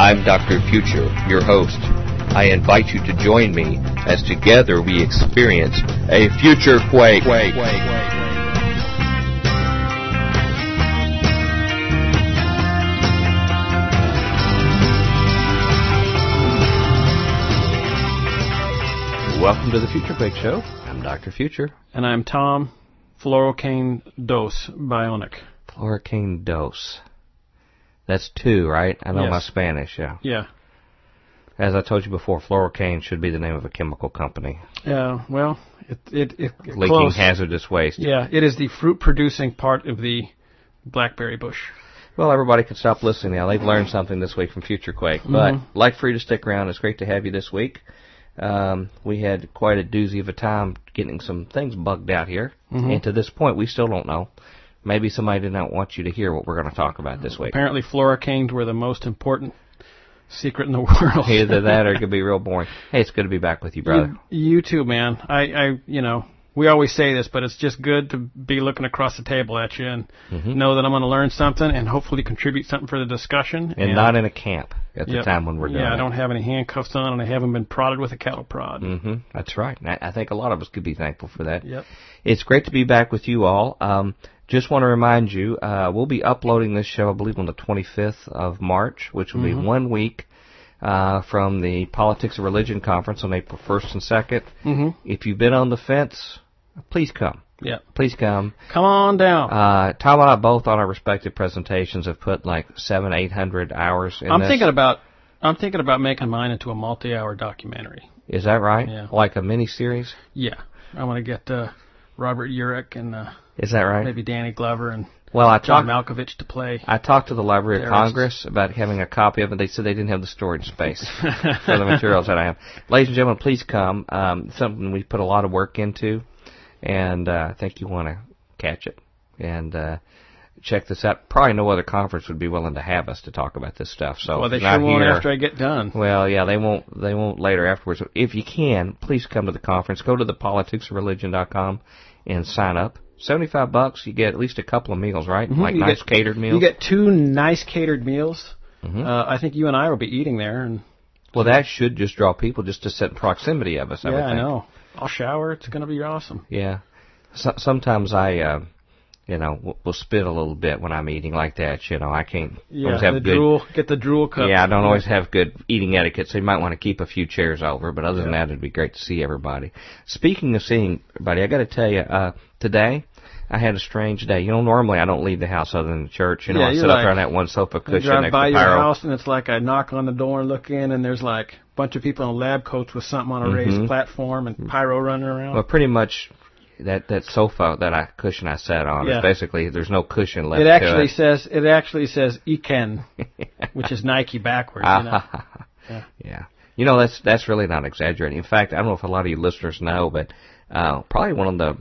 I'm Dr. Future, your host. I invite you to join me as together we experience a future quake. quake. Welcome to the Future Quake Show. I'm Dr. Future. And I'm Tom Fluorocaine Dose Bionic. Fluorocaine Dose. That's two, right? I know Yes. my Spanish, yeah. Yeah. As I told you before, fluorocaine should be the name of a chemical company. Yeah, well, it, it, it, Leaking close. hazardous waste. Yeah, it is the fruit producing part of the blackberry bush. Well, everybody can stop listening now. They've learned something this week from Future Quake. But Mhm. like for you to stick around. It's great to have you this week. Um, we had quite a doozy of a time getting some things bugged out here. Mhm. And to this point, we still don't know. Maybe somebody did not want you to hear what we're going to talk about this week. Apparently, fluorocaines were the most important secret in the world. Either that or it could be real boring. Hey, it's good to be back with you, brother. You, you too, man. I, I, you know, we always say this, but it's just good to be looking across the table at you and Mhm. know that I'm going to learn something and hopefully contribute something for the discussion. And not in a camp at the Yep. time when we're doing Yeah, I don't have any handcuffs on, and I haven't been prodded with a cattle prod. hmm That's right. And I, I think a lot of us could be thankful for that. Yep. It's great to be back with you all. Um, just want to remind you, uh, we'll be uploading this show, I believe, on the 25th of March, which will Mhm. be one week uh, from the Politics of Religion conference on April 1st and 2nd. Mhm. If you've been on the fence, please come. Yeah. Please come. Come on down. Uh, Tom and I both on our respective presentations have put like seven, eight hundred hours in I'm this. thinking about I'm thinking about making mine into a multi-hour documentary. Is that right? Yeah. Like a mini series? Yeah, I want to get uh, Robert Urich and uh, Is that right? maybe Danny Glover and Well, I John talked. Malkovich to play. I talked to the Library of Congress about having a copy of it. They said they didn't have the storage space for the materials that I have. Ladies and gentlemen, please come. Um, something we put a lot of work into, and uh, I think you want to catch it and uh, check this out. Probably no other conference would be willing to have us to talk about this stuff. So well, they sure won't here, after I get done. well, yeah, they won't. They won't later afterwards. If you can, please come to the conference. Go to thepoliticsofreligion.com and sign up. Seventy-five bucks, you get at least a couple of meals, right? Mhm, Like you nice get- catered meals. You get two nice catered meals. Mhm. Uh, I think you and I will be eating there, and Well, that should just draw people just to sit in proximity of us. I yeah, I know. I'll shower. It's going to be awesome. Yeah. So, sometimes I, uh, you know, will, will spit a little bit when I'm eating like that. You know, I can't Yeah, always have the good. drool. Get the drool cup. Yeah, I don't always have good eating etiquette, so you might want to keep a few chairs over. But other than that, it'd be great to see everybody. Speaking of seeing everybody, I got to tell you, uh, today I had a strange day. You know, normally I don't leave the house other than the church. You know, Yeah, I sit up there on that one sofa cushion. You drive next by to your Pyro. house and it's like I knock on the door and look in and there's like a bunch of people in lab coats with something on a Mhm. raised platform and pyro running around. Well, pretty much that that sofa that I cushion I sat on Yeah. is basically there's no cushion left. it actually it. says it actually says Iken, which is Nike backwards. You know? Yeah. yeah. You know that's that's really not exaggerating. In fact, I don't know if a lot of you listeners know, but uh, probably one of the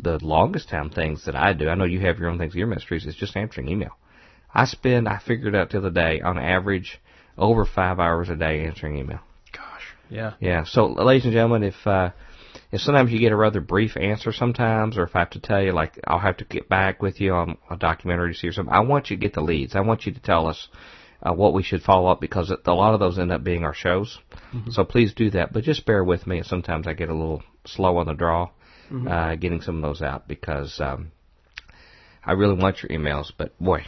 the longest time things that I do. I know you have your own things, your mysteries. Is just answering email. I spend I figured out the other day on average over five hours a day answering email. Gosh. Yeah. Yeah. So, ladies and gentlemen, if uh, if sometimes you get a rather brief answer sometimes, or if I have to tell you, like I'll have to get back with you on a documentary to see or something, I want you to get the leads. I want you to tell us uh, what we should follow up because a lot of those end up being our shows. Mhm. So please do that, but just bear with me. Sometimes I get a little slow on the draw, Mhm. uh, getting some of those out because um, I really want your emails. But boy,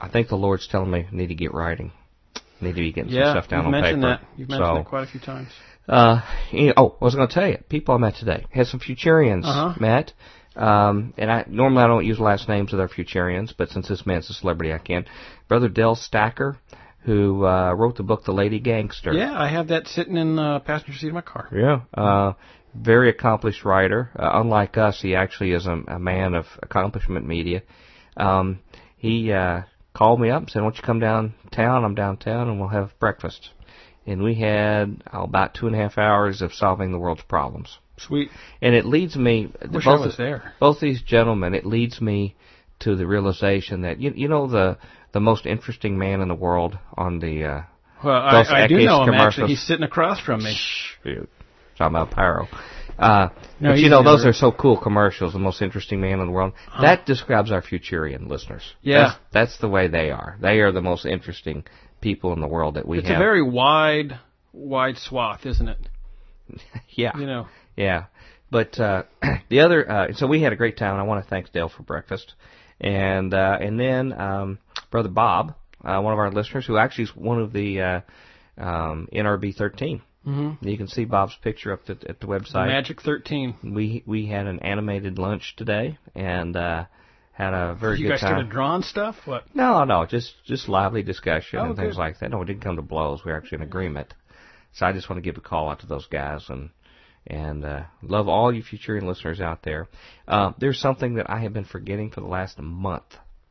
I think the Lord's telling me I need to get writing. I need to be getting yeah. some stuff down you've on mentioned paper. that. You've mentioned so, that quite a few times. uh, you know- oh, I was going to tell you, people I met today had some Futurians Uh-huh. met, um, and I normally I don't use last names of their Futurians, but since this man's a celebrity, I can. Brother Dell Stacker, who uh, wrote the book The Lady Gangster. Yeah, I have that sitting in the uh, passenger seat of my car. Yeah. Uh, very accomplished writer. Uh, unlike us, he actually is a, a man of accomplishment media. Um, he uh, called me up and said, "Why don't you come downtown? I'm downtown, and we'll have breakfast." And we had oh, about two and a half hours of solving the world's problems. Sweet. And it leads me. Wish both I was there. Both these gentlemen. It leads me to the realization that you you know the the most interesting man in the world on the uh, Well, I, I do know him actually. He's sitting across from me. Shoot. Talking about pyro. Uh, No, but you know, those are so cool commercials. The most interesting man in the world. That describes our Futurian listeners. Yeah. That's, that's the way they are. They are the most interesting people in the world that we it's have. It's a very wide, wide swath, isn't it? yeah, You know. yeah. But uh, the other, uh, so we had a great time. and I want to thank Dale for breakfast, and uh, and then um, brother Bob, uh, one of our listeners, who actually is one of the uh, um, NRB 13. Mm-hmm. You can see Bob's picture up at, at the website. Magic 13. We we had an animated lunch today and uh, had a very you good guys time. started drawing stuff? What? No, no, just just lively discussion Oh, and things good. like that. No, we didn't come to blows. We were actually in agreement. So I just want to give a call out to those guys and and uh, love all you Futurian listeners out there. Uh, there's something that I have been forgetting for the last month.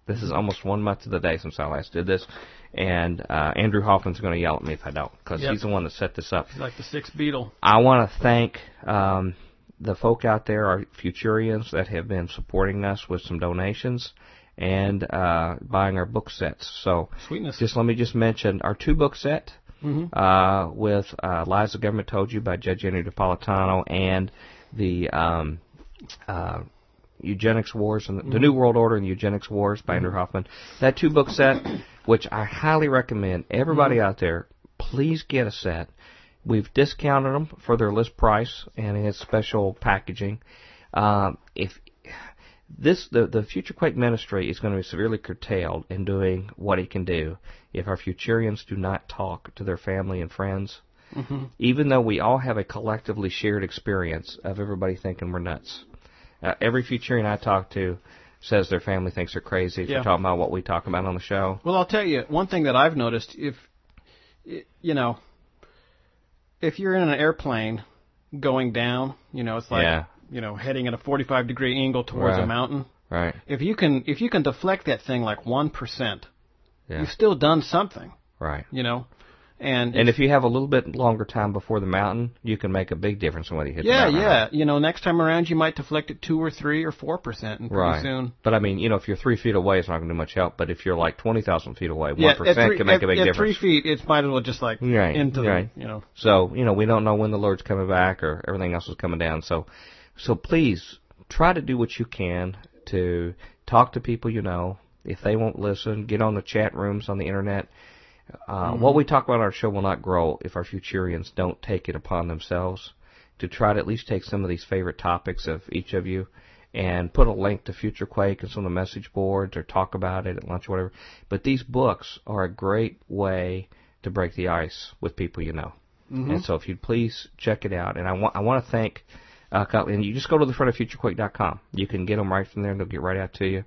This is almost one month to the day since I last did this, and uh, Andrew Hoffman's going to yell at me if I don't because Yep. he's the one that set this up. He's like the sixth Beatle. I want to thank um, the folk out there, our Futurians, that have been supporting us with some donations and uh, buying our book sets. So Sweetness. just let me just mention our two book set Mhm. uh, with uh, Lies the Government Told You by Judge Andy Napolitano and the um, uh, Eugenics Wars and the, the New World Order and the Eugenics Wars by Andrew Hoffman. That two book set, which I highly recommend everybody out there, please get a set. We've discounted them for their list price and it has special packaging. Um, if this the the Future Quake Ministry is going to be severely curtailed in doing what it can do if our Futurians do not talk to their family and friends. Mm-hmm. Even though we all have a collectively shared experience of everybody thinking we're nuts. Uh, every Futurian I talk to says their family thinks they're crazy if Yeah. you're talking about what we talk about on the show. Well, I'll tell you one thing that I've noticed. If you know, if you're in an airplane going down, you know, it's like Yeah. you know heading at a 45 degree angle towards a mountain. Right. If you can, if you can deflect that thing like one percent, Yeah. you've still done something. Right. You know, and And if you have a little bit longer time before the mountain, you can make a big difference in whether you hit yeah, the mountain. yeah, you know, next time around you might deflect it two or three or four percent, and pretty Right. soon. But I mean, you know, if you're three feet away, it's not going to do much help. But if you're like twenty thousand feet away, Yeah, one at percent can make at, a big at difference. three feet, it might as well just like Right, into right. the, you know. So you know, we don't know when the Lord's coming back or everything else is coming down. So, so please try to do what you can to talk to people you know. If they won't listen, get on the chat rooms on the internet. Uh, What we talk about on our show will not grow if our Futurians don't take it upon themselves to try to at least take some of these favorite topics of each of you and put a link to Future Quake and some of the message boards or talk about it at lunch or whatever. But these books are a great way to break the ice with people you know. And so if you'd please check it out. And I want I want to thank uh, and you just go to the front of futurequake.com. You can get them right from there and they'll get right out to you.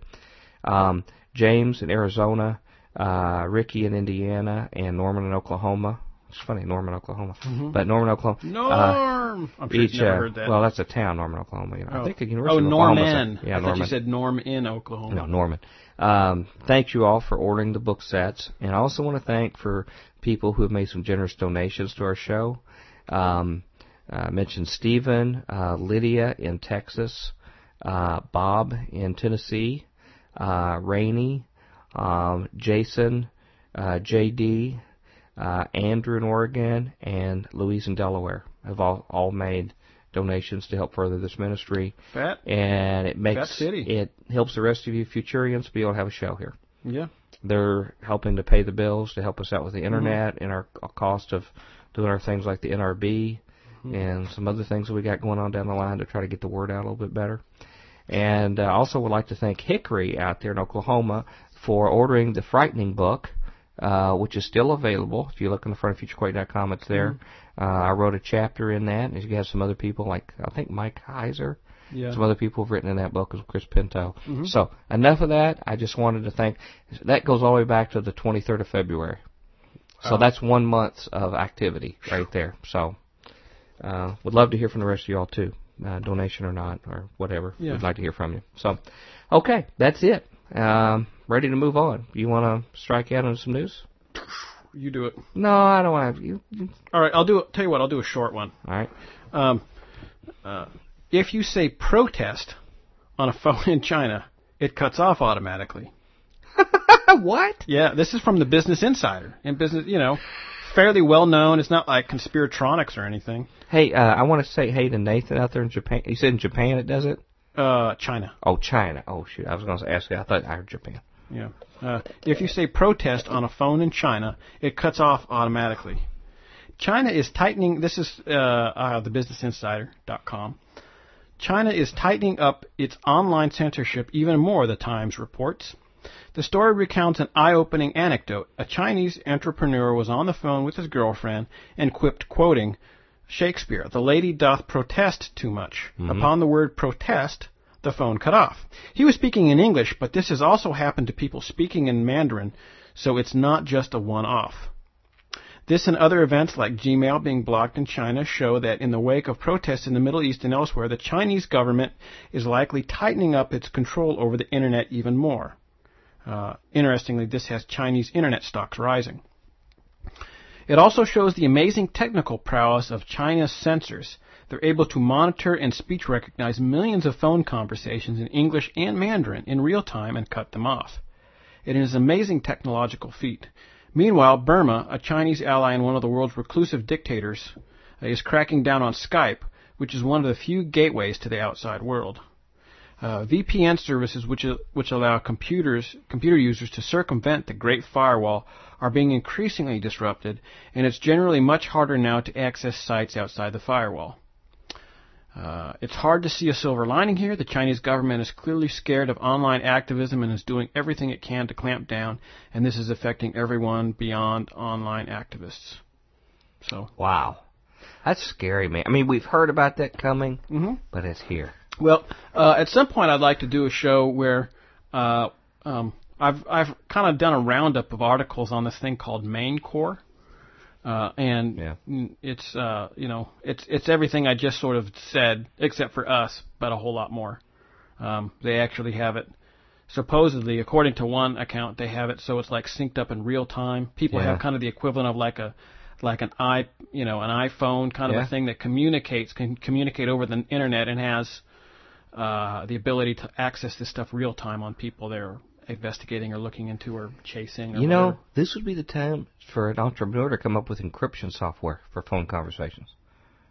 Um, James in Arizona, uh, Ricky in Indiana, and Norman in Oklahoma. It's funny, Norman, Oklahoma. But Norman, Oklahoma. uh, Norm. I'm sure each, never uh, heard that. well, that's a town, Norman, Oklahoma. You know, I Oh. think the oh, University of Oklahoma's a- Norman. Yeah, I thought you said Norm in Oklahoma. No, Norman. Um, thank you all for ordering the book sets, and I also want to thank for people who have made some generous donations to our show. Um, I mentioned Stephen, uh, Lydia in Texas, uh, Bob in Tennessee, uh, Rainey, um, Jason, uh, JD, uh, Andrew in Oregon, and Louise in Delaware have all, all made donations to help further this ministry Fat? and it makes City. it helps the rest of you Futurians be able to have a show here. Yeah. They're helping to pay the bills to help us out with the Mm-hmm. internet and our cost of doing our things like the NRB Mm-hmm. and some other things that we got going on down the line to try to get the word out a little bit better. And uh, also would like to thank Hickory out there in Oklahoma for ordering the Frightening book, uh, which is still available. If you look on the front of FutureQuake.com, it's there. Mm-hmm. Uh, I wrote a chapter in that. And you have some other people like I think Mike Heiser. Yeah. Some other people have written in that book, as Chris Pinto. Mm-hmm. So enough of that. I just wanted to thank. That goes all the way back to the 23rd of February. So that's one month of activity right there. So uh, would love to hear from the rest of y'all too, uh, donation or not or whatever. Yeah. We'd like to hear from you. So, okay, that's it. Um, ready to move on. You want to strike out on some news? You do it. No, I don't want to. You, you, All right. I'll do. it. Tell you what. I'll do a short one. all right. Um, uh, if you say protest on a phone in China, it cuts off automatically. what? Yeah, this is from the Business Insider. And business, you know, fairly well known. It's not like conspiratronics or anything. Hey, uh, I want to say hey to Nathan out there in Japan. You said in Japan it does it. Uh, China. Oh, China. Oh shoot, I was going to ask you. I thought I heard Japan. Yeah. Uh, if you say protest on a phone in China, it cuts off automatically. China is tightening. This is uh, uh, the BusinessInsider.com. China is tightening up its online censorship even more, the Times reports. The story recounts an eye-opening anecdote. A Chinese entrepreneur was on the phone with his girlfriend and quipped, quoting Shakespeare, "The lady doth protest too much." Upon the word protest, the phone cut off. He was speaking in English, but this has also happened to people speaking in Mandarin, so it's not just a one-off. This and other events like Gmail being blocked in China show that in the wake of protests in the Middle East and elsewhere, the Chinese government is likely tightening up its control over the internet even more. Uh, interestingly, this has Chinese internet stocks rising. It also shows the amazing technical prowess of China's censors. They're able to monitor and speech recognize millions of phone conversations in English and Mandarin in real time and cut them off. It is an amazing technological feat. Meanwhile, Burma, a Chinese ally and one of the world's reclusive dictators, uh, is cracking down on Skype, which is one of the few gateways to the outside world. Uh, VPN services, which which allow computers computer users to circumvent the Great Firewall, are being increasingly disrupted, and it's generally much harder now to access sites outside the firewall. Uh, it's hard to see a silver lining here. The Chinese government is clearly scared of online activism and is doing everything it can to clamp down, and this is affecting everyone beyond online activists. So, Wow. That's scary, man. I mean, we've heard about that coming, Mhm. but it's here. well, uh, at some point, I'd like to do a show where uh, um, I've I've kind of done a roundup of articles on this thing called Main Core. Uh, and Yeah. it's uh, you know it's it's everything I just sort of said except for us, but a whole lot more. Um, they actually have it supposedly, according to one account, they have it so it's like synced up in real time. People Yeah. have kind of the equivalent of like a like an i you know an iPhone kind of Yeah. a thing that communicates can communicate over the internet and has uh, the ability to access this stuff real time on people they're investigating or looking into or chasing. Or You know, whatever. this would be the time for an entrepreneur to come up with encryption software for phone conversations.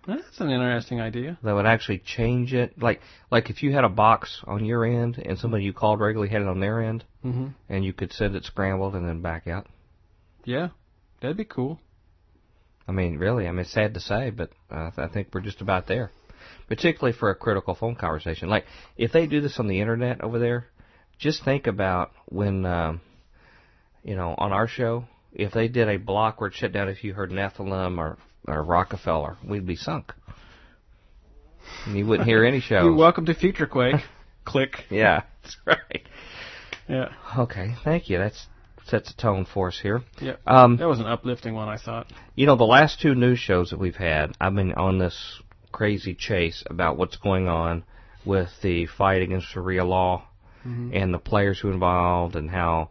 that's an interesting idea. that would actually change it. Like like if you had a box on your end and somebody you called regularly had it on their end, hmm and you could send it scrambled and then back out. Yeah, that'd be cool. I mean, really, I mean, it's sad to say, but uh, I think we're just about there. Particularly for a critical phone conversation. Like if they do this on the internet over there, just think about when, um, you know, on our show, if they did a block where it shut down if you heard Nephilim or or Rockefeller, we'd be sunk. And you wouldn't hear any shows. You're welcome to Future Quake. Click. Yeah, that's right. Yeah. Okay, thank you. That's sets a tone for us here. Yeah. Um, That was an uplifting one, I thought. you know, the last two news shows that we've had, I've been on this crazy chase about what's going on with the fight against Sharia law and the players who are involved and how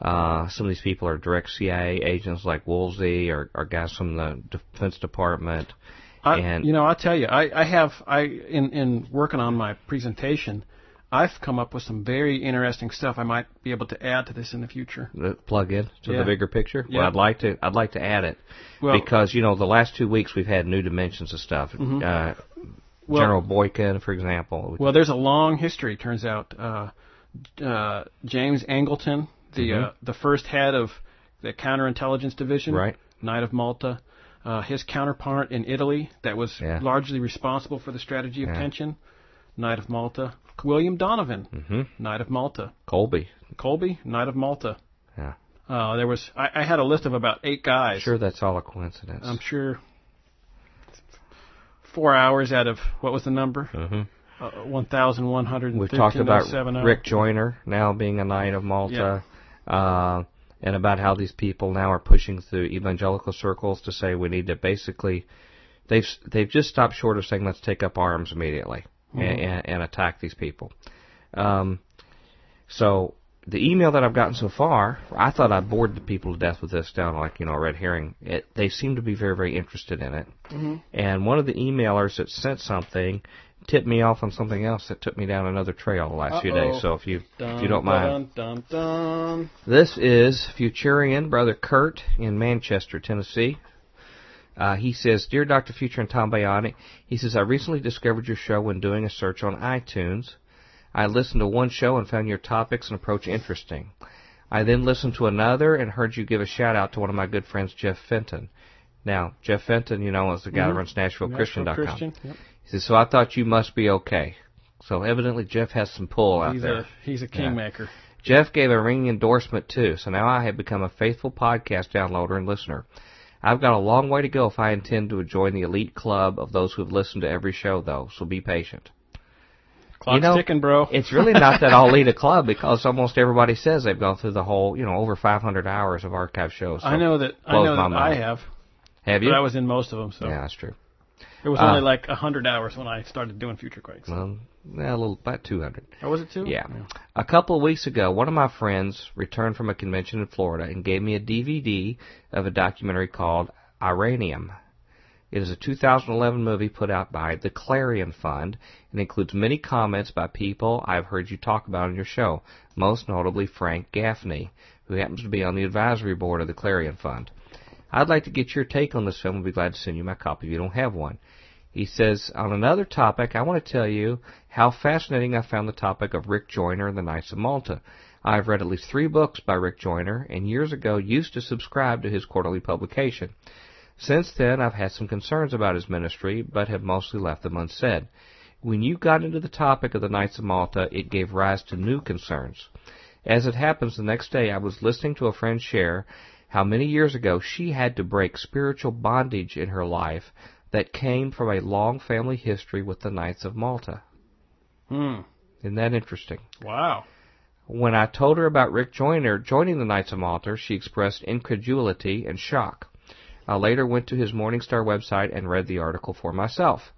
uh, some of these people are direct CIA agents like Woolsey or, or guys from the Defense Department. I, And- you know, I'll tell you, I, I have, I in in working on my presentation, I've come up with some very interesting stuff. I might be able to add to this in the future. plug in to Yeah. the bigger picture. Yeah. Well, I'd like to. I'd like to add it Well- because you know the last two weeks we've had new dimensions of stuff. Uh, Well- General Boykin, for example. Well, there's a long history. Turns out, uh, uh, James Angleton, the uh, the first head of the counterintelligence division, Right. Knight of Malta, uh, his counterpart in Italy, that was Yeah. largely responsible for the strategy of Yeah. tension, Knight of Malta, William Donovan, hmm Knight of Malta, Colby. Colby, Knight of Malta. Yeah. Uh, there was I, I had a list of about eight guys. Sure, that's all a coincidence. I'm sure. Four hours out of what was the number? hmm Uh, One thousand one hundred. We've talked about Rick Joyner now being a Knight of Malta, uh, and about how these people now are pushing through evangelical circles to say we need to basically. They've they've just stopped short of saying let's take up arms immediately and, and, and attack these people. Um, so the email that I've gotten so far, I thought I bored the people to death with this down like you know a red herring. It, they seem to be very very interested in it. And one of the emailers that sent something tipped me off on something else that took me down another trail the last few Uh-oh. days. So if you Dun, if you don't mind, Dun, dun, this is Futurian brother Kurt in Manchester, Tennessee. Uh, he says, Dear Dr. Future and Tom Bionic, he says, I recently discovered your show when doing a search on iTunes. I listened to one show and found your topics and approach interesting. I then listened to another and heard you give a shout out to one of my good friends, Jeff Fenton. Now, Jeff Fenton, you know, is the guy that runs NashvilleChristian.com. Nashville Christian. Yep. He so I thought you must be okay. So evidently Jeff has some pull out He's there. a he's a kingmaker. Jeff gave a ringing endorsement too, so now I have become a faithful podcast downloader and listener. I've got a long way to go if I intend to join the elite club of those who have listened to every show, though, so be patient. Clock's You know, ticking, bro. It's really not that I'll lead a club because almost everybody says they've gone through the whole, you know, over 500 hours of archive shows. So I know that I know that I have, Have you? but I was in most of them, so Yeah, that's true. It was Uh, only like a hundred hours when I started doing Future Quakes. Well, yeah, a little about 200. Or was it two? Yeah. A couple of weeks ago, one of my friends returned from a convention in Florida and gave me a DVD of a documentary called Iranium. It is a 2011 movie put out by the Clarion Fund and includes many comments by people I've heard you talk about on your show, most notably Frank Gaffney, who happens to be on the advisory board of the Clarion Fund. I'd like to get your take on this film and be glad to send you my copy if you don't have one. He says, on another topic, I want to tell you how fascinating I found the topic of Rick Joyner and the Knights of Malta. I've read at least three books by Rick Joyner and years ago used to subscribe to his quarterly publication. Since then, I've had some concerns about his ministry, but have mostly left them unsaid. When you got into the topic of the Knights of Malta, it gave rise to new concerns. As it happens, the next day I was listening to a friend share how many years ago she had to break spiritual bondage in her life that came from a long family history with the Knights of Malta. Hmm. Isn't that interesting? Wow. When I told her about Rick Joyner joining the Knights of Malta, she expressed incredulity and shock. I later went to his Morningstar website and read the article for myself.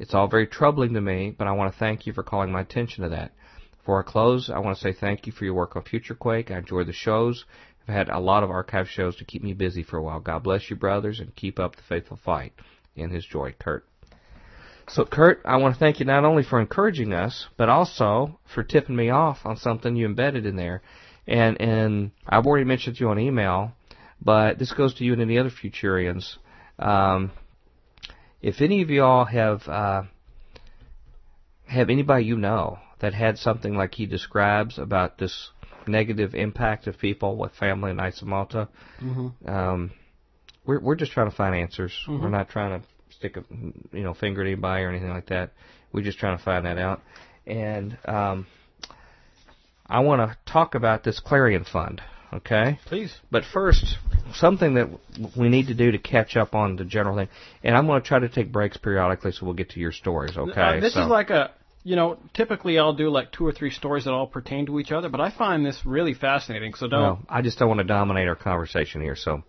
It's all very troubling to me, but I want to thank you for calling my attention to that. Before I close, I want to say thank you for your work on FutureQuake. I enjoy the shows. I've had a lot of archive shows to keep me busy for a while. God bless you, brothers, and keep up the faithful fight. In his joy, Kurt. So, Kurt, I want to thank you not only for encouraging us, but also for tipping me off on something you embedded in there. And and I've already mentioned to you on email, but this goes to you and any other Futurians. Um, if any of y'all have uh, have anybody you know that had something like he describes about this negative impact of people with family in Knights of Malta, Mm-hmm. um, we're we're just trying to find answers. We're not trying to stick a you know finger at anybody or anything like that. We're just trying to find that out. And um, I want to talk about this Clarion Fund. Okay. Please. But first, something that we need to do to catch up on the general thing, and I'm going to try to take breaks periodically, so we'll get to your stories. Okay. Uh, this so, is like a, you know, typically I'll do like two or three stories that all pertain to each other, but I find this really fascinating. So don't. Well, I just don't want to dominate our conversation here, so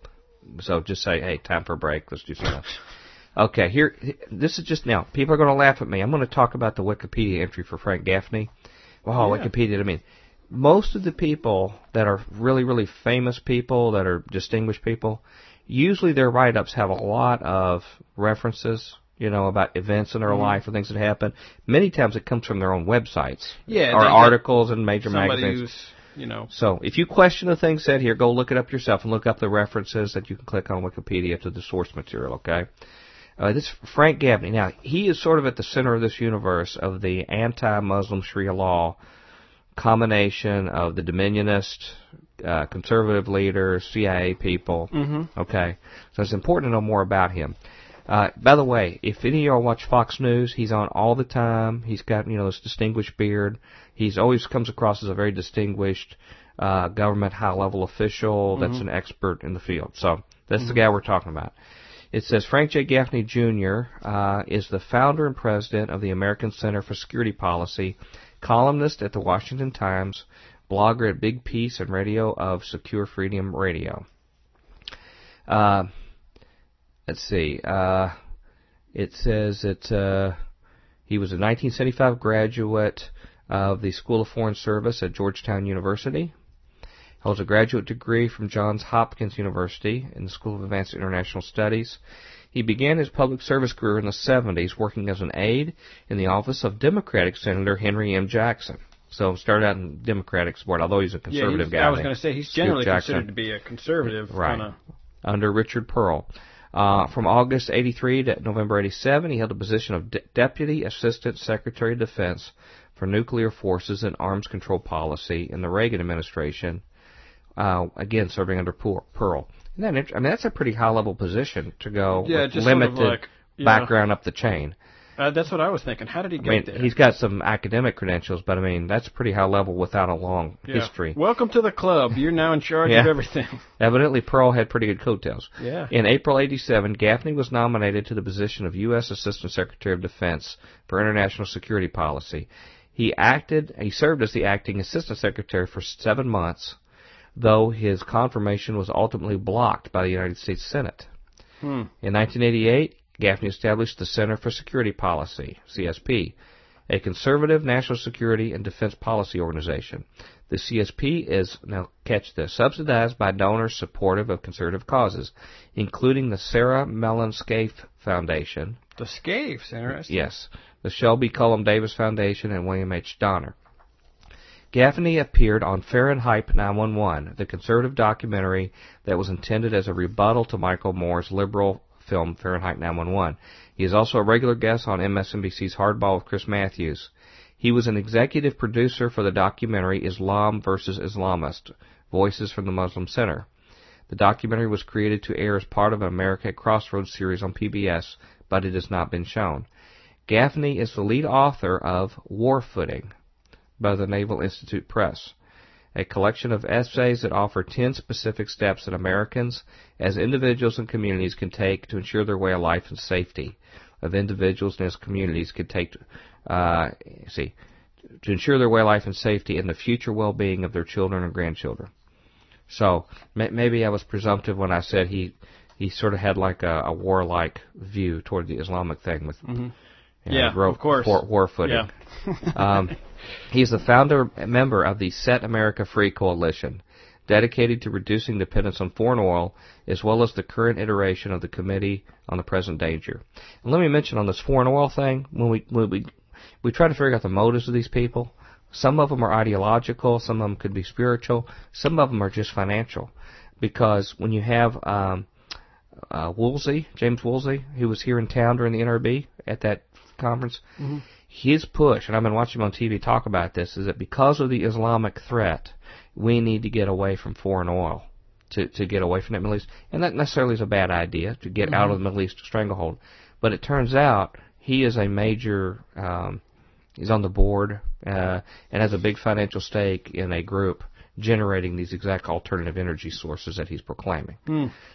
so just say, hey, time for a break. Let's do something. okay, here. This is just now. People are going to laugh at me. I'm going to talk about the Wikipedia entry for Frank Gaffney. Wow, Yeah. Wikipedia. I mean, most of the people that are really, really famous people that are distinguished people, usually their write-ups have a lot of references. You know about events in their Mm-hmm. life or things that happen. Many times it comes from their own websites Yeah, or articles in major magazines. you know, So if you question the things said here, go look it up yourself and look up the references that you can click on Wikipedia to the source material. Okay. Uh, this Frank Gaffney. Now he is sort of at the center of this universe of the anti-Muslim Sharia law combination of the Dominionist, uh, conservative leaders, CIA people. Mm-hmm. Okay, so it's important to know more about him. Uh, by the way, if any of y'all watch Fox News, he's on all the time. He's got you know this distinguished beard. He's always comes across as a very distinguished uh, government high-level official that's an expert in the field. So that's the guy we're talking about. It says Frank J. Gaffney Jr. Uh, is the founder and president of the American Center for Security Policy, columnist at the Washington Times, blogger at Big Peace and radio of Secure Freedom Radio. Uh, let's see. Uh, it says that uh, he was a 1975 graduate of the School of Foreign Service at Georgetown University. Holds a graduate degree from Johns Hopkins University in the School of Advanced International Studies. He began his public service career in the 70s working as an aide in the office of Democratic Senator Henry M. Jackson. So started out in Democratic support, although he's a yeah, conservative he's, guy. I was going to say he's generally Jackson. considered to be a conservative Right. kind of. under Richard Perle. Uh, from August 83 to November 87, he held the position of De- Deputy Assistant Secretary of Defense for Nuclear Forces and Arms Control Policy in the Reagan administration. uh, again serving under Perle. Isn't that I mean, that's a pretty high level position to go yeah, with limited sort of like, yeah. background up the chain. Uh, that's what I was thinking. How did he get I mean, there? he's got some academic credentials, but I mean, that's pretty high level without a long Yeah. history. Welcome to the club. You're now in charge Yeah. of everything. Evidently, Perle had pretty good coattails. Yeah. In April 87, Gaffney was nominated to the position of U.S. Assistant Secretary of Defense for International Security Policy. He acted, he served as the acting Assistant Secretary for seven months, though his confirmation was ultimately blocked by the United States Senate. Hmm. In 1988, Gaffney established the Center for Security Policy, CSP, a conservative national security and defense policy organization. The CSP is, now catch this, subsidized by donors supportive of conservative causes, including the Sarah Mellon Scaife Foundation, The Scaifes, interesting. yes, the Shelby Cullom Davis Foundation, and William H. Donner. Gaffney appeared on FahrenHYPE 911, the conservative documentary that was intended as a rebuttal to Michael Moore's liberal film Fahrenheit 911. He is also a regular guest on MSNBC's Hardball with Chris Matthews. He was an executive producer for the documentary Islam versus Islamist Voices from the Muslim Center. The documentary was created to air as part of an America at Crossroads series on PBS, but it has not been shown. Gaffney is the lead author of War Footing by the Naval Institute Press, a collection of essays that offer 10 specific steps that Americans, as individuals and communities, can take to ensure their way of life and safety of individuals and as communities can take, uh, see, to ensure their way of life and safety and the future well-being of their children and grandchildren. So ma- maybe I was presumptive when I said he he sort of had like a, a warlike view toward the Islamic thing with you know, Yeah, wrote of course. war, war footing. Yeah. Um, he's the founder member of the Set America Free Coalition, dedicated to reducing dependence on foreign oil, as well as the current iteration of the Committee on the Present Danger. And let me mention on this foreign oil thing, when we when we we try to figure out the motives of these people. Some of them are ideological, some of them could be spiritual, some of them are just financial. Because when you have um, uh, Woolsey, James Woolsey, who was here in town during the NRB at that conference, his push, and I've been watching him on TV talk about this, is that because of the Islamic threat, we need to get away from foreign oil to, to get away from the Middle East. And that necessarily is a bad idea to get out of the Middle East stranglehold. But it turns out he is a major, um, he's on the board, uh, and has a big financial stake in a group generating these exact alternative energy sources that he's proclaiming.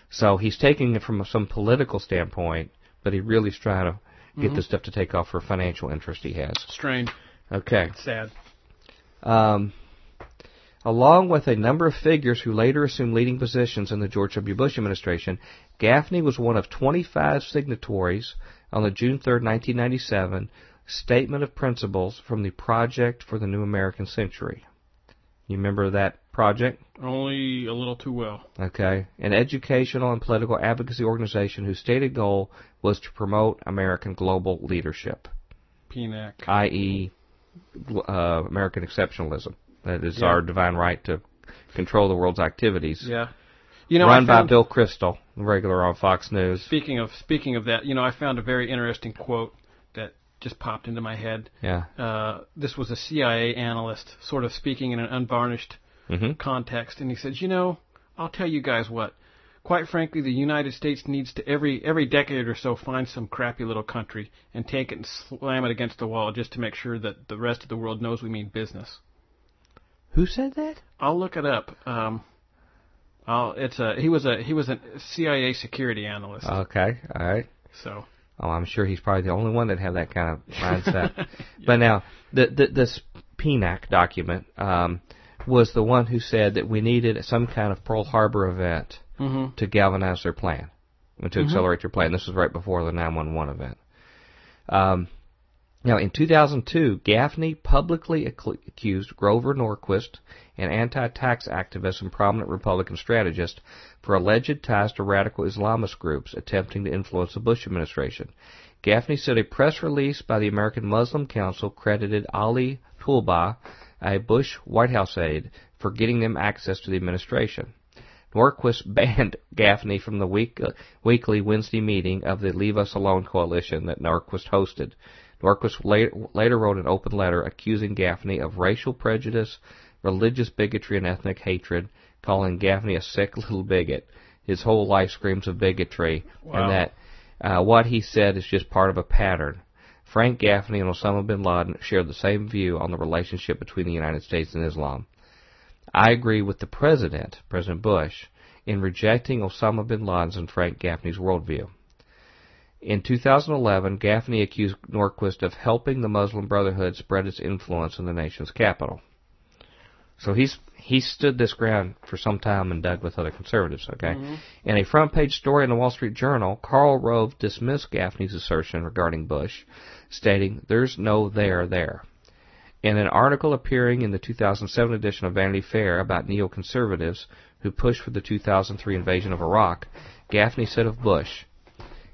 So he's taking it from some political standpoint, but he really is trying to get the stuff to take off for financial interest he has. Strange. Okay. Sad. Um, along with a number of figures who later assumed leading positions in the George W. Bush administration, Gaffney was one of 25 signatories on the June 3, 1997 Statement of Principles from the Project for the New American Century. You remember that project? Only a little too well. Okay. An educational and political advocacy organization whose stated goal was to promote American global leadership, PNAC. i.e., uh, American exceptionalism. That is Yeah. our divine right to control the world's activities. Yeah. You know, Run I by found, Bill Kristol, regular on Fox News. Speaking of speaking of that, you know, I found a very interesting quote that just popped into my head. Yeah. Uh, this was a CIA analyst, sort of speaking in an unvarnished hmm context, and he says, "You know, I'll tell you guys what. Quite frankly, the United States needs to every every decade or so find some crappy little country and take it and slam it against the wall just to make sure that the rest of the world knows we mean business." Who said that? I'll look it up. Um, I'll, it's a he was a he was a CIA security analyst. Okay. All right. so Oh, I'm sure he's probably the only one that had that kind of mindset. But now, the, the, this PNAC document um, was the one who said that we needed some kind of Pearl Harbor event Mhm. to galvanize their plan, and to accelerate their plan. This was right before the 911 event. Um, now, in 2002, Gaffney publicly accu- accused Grover Norquist, an anti-tax activist and prominent Republican strategist, for alleged ties to radical Islamist groups attempting to influence the Bush administration. Gaffney said a press release by the American Muslim Council credited Ali Tulbah, a Bush White House aide, for getting them access to the administration. Norquist banned Gaffney from the week, uh, weekly Wednesday meeting of the Leave Us Alone coalition that Norquist hosted. Norquist later, later wrote an open letter accusing Gaffney of racial prejudice, religious bigotry, and ethnic hatred, calling Gaffney a sick little bigot. His whole life screams of bigotry, Wow. and that uh, what he said is just part of a pattern. Frank Gaffney and Osama bin Laden share the same view on the relationship between the United States and Islam. I agree with the President, President Bush, in rejecting Osama bin Laden's and Frank Gaffney's worldview. In 2011, Gaffney accused Norquist of helping the Muslim Brotherhood spread its influence in the nation's capital. So he's he stood this ground for some time and dug with other conservatives. Okay, mm-hmm. in a front page story in the Wall Street Journal, Karl Rove dismissed Gaffney's assertion regarding Bush, stating, "There's no there there." In an article appearing in the 2007 edition of Vanity Fair about neoconservatives who pushed for the 2003 invasion of Iraq, Gaffney said of Bush,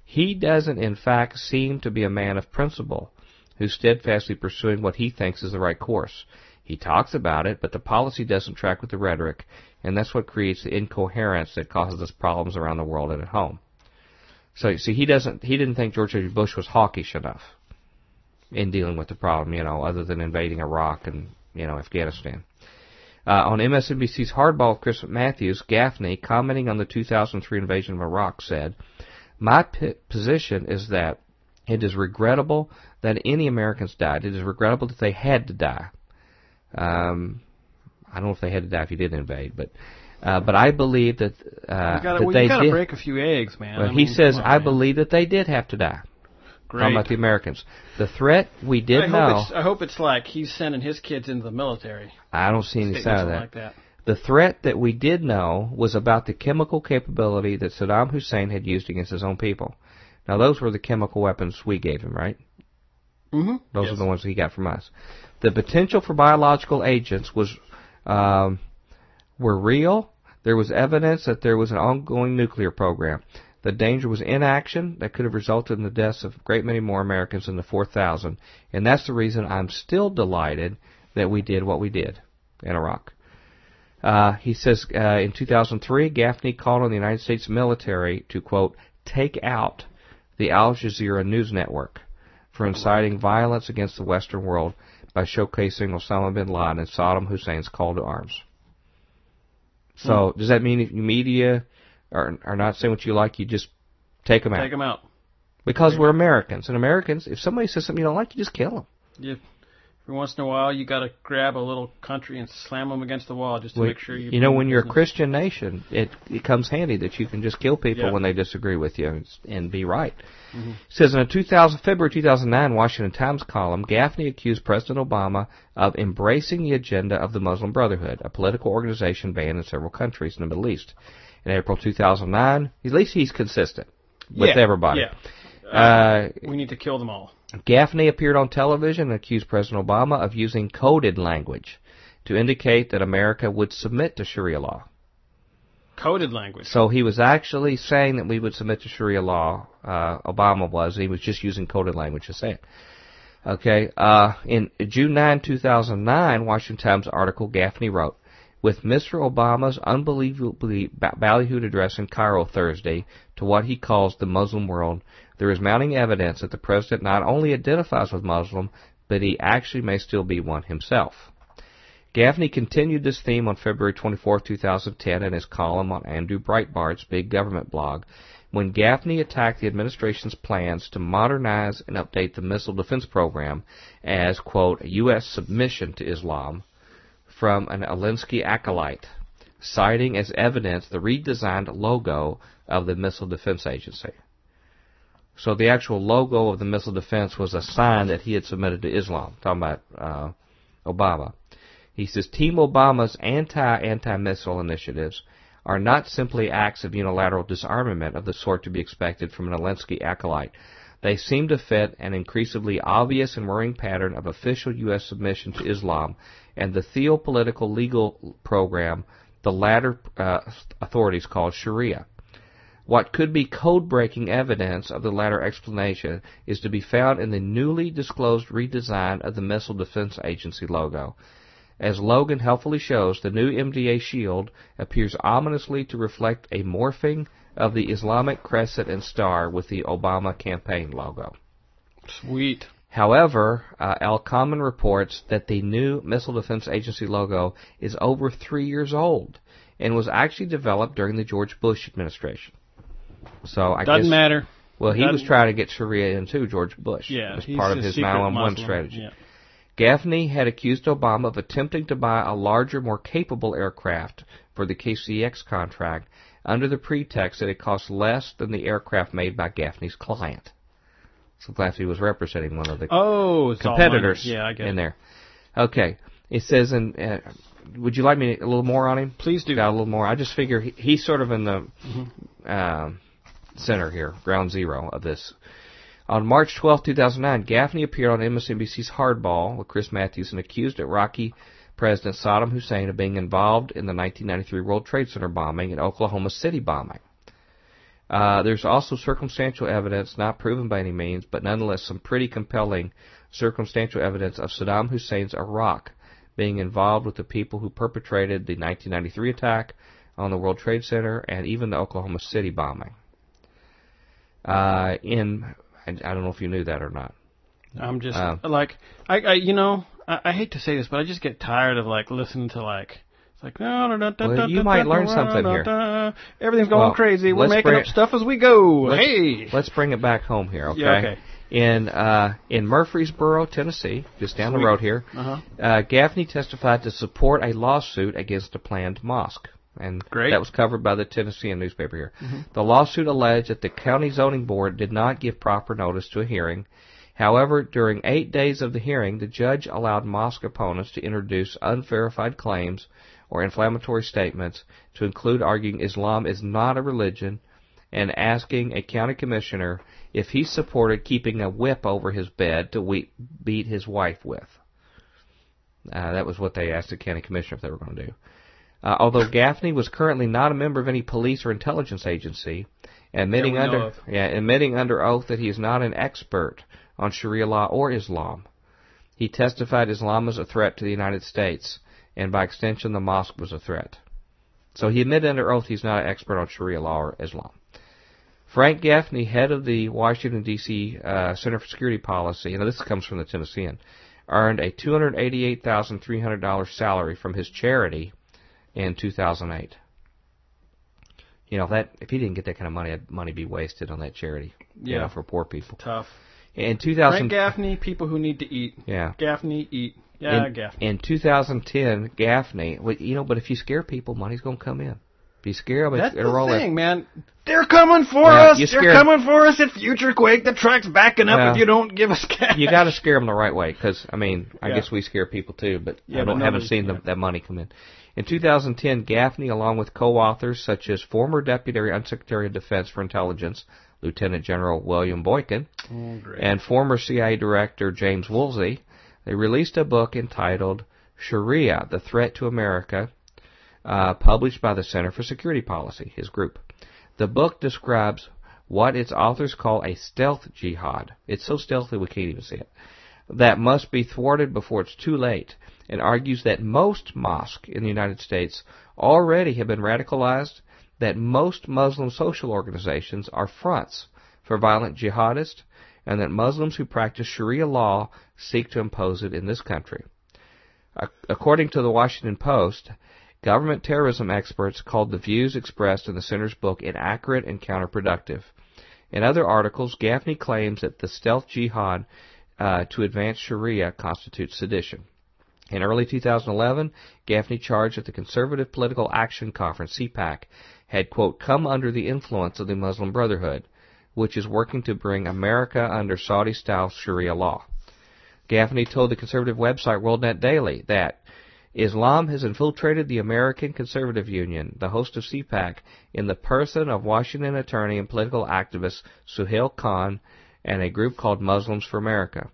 he doesn't in fact seem to be a man of principle who's steadfastly pursuing what he thinks is the right course. He talks about it, but the policy doesn't track with the rhetoric, and that's what creates the incoherence that causes us problems around the world and at home. So, see, he doesn't, he didn't think George W. Bush was hawkish enough in dealing with the problem, you know, other than invading Iraq and, you know, Afghanistan. Uh, on MSNBC's Hardball Chris Matthews, Gaffney, commenting on the 2003 invasion of Iraq, said, My p- position is that it is regrettable that any Americans died. It is regrettable that they had to die. Um, I don't know if they had to die if you did invade, but uh, but I believe that uh, gotta, that well, they you gotta did. break a few eggs, man. Well, I he mean, says, on, I man. believe that they did have to die. Great. Talking about the Americans. The threat we did I hope know. it's I hope it's like he's sending his kids into the military. I don't see any sign of that. like that. The threat that we did know was about the chemical capability that Saddam Hussein had used against his own people. Now, those were the chemical weapons we gave him, right? Mm-hmm. Those Yes. are the ones he got from us. The potential for biological agents was um, were real. There was evidence that there was an ongoing nuclear program. The danger was inaction that could have resulted in the deaths of a great many more Americans than the 4,000. And that's the reason I'm still delighted that we did what we did in Iraq. Uh, he says uh, in 2003, Gaffney called on the United States military to, quote, take out the Al Jazeera news network for inciting violence against the Western world by showcasing Osama bin Laden and Saddam Hussein's call to arms. So, hmm. does that mean if media are, are not saying what you like, you just take them out? Take them out. Because we're Americans. And Americans, if somebody says something you don't like, you just kill them. You, every once in a while, you got to grab a little country and slam them against the wall just to make sure you. you know, when you're a. Christian nation, it it comes handy that you can just kill people Yeah. when they disagree with you and, and be right. Mhm. It says in a 2000, February 2009 Washington Times column, Gaffney accused President Obama of embracing the agenda of the Muslim Brotherhood, a political organization banned in several countries in the Middle East. In April 2009, at least he's consistent with Yeah, everybody. Yeah. Uh, we need to kill them all. Gaffney appeared on television and accused President Obama of using coded language to indicate that America would submit to Sharia law. Coded language. So he was actually saying that we would submit to Sharia law. Uh, Obama was. He was just using coded language to say it. Okay. Uh, in June 9, 2009, Washington Times article, Gaffney wrote, with Mr. Obama's unbelievably ballyhooed address in Cairo Thursday to what he calls the Muslim world, there is mounting evidence that the president not only identifies with Muslim, but he actually may still be one himself. Gaffney continued this theme on February 24, 2010 in his column on Andrew Breitbart's Big Government blog when Gaffney attacked the administration's plans to modernize and update the missile defense program as, quote, U.S. submission to Islam from an Alinsky acolyte, citing as evidence the redesigned logo of the Missile Defense Agency. So the actual logo of the missile defense was a sign that he had submitted to Islam, talking about uh, Obama. He says Team Obama's anti-anti-missile initiatives are not simply acts of unilateral disarmament of the sort to be expected from an Alinsky acolyte. They seem to fit an increasingly obvious and worrying pattern of official U.S. submission to Islam and the theopolitical legal program the latter uh, authorities call Sharia. What could be code-breaking evidence of the latter explanation is to be found in the newly disclosed redesign of the Missile Defense Agency logo. As Logan helpfully shows, the new MDA shield appears ominously to reflect a morphing of the Islamic crescent and star with the Obama campaign logo. Sweet. However, uh, Al Kamen reports that the new Missile Defense Agency logo is over three years old and was actually developed during the George Bush administration. So I guess Doesn't guess, matter. Well, he was Doesn't- than to get Sharia into George Bush. Yeah, as part of his secret 911 Muslim. strategy. Yeah. Gaffney had accused Obama of attempting to buy a larger, more capable aircraft for the KCX contract under the pretext that it cost less than the aircraft made by Gaffney's client. So Gaffney was representing one of the Oh, competitors. Yeah, I get in it. there. Okay, it says in. Uh, would you like me a little more on him? Please do. Got a little more. I just figure he, he's sort of in the Mm-hmm. um, center here, ground zero of this. On March 12, 2009, Gaffney appeared on MSNBC's Hardball with Chris Matthews and accused Iraqi President Saddam Hussein of being involved in the 1993 World Trade Center bombing and Oklahoma City bombing. Uh, there's also circumstantial evidence, not proven by any means, but nonetheless some pretty compelling circumstantial evidence of Saddam Hussein's Iraq being involved with the people who perpetrated the 1993 attack on the World Trade Center and even the Oklahoma City bombing. Uh, in, I I don't know if you knew that or not. I'm just Uh, like I, I you know I, I hate to say this, but I just get tired of like listening to like it's like no no no Well, you might learn something here. Everything's going Well, crazy. We're making up it- stuff as we go. Let's- hey. Let's bring it back home here, okay? Yeah, okay. In uh, in Murfreesboro, Tennessee, just down the road here, Uh-huh. uh, Gaffney testified to support a lawsuit against a planned mosque. And Great. Mm-hmm. that was covered by the Tennessean newspaper here. The lawsuit alleged that the county zoning board did not give proper notice to a hearing. However, during eight days of the hearing, the judge allowed mosque opponents to introduce unverified claims or inflammatory statements to include arguing Islam is not a religion and asking a county commissioner if he supported keeping a whip over his bed to we- beat his wife with. Uh, that was what they asked the county commissioner if they were going to do. Uh, although Gaffney was currently not a member of any police or intelligence agency, admitting know under yeah, admitting under oath that he is not an expert on Sharia law or Islam, he testified Islam is a threat to the United States, and by extension, the mosque was a threat. So he admitted under oath he's not an expert on Sharia law or Islam. Frank Gaffney, head of the Washington, D.C. Uh, Center for Security Policy, and this comes from the Tennessean, earned a $288,300 salary from his charity in 2008. You know, if that if he didn't get that kind of money, that money be wasted on that charity. You know, for poor people. Tough. In 2000, Frank Gaffney, people who need to eat. yeah. Gaffney, eat. Yeah, in, Gaffney. in 2010, Gaffney, well, you know, but if you scare people, money's going to come in. If you scare them, That's the thing, man. They're coming for Well, us. They're coming for us at Future Quake. The track's backing up Well, if you don't give us cash. you got to scare them the right way, because I mean, I Yeah. guess we scare people too, but Yeah, I don't, haven't seen the, yeah. that money come in. In 2010, Gaffney, along with co-authors such as former Deputy Undersecretary of Defense for Intelligence, Lieutenant General William Boykin, Oh, and former CIA Director James Woolsey, they released a book entitled Sharia: The Threat to America, uh, published by the Center for Security Policy, his group. The book describes what its authors call a stealth jihad. It's so stealthy we can't even see it. That must be thwarted before it's too late, and argues that most mosques in the United States already have been radicalized, that most Muslim social organizations are fronts for violent jihadists, and that Muslims who practice Sharia law seek to impose it in this country. According to the Washington Post, government terrorism experts called the views expressed in the center's book inaccurate and counterproductive. In other articles, Gaffney claims that the stealth jihad uh, to advance Sharia constitutes sedition. In early 2011, Gaffney charged that the Conservative Political Action Conference, CPAC, had, quote, come under the influence of the Muslim Brotherhood, which is working to bring America under Saudi-style Sharia law. Gaffney told the conservative website WorldNet Daily that Islam has infiltrated the American Conservative Union, the host of CPAC, in the person of Washington attorney and political activist Suhail Khan and a group called Muslims for America.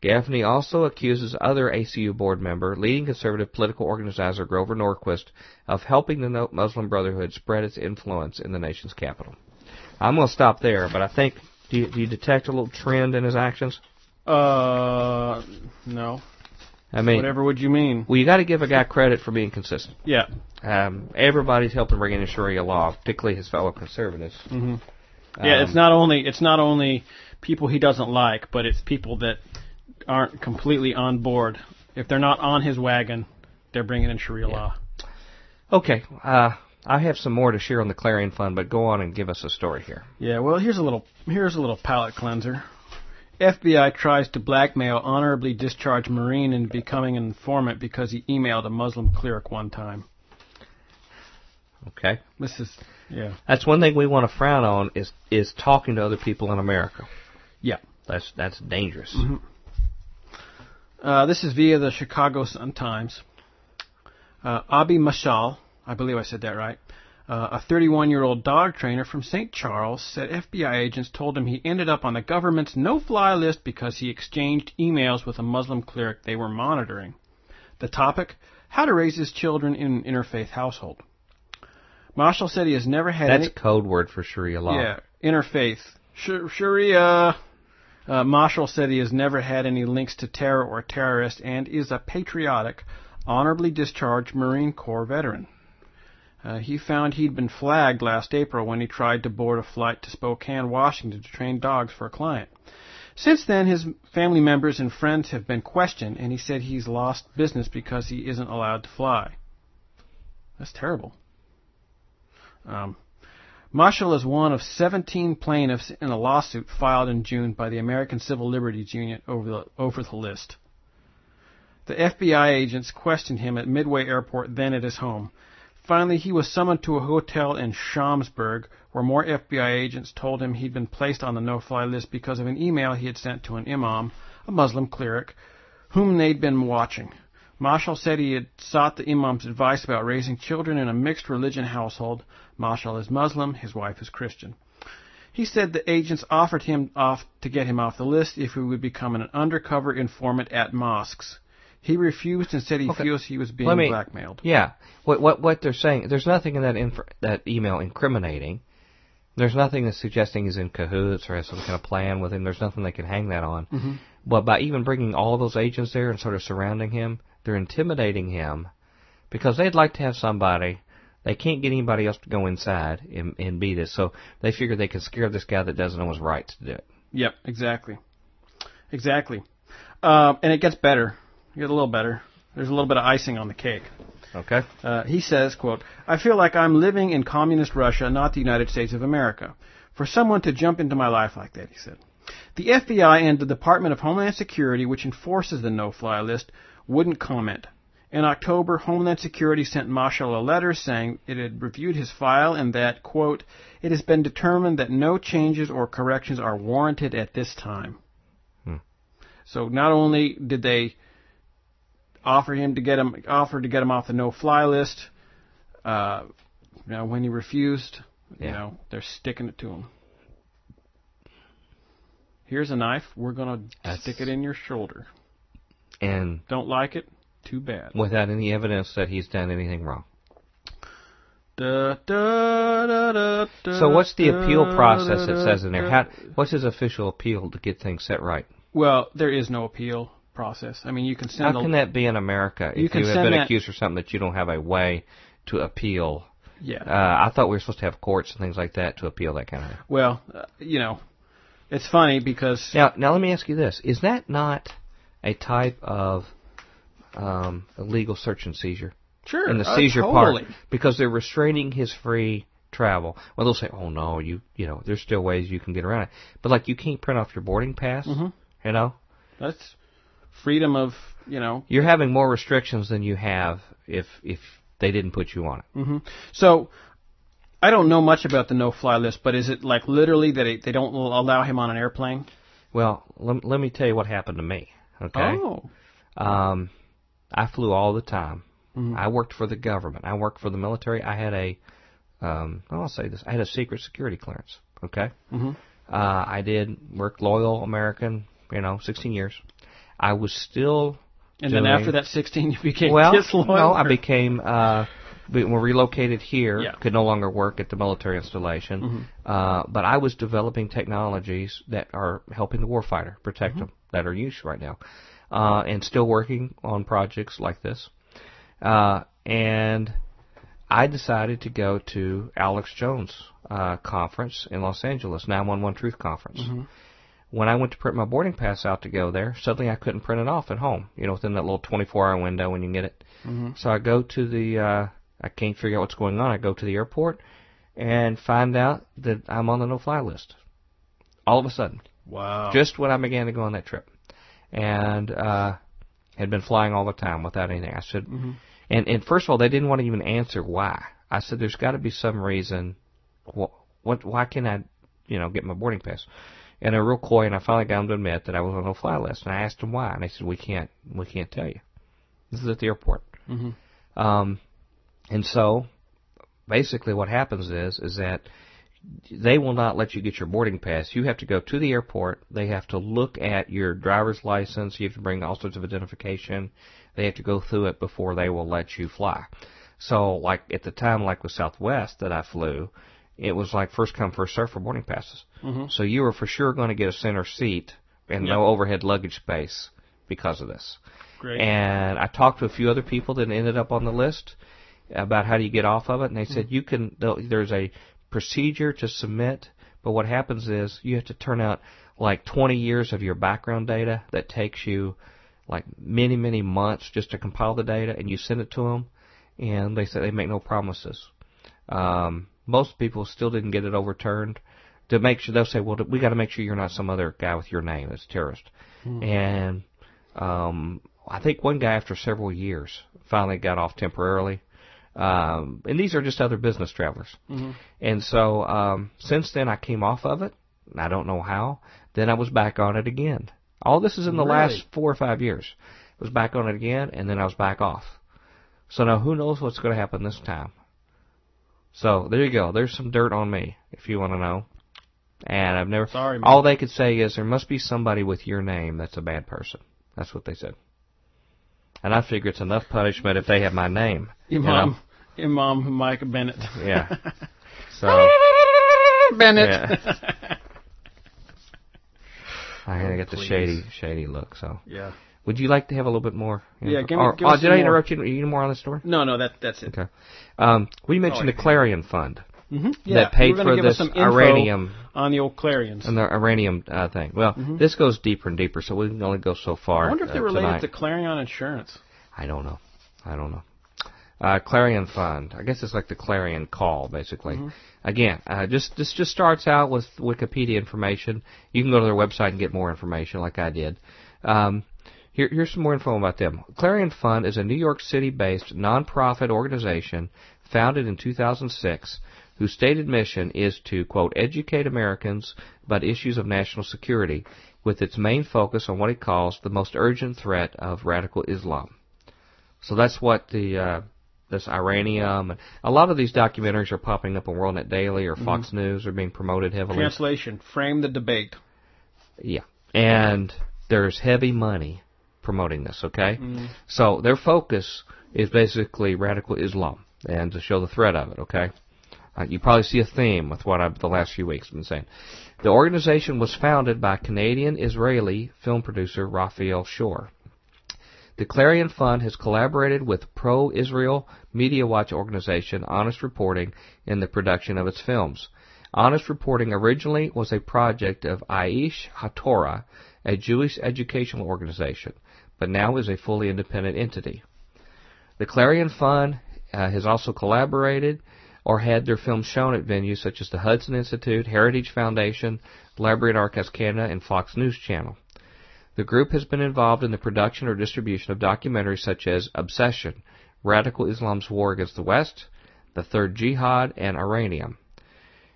Gaffney also accuses other ACU board member, leading conservative political organizer Grover Norquist, of helping the Muslim Brotherhood spread its influence in the nation's capital. I'm going to stop there, but I think do you, do you detect a little trend in his actions? Uh, no. I mean, Whatever would you mean? well, you got to give a guy credit for being consistent. Yeah. Um, everybody's helping bring in Sharia law, particularly his fellow conservatives. hmm Yeah, Um, it's not only it's not only people he doesn't like, but it's people that aren't completely on board. If they're not on his wagon, they're bringing in Sharia law. Okay, uh, I have some more to share on the Clarion Fund, but go on and give us a story here. Yeah, well, here's a little here's a little palate cleanser. FBI tries to blackmail honorably discharged Marine into becoming an informant because he emailed a Muslim cleric one time. Okay, This is yeah. that's one thing we want to frown on is is talking to other people in America. Yeah. That's that's dangerous. Uh, this is via the Chicago Sun Times. Uh, Abi Mashal, I believe I said that right, uh, a 31 year old dog trainer from St. Charles, said FBI agents told him he ended up on the government's no fly list because he exchanged emails with a Muslim cleric they were monitoring. The topic How to raise his children in an interfaith household. Marshall said he has never had That's any. code word for Sharia law. Yeah, interfaith. Sh- Sharia. Uh, Marshall said he has never had any links to terror or terrorists and is a patriotic, honorably discharged Marine Corps veteran. Uh, he found he'd been flagged last April when he tried to board a flight to Spokane, Washington to train dogs for a client. Since then, his family members and friends have been questioned, and he said he's lost business because he isn't allowed to fly. That's terrible. Um, Marshall is one of 17 plaintiffs in a lawsuit filed in June by the American Civil Liberties Union over the, over the list. The FBI agents questioned him at Midway Airport, then at his home. Finally, he was summoned to a hotel in Schaumburg, where more FBI agents told him he'd been placed on the no-fly list because of an email he had sent to an imam, a Muslim cleric, whom they'd been watching. Marshall said he had sought the imam's advice about raising children in a mixed religion household. Marshall is Muslim, his wife is Christian. He said the agents offered him off to get him off the list if he would become an undercover informant at mosques. He refused and said he Okay. feels he was being me- blackmailed. Yeah. What what what they're saying? There's nothing in that inf- that email incriminating. There's nothing that's suggesting he's in cahoots or has some kind of plan with him. There's nothing they can hang that on. Mm-hmm. But by even bringing all those agents there and sort of surrounding him, they're intimidating him because they'd like to have somebody. They can't get anybody else to go inside and, and be this, so they figure they can scare this guy that doesn't know his rights to do it. Yep, exactly. Exactly. Um, and it gets better. It gets a little better. There's a little bit of icing on the cake. Okay. Uh, he says, quote, I feel like I'm living in communist Russia, not the United States of America. For someone to jump into my life like that, he said. The FBI and the Department of Homeland Security, which enforces the no-fly list, wouldn't comment. In October, Homeland Security sent Marshall a letter saying it had reviewed his file and that, quote, it has been determined that no changes or corrections are warranted at this time. Hmm. So not only did they offer him to get him offer to get him off the no-fly list, uh, you know, when he refused, you know, they're sticking it to him. Here's a knife. We're gonna That's- stick it in your shoulder. And Don't like it? Too bad. without any evidence that he's done anything wrong. Da, da, da, So what's the appeal process it says in there? How, what's his official appeal to get things set right? Well, there is no appeal process. I mean, you can send How a can that be in America You if can you have been that- accused of something that you don't have a way to appeal? yeah. Uh, I thought we were supposed to have courts and things like that to appeal that kind of thing. well, uh, you know, it's funny because Now, now let me ask you this: Is that not a type of um, illegal search and seizure? sure in the uh, seizure totally. part because they're restraining his free travel. Well, they'll say, "Oh no, you you know, there's still ways you can get around it." But like, you can't print off your boarding pass. Mhm. You know, That's freedom of you know. you're having more restrictions than you have if if they didn't put you on it. hmm So. I don't know much about the no-fly list, but is it like literally that it, they don't allow him on an airplane? Well, let, let me tell you what happened to me. Okay. Oh. Um, I flew all the time. Mhm. I worked for the government. I worked for the military. I had a, um, I'll say this. I had a secret security clearance. Okay. Mm-hmm. Uh, I did work loyal American, you know, 16 years. I was still And then after that 16, you became well, disloyal. no, I became uh, we were relocated here. Yeah. Could no longer work at the military installation, Mm-hmm. uh, but I was developing technologies that are helping the warfighter protect Mm-hmm. them that are in use right now, uh, and still working on projects like this. Uh, and I decided to go to Alex Jones uh, conference in Los Angeles, 911 Truth Conference. Mhm. When I went to print my boarding pass out to go there, suddenly I couldn't print it off at home. You know, within that little 24-hour window when you get it. Mm-hmm. So I go to the. Uh, I can't figure out what's going on. I go to the airport and find out that I'm on the no-fly list. All of a sudden, Wow. just when I began to go on that trip, and uh, had been flying all the time without anything. I said, Mhm. and and first of all, they didn't want to even answer why. I said, "There's got to be some reason. What, what? Why can't I, you know, get my boarding pass?" And they're real coy, and I finally got them to admit that I was on no fly list. And I asked them why, and they said, "We can't, we can't tell you. This is at the airport." Mhm. Um, and so, basically, what happens is is that they will not let you get your boarding pass. You have to go to the airport. They have to look at your driver's license. You have to bring all sorts of identification. They have to go through it before they will let you fly. So, like at the time, like with Southwest that I flew, it was like first come first serve for boarding passes. Mhm. So you were for sure going to get a center seat and no overhead luggage space because of this. Great. And I talked to a few other people that ended up on the list about how do you get off of it, and they said you can. There's a procedure to submit, but what happens is you have to turn out like 20 years of your background data that takes you like many many months just to compile the data, and you send it to them, and they said they make no promises. Um, most people still didn't get it overturned. To make sure they'll say, well, we got to make sure you're not some other guy with your name that's a terrorist. And um, I think one guy, after several years, finally got off temporarily. Um, and these are just other business travelers. Mhm. And so um, since then, I came off of it. and I don't know how. Then I was back on it again. All this is in the Really? last four or five years. I was back on it again, and then I was back off. So now who knows what's going to happen this time? So there you go. There's some dirt on me, if you want to know. And I've never. Sorry, man. All they could say is there must be somebody with your name that's a bad person. That's what they said. And I figure it's enough punishment if they have my name. you know? Imam, Imam Mike Bennett. Yeah. So Bennett. Yeah. I gotta get the shady, shady look. So, yeah. Would you like to have a little bit more? Yeah, give me- or- give oh, did I more. interrupt you? You more on the story? No, no, that that's it. Okay. Um, we mentioned Oh, the Clarion Fund Mm-hmm. Yeah, that paid for this us some info uranium on the old Clarions. and the Iranium uh, thing. Well, this goes deeper and deeper, so we can only go so far. Mm-hmm. I wonder if uh, they're related tonight. to Clarion Insurance. I don't know. I don't know. Uh, Clarion Fund. I guess it's like the Clarion Call, basically. Mm-hmm. Again, uh, just this just starts out with Wikipedia information. You can go to their website and get more information, like I did. Um, here, here's some more info about them. Clarion Fund is a New York City-based nonprofit organization founded in 2006, whose stated mission is to quote educate Americans about issues of national security, with its main focus on what it calls the most urgent threat of radical Islam. So that's what the uh, this Iranium and a lot of these documentaries are popping up on WorldNet Daily or Fox News are being promoted heavily. Translation: Frame the debate. Yeah, and there's heavy money promoting this. Okay, so their focus is basically radical Islam and to show the threat of it. Okay. Uh, you probably see a theme with what I've the last few weeks been saying. The organization was founded by Canadian Israeli film producer Raphael Shore. The Clarion Fund has collaborated with pro Israel Media Watch organization Honest Reporting in the production of its films. Honest Reporting originally was a project of Aish HaTorah, a Jewish educational organization, but now is a fully independent entity. The Clarion Fund uh, has also collaborated or had their films shown at venues such as the Hudson Institute, Heritage Foundation, Library and Archives Canada, and Fox News Channel. The group has been involved in the production or distribution of documentaries such as Obsession, Radical Islam's War Against the West, The Third Jihad, and Iranium.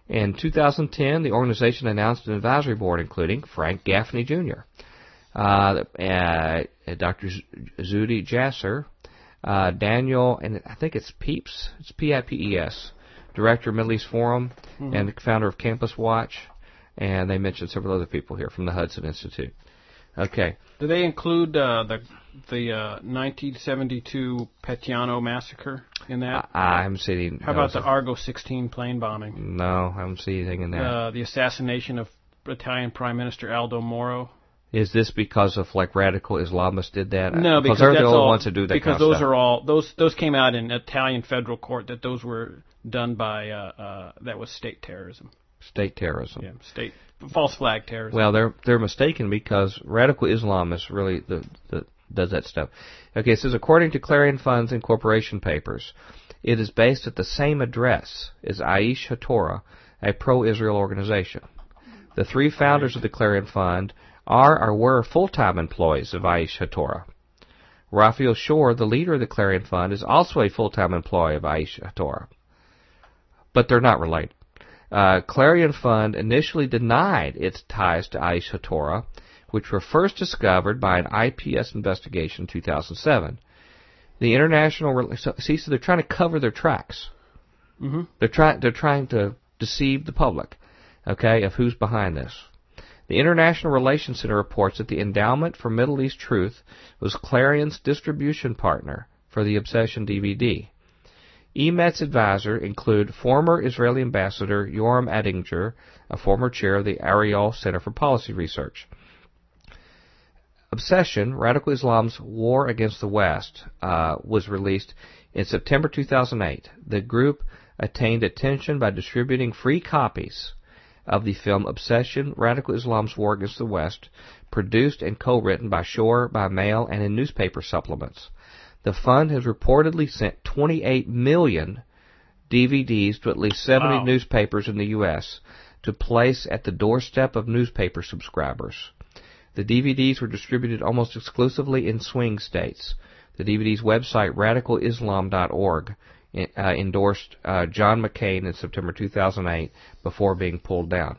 In 2010, the organization announced an advisory board including Frank Gaffney Jr., uh, uh, Dr. Zuhdi Jasser, uh, Daniel, and I think it's Peeps, it's P-I-P-E-S, Director of Middle East Forum, and founder of Campus Watch, and they mentioned several other people here from the Hudson Institute. Okay, Do they include uh, the the uh, 1972 Peteano massacre in that? I haven't seen. How about the Argo 16 plane bombing? No, I haven't seen anything in that. Uh, the assassination of Italian Prime Minister Aldo Moro? Is this because of like radical Islamists did that? No, because they're that's the only all, ones who do that because those are all those those came out in Italian federal court that those were done by uh, uh, that was state terrorism. state terrorism. Yeah, state false flag terrorism. Well, they're they're mistaken because radical Islamists really the, the does that stuff. Okay, it says according to Clarion Funds and Corporation papers, it is based at the same address as Aish HaTorah, a pro-Israel organization. The three founders of the Clarion Fund are or were full-time employees of Aish HaTorah. Raphael Shore, the leader of the Clarion Fund, is also a full-time employee of Aish HaTorah. But they're not related. Uh, Clarion Fund initially denied its ties to Aish HaTorah, which were first discovered by an IPS investigation in 2007. The international see, so they're trying to cover their tracks. Mm-hmm. They're trying they're trying to deceive the public, okay, of who's behind this. The International Relations Center reports that the Endowment for Middle East Truth was Clarion's distribution partner for the Obsession DVD. EMET's advisor include former Israeli ambassador Yoram Ettinger, a former chair of the Ariel Center for Policy Research. Obsession, Radical Islam's War Against the West, uh, was released in September 2008. The group attained attention by distributing free copies of the film Obsession, Radical Islam's War Against the West, produced and co-written by Shore by mail and in newspaper supplements. The fund has reportedly sent 28 million DVDs to at least 70 wow. newspapers in the U.S. to place at the doorstep of newspaper subscribers. The DVDs were distributed almost exclusively in swing states. The DVD's website, radicalislam.org, uh, endorsed uh, John McCain in September 2008 before being pulled down.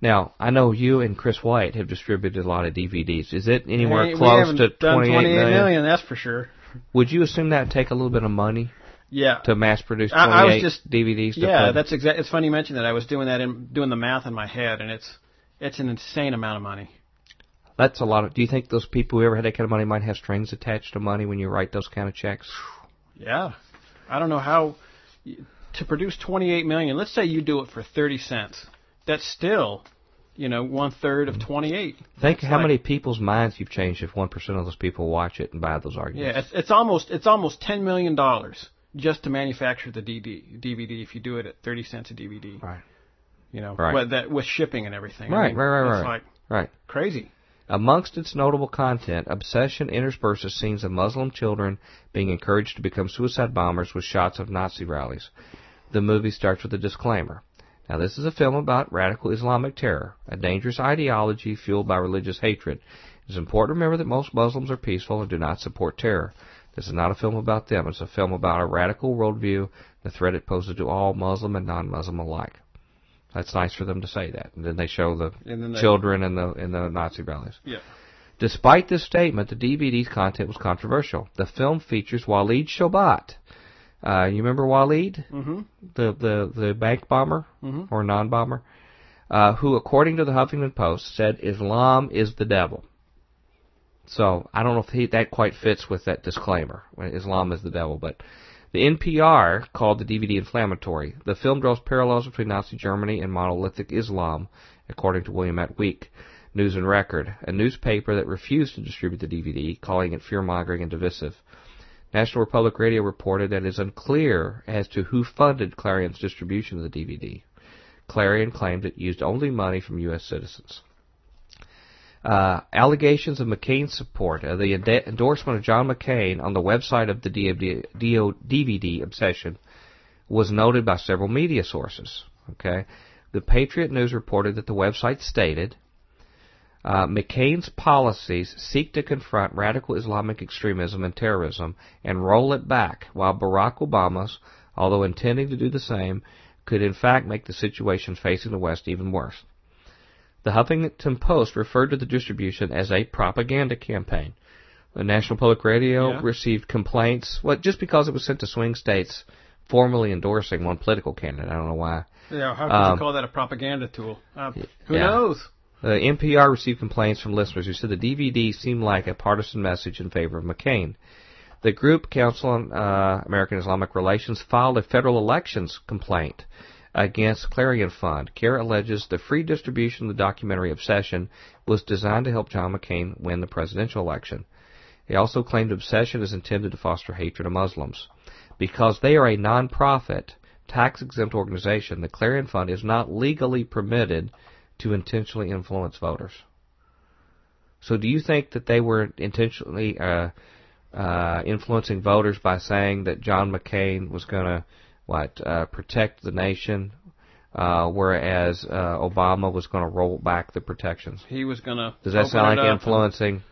Now, I know you and Chris White have distributed a lot of DVDs. Is it anywhere we close to 28 28 million? million? That's for sure. Would you assume that would take a little bit of money Yeah. to mass produce I- 28 I was just- DVDs? Yeah, play? that's exact. It's funny you mentioned that. I was doing that in doing the math in my head, and it's it's an insane amount of money. That's a lot of. Do you think those people who ever had that kind of money might have strings attached to money when you write those kind of checks? Yeah, I don't know how to produce 28 million. Let's say you do it for 30 cents. That's still, you know, one third of 28. Think It's how like- many people's minds you've changed if one percent of those people watch it and buy those arguments. Yeah, it's, it's almost it's almost 10 million dollars just to manufacture the DD, DVD if you do it at 30 cents a DVD. Right. You know, Right. with that with shipping and everything. I Right, mean, right, right, it's right. like Right. crazy. Amongst its notable content, Obsession intersperses scenes of Muslim children being encouraged to become suicide bombers with shots of Nazi rallies. The movie starts with a disclaimer. Now, this is a film about radical Islamic terror, a dangerous ideology fueled by religious hatred. It is important to remember that most Muslims are peaceful and do not support terror. This is not a film about them. It's a film about a radical worldview, the threat it poses to all Muslim and non-Muslim alike. That's nice for them to say that. And then they show the And they- children in the in the Nazi rallies. Yeah. Despite this statement, the DVD's content was controversial. The film features Walid Shoebat. Uh, you remember Walid, Mm-hmm. the the the bank bomber Mhm. or non-bomber, uh, who, according to the Huffington Post, said Islam is the devil. So I don't know if he, that quite fits with that disclaimer. when Islam is the devil, but the NPR called the DVD inflammatory. The film draws parallels between Nazi Germany and monolithic Islam, according to William at Week. News and Record, a newspaper that refused to distribute the DVD, calling it fear-mongering and divisive. National Republic Radio reported that it is unclear as to who funded Clarion's distribution of the DVD. Clarion claimed it used only money from U.S. citizens. Uh, allegations of McCain's support, uh, the endorsement of John McCain on the website of the DVD, DVD Obsession was noted by several media sources. Okay, the Patriot News reported that the website stated uh, McCain's policies seek to confront radical Islamic extremism and terrorism and roll it back, while Barack Obama's, although intending to do the same, could in fact make the situation facing the West even worse. The Huffington Post referred to the distribution as a propaganda campaign. The National Public Radio Yeah. received complaints, well, just because it was sent to swing states formally endorsing one political candidate. I don't know why. Yeah. How could Um, you call that a propaganda tool? Uh, who yeah. knows? The NPR received complaints from listeners who said the DVD seemed like a partisan message in favor of McCain. The group Council on uh, American Islamic Relations filed a federal elections complaint against Clarion Fund. CAIR alleges the free distribution of the documentary Obsession was designed to help John McCain win the presidential election. He also claimed Obsession is intended to foster hatred of Muslims. Because they are a non-profit, tax-exempt organization, the Clarion Fund is not legally permitted to intentionally influence voters. So, do you think that they were intentionally uh, uh, influencing voters by saying that John McCain was going to what uh, protect the nation, uh, whereas uh, Obama was going to roll back the protections? He was going to. Does that sound like influencing?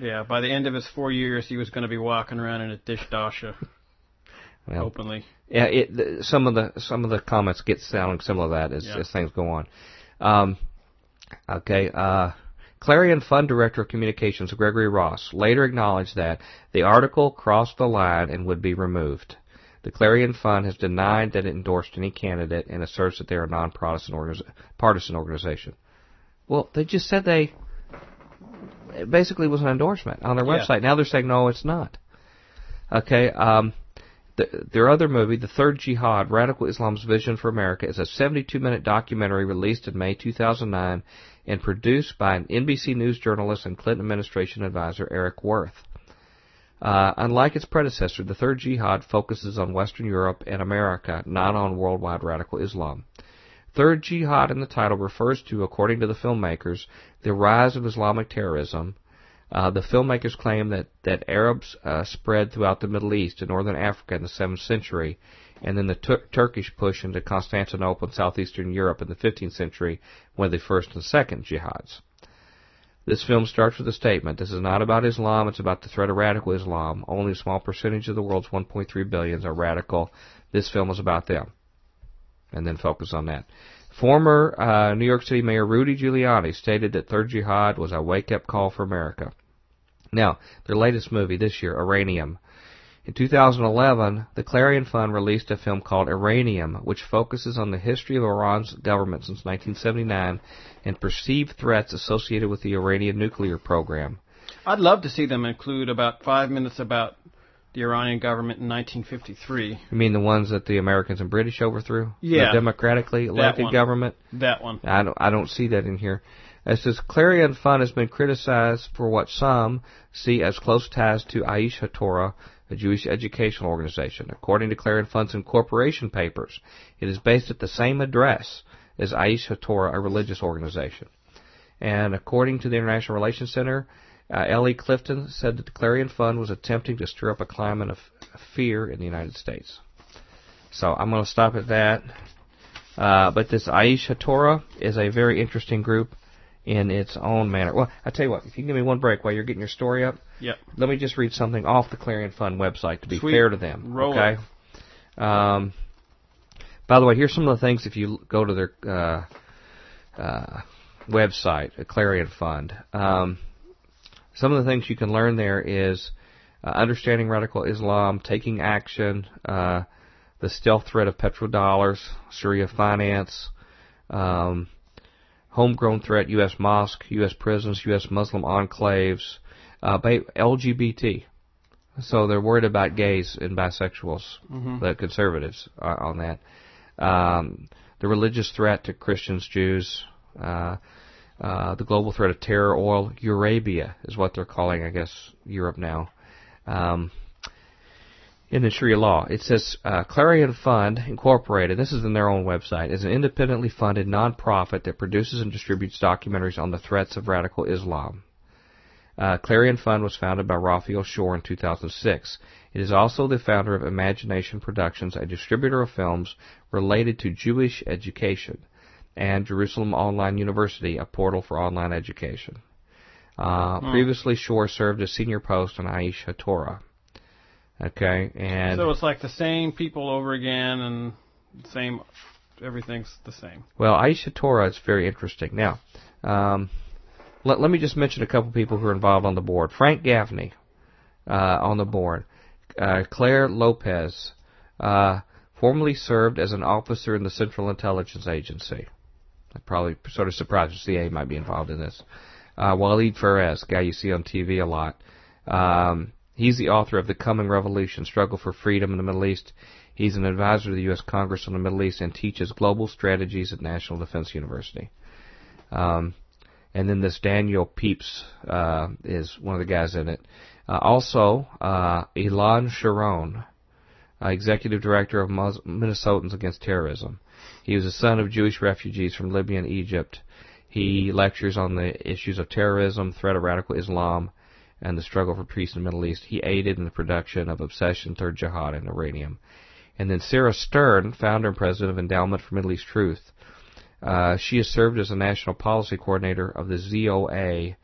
Yeah, by the end of his four years, he was going to be walking around in a dishdasha Well, openly. Yeah, it, the, some of the some of the comments get sounding similar to that as, Yeah. as things go on. Um, okay, uh, Clarion Fund Director of Communications Gregory Ross later acknowledged that the article crossed the line and would be removed. The Clarion Fund has denied that it endorsed any candidate and asserts that they are a non-partisan organiz- partisan organization. Well, they just said they it basically was an endorsement on their Yeah. website. Now they're saying no, it's not. Okay. Um, the, their other movie, The Third Jihad, Radical Islam's Vision for America, is a 72-minute documentary released in May 2009 and produced by an NBC News journalist and Clinton administration advisor Erik Werth. Uh, unlike its predecessor, The Third Jihad focuses on Western Europe and America, not on worldwide radical Islam. Third Jihad in the title refers to, according to the filmmakers, the rise of Islamic terrorism, uh, the filmmakers claim that, that Arabs uh, spread throughout the Middle East and northern Africa in the 7th century, and then the Tur- Turkish push into Constantinople and southeastern Europe in the 15th century were the first and second jihads. This film starts with a statement. This is not about Islam, it's about the threat of radical Islam. Only a small percentage of the world's 1.3 billions are radical. This film is about them. And then focus on that. Former uh, New York City Mayor Rudy Giuliani stated that Third Jihad was a wake-up call for America. Now, their latest movie this year, Iranium. In 2011, the Clarion Fund released a film called Iranium, which focuses on the history of Iran's government since 1979 and perceived threats associated with the Iranian nuclear program. I'd love to see them include about five minutes about the Iranian government in 1953. You mean the ones that the Americans and British overthrew? Yeah. The democratically elected government? That one. I don't, I don't see that in here. It says Clarion Fund has been criticized for what some see as close ties to Aish HaTorah, Jewish educational organization. According to Clarion Fund's incorporation papers, it is based at the same address as Aish HaTorah, a religious organization. And according to the International Relations Center, uh, Ellie Clifton said that the Clarion Fund was attempting to stir up a climate of fear in the United States. So I'm going to stop at that. Uh, but this Aish HaTorah is a very interesting group in its own manner. Well, I tell you what, if you can give me one break while you're getting your story up, Yep. let me just read something off the Clarion Fund website to be Sweet. fair to them. Roll okay. Um, by the way, here's some of the things if you go to their uh, uh, website, the Clarion Fund. Um, some of the things you can learn there is uh, understanding radical Islam, taking action, uh, the stealth threat of petrodollars, Sharia finance, um, homegrown threat, U.S. mosque, U.S. prisons, U.S. Muslim enclaves, uh, LGBT. So they're worried about gays and bisexuals, the conservatives are on that. Um, the religious threat to Christians, Jews, uh, uh, the global threat of terror, oil, Eurabia is what they're calling, I guess, Europe now. Um, in the Sharia law, it says uh, Clarion Fund Incorporated. This is in their own website. Is an independently funded nonprofit that produces and distributes documentaries on the threats of radical Islam. Uh, Clarion Fund was founded by Raphael Shore in 2006. It is also the founder of Imagination Productions, a distributor of films related to Jewish education, and Jerusalem Online University, a portal for online education. Uh, Previously, Shore served as senior post on Aish HaTorah. Okay, and So it's like the same people over again and same, everything's the same. Well, Aish HaTorah is very interesting. Now, um, let, let me just mention a couple people who are involved on the board. Frank Gaffney uh, on the board. Uh, Clare Lopez uh, formerly served as an officer in the Central Intelligence Agency. That probably sort of surprised the CIA might be involved in this. Uh, Walid Phares, guy you see on TV a lot. Um, he's the author of The Coming Revolution, Struggle for Freedom in the Middle East. He's an advisor to the U.S. Congress on the Middle East and teaches global strategies at National Defense University. Um, and then this Daniel Peeps uh, is one of the guys in it. Uh, also, uh, Ilan Sharon, uh, executive director of Mus- Minnesotans Against Terrorism. He was a son of Jewish refugees from Libya and Egypt. He lectures on the issues of terrorism, threat of radical Islam, and the struggle for peace in the Middle East. He aided in the production of Obsession, Third Jihad, and Iranium. And then Sarah Stern, founder and president of Endowment for Middle East Truth. Uh, she has served as the national policy coordinator of the ZOA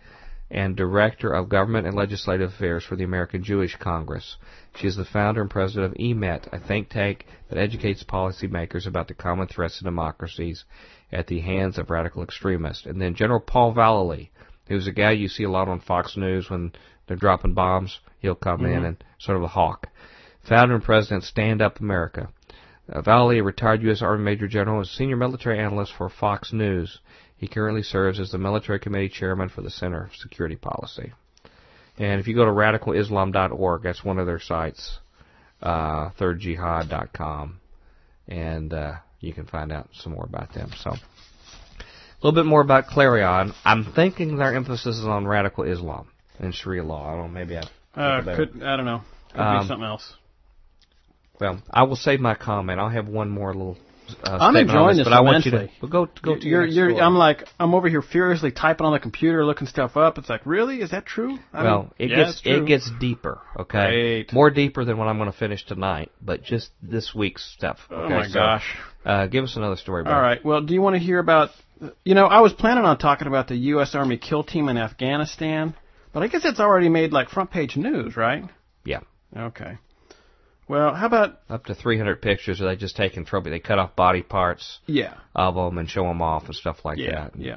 and director of government and legislative affairs for the American Jewish Congress. She is the founder and president of EMET, a think tank that educates policymakers about the common threats to democracies at the hands of radical extremists. And then General Paul Vallely, who's a guy you see a lot on Fox News when they're dropping bombs. He'll come mm-hmm. in and sort of a hawk. Founder and president Stand Up America. Uh, Vallely, a retired U.S. Army Major General, is senior military analyst for Fox News. He currently serves as the Military Committee Chairman for the Center for Security Policy. And if you go to radicalislam.org, that's one of their sites, uh, thirdjihad.com, and uh, you can find out some more about them. So, a little bit more about Clarion. I'm thinking their emphasis is on radical Islam and Sharia law. I don't know, maybe I. Uh, could I don't know. Could um, be something else. Well, I will save my comment. I'll have one more little uh, I'm enjoying this, this, but I want you to go go to you're, your you're, I'm like I'm over here furiously typing on the computer, looking stuff up. It's like, really, is that true? I well, mean, it yeah, gets it gets deeper. Okay, Great. more deeper than what I'm going to finish tonight, but just this week's stuff. Oh okay? Oh my so, gosh! Uh, give us another story. All right. Well, do you want to hear about? You know, I was planning on talking about the U.S. Army kill team in Afghanistan, but I guess it's already made like front page news, right? Yeah. Okay. Well, how about up to 300 pictures? Are they just taking trophy? They cut off body parts, yeah, of them and show them off and stuff like yeah, that. Yeah.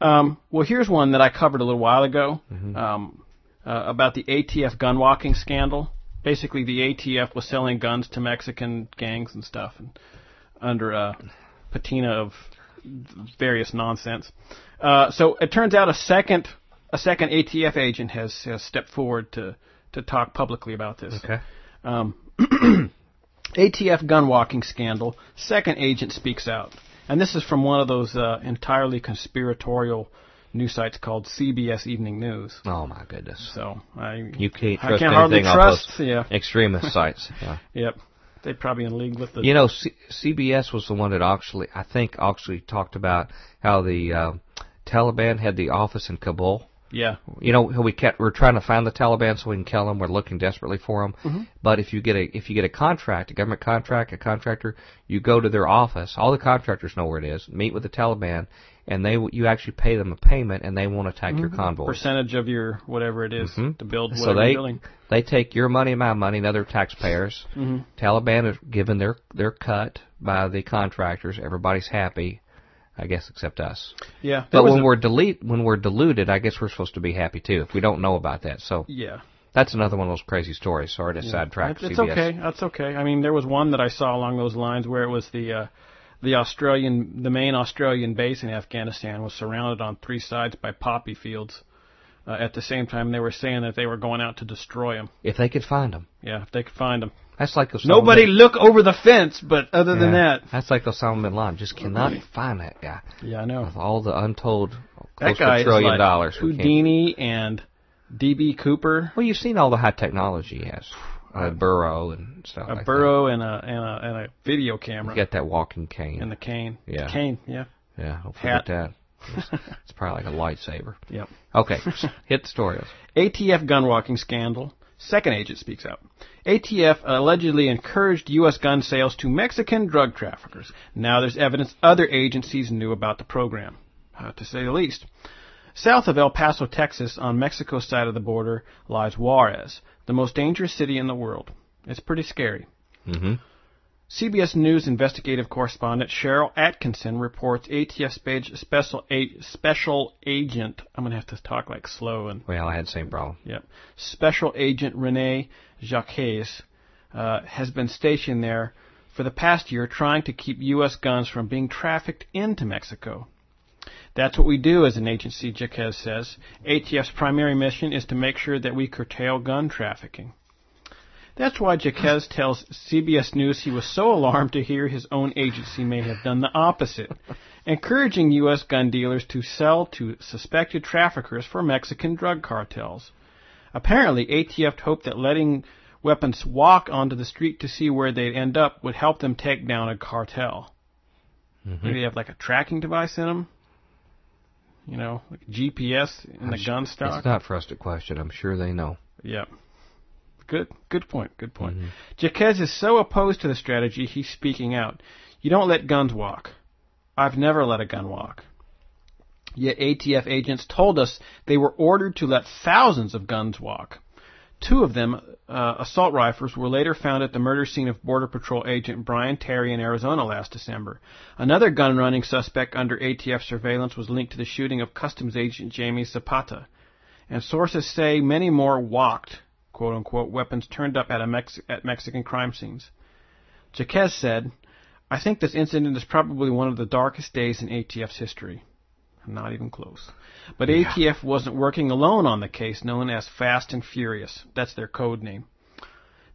Um, well, here's one that I covered a little while ago mm-hmm. um, uh, about the ATF gun walking scandal. Basically, the ATF was selling guns to Mexican gangs and stuff, and under a patina of various nonsense. Uh, so it turns out a second a second ATF agent has, has stepped forward to to talk publicly about this. Okay. Um, ATF gun walking scandal. Second agent speaks out. And this is from one of those uh, entirely conspiratorial news sites called CBS Evening News. Oh my goodness! So I you can't trust I can't hardly trust. Yeah. Extremist sites. Yeah. Yep. They're probably in league with the. You know, C- CBS was the one that actually, I think, actually talked about how the uh, Taliban had the office in Kabul. Yeah. You know, we kept we're trying to find the Taliban so we can kill them. We're looking desperately for them. Mm-hmm. But if you get a if you get a contract, a government contract, a contractor, you go to their office. All the contractors know where it is. Meet with the Taliban, and they you actually pay them a payment, and they won't attack mm-hmm. your convoy. Percentage of your whatever it is mm-hmm. to build whatever so they, you're building. They take your money, my money, and other taxpayers. Mm-hmm. Taliban is given their their cut by the contractors. Everybody's happy I guess, except us. Yeah. But when a, we're delete when we're deluded, I guess we're supposed to be happy too if we don't know about that. So yeah. That's another one of those crazy stories. Sorry to yeah. sidetrack. It's CBS. okay. That's okay. I mean, there was one that I saw along those lines where it was the uh, the Australian, the main Australian base in Afghanistan was surrounded on three sides by poppy fields. Uh, at the same time, they were saying that they were going out to destroy them. If they could find them. Yeah, if they could find them. That's like Osama Nobody bin, look over the fence, but other yeah, than that. That's like Osama bin Laden. Just cannot find that guy. Yeah, I know. With all the untold that guy to a trillion like dollars. Houdini and DB Cooper. Well, you've seen all the high technology he has. A burrow and stuff. A like burrow that. and a and a and a video camera. You got that walking cane. And the cane. Yeah. The cane. Yeah. Yeah. Don't forget that. It's, probably like a lightsaber. Yep. Okay. Hit the story. ATF gun walking scandal. Second agent speaks out. ATF allegedly encouraged U.S. gun sales to Mexican drug traffickers. Now there's evidence other agencies knew about the program, uh, to say the least. South of El Paso, Texas, on Mexico's side of the border, lies Juarez, the most dangerous city in the world. It's pretty scary. Mm-hmm. CBS News investigative correspondent Sharyl Atkinson reports ATF special special agent. I'm gonna have to talk like slow and. Well, I had the same problem. Yep. Special agent Rene Jacques uh, has been stationed there for the past year, trying to keep U.S. guns from being trafficked into Mexico. That's what we do as an agency, Jacques says. ATF's primary mission is to make sure that we curtail gun trafficking. That's why Jacques tells CBS News he was so alarmed to hear his own agency may have done the opposite, encouraging U.S. gun dealers to sell to suspected traffickers for Mexican drug cartels. Apparently, ATF hoped that letting weapons walk onto the street to see where they'd end up would help them take down a cartel. Mm-hmm. Maybe they have like a tracking device in them. You know, like GPS in the gun stock. It's not for us to question. I'm sure they know. Yeah. Good, good point. Good point. Mm-hmm. is so opposed to the strategy, he's speaking out. You don't let guns walk. I've never let a gun walk. Yet ATF agents told us they were ordered to let thousands of guns walk. Two of them, uh, assault rifles, were later found at the murder scene of Border Patrol agent Brian Terry in Arizona last December. Another gun running suspect under ATF surveillance was linked to the shooting of Customs agent Jamie Zapata. And sources say many more walked, quote unquote, weapons turned up at, Mex- at Mexican crime scenes. Jaquez said, I think this incident is probably one of the darkest days in ATF's history. Not even close. But yeah. ATF wasn't working alone on the case known as Fast and Furious. That's their code name.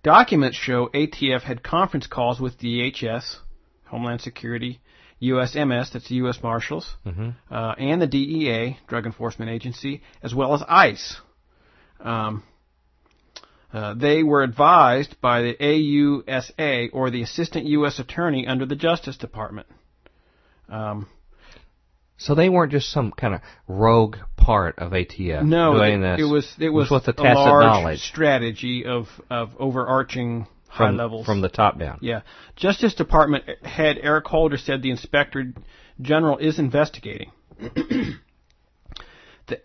Documents show ATF had conference calls with DHS, Homeland Security, USMS, that's the U.S. Marshals, mm-hmm. uh, and the DEA, Drug Enforcement Agency, as well as ICE. Um, uh, they were advised by the AUSA or the Assistant U.S. Attorney under the Justice Department. Um, so they weren't just some kind of rogue part of ATF. No, it, it, was it was, was a large knowledge. strategy of of overarching high from, levels from the top down. Yeah, Justice Department head Eric Holder said the Inspector General is investigating. the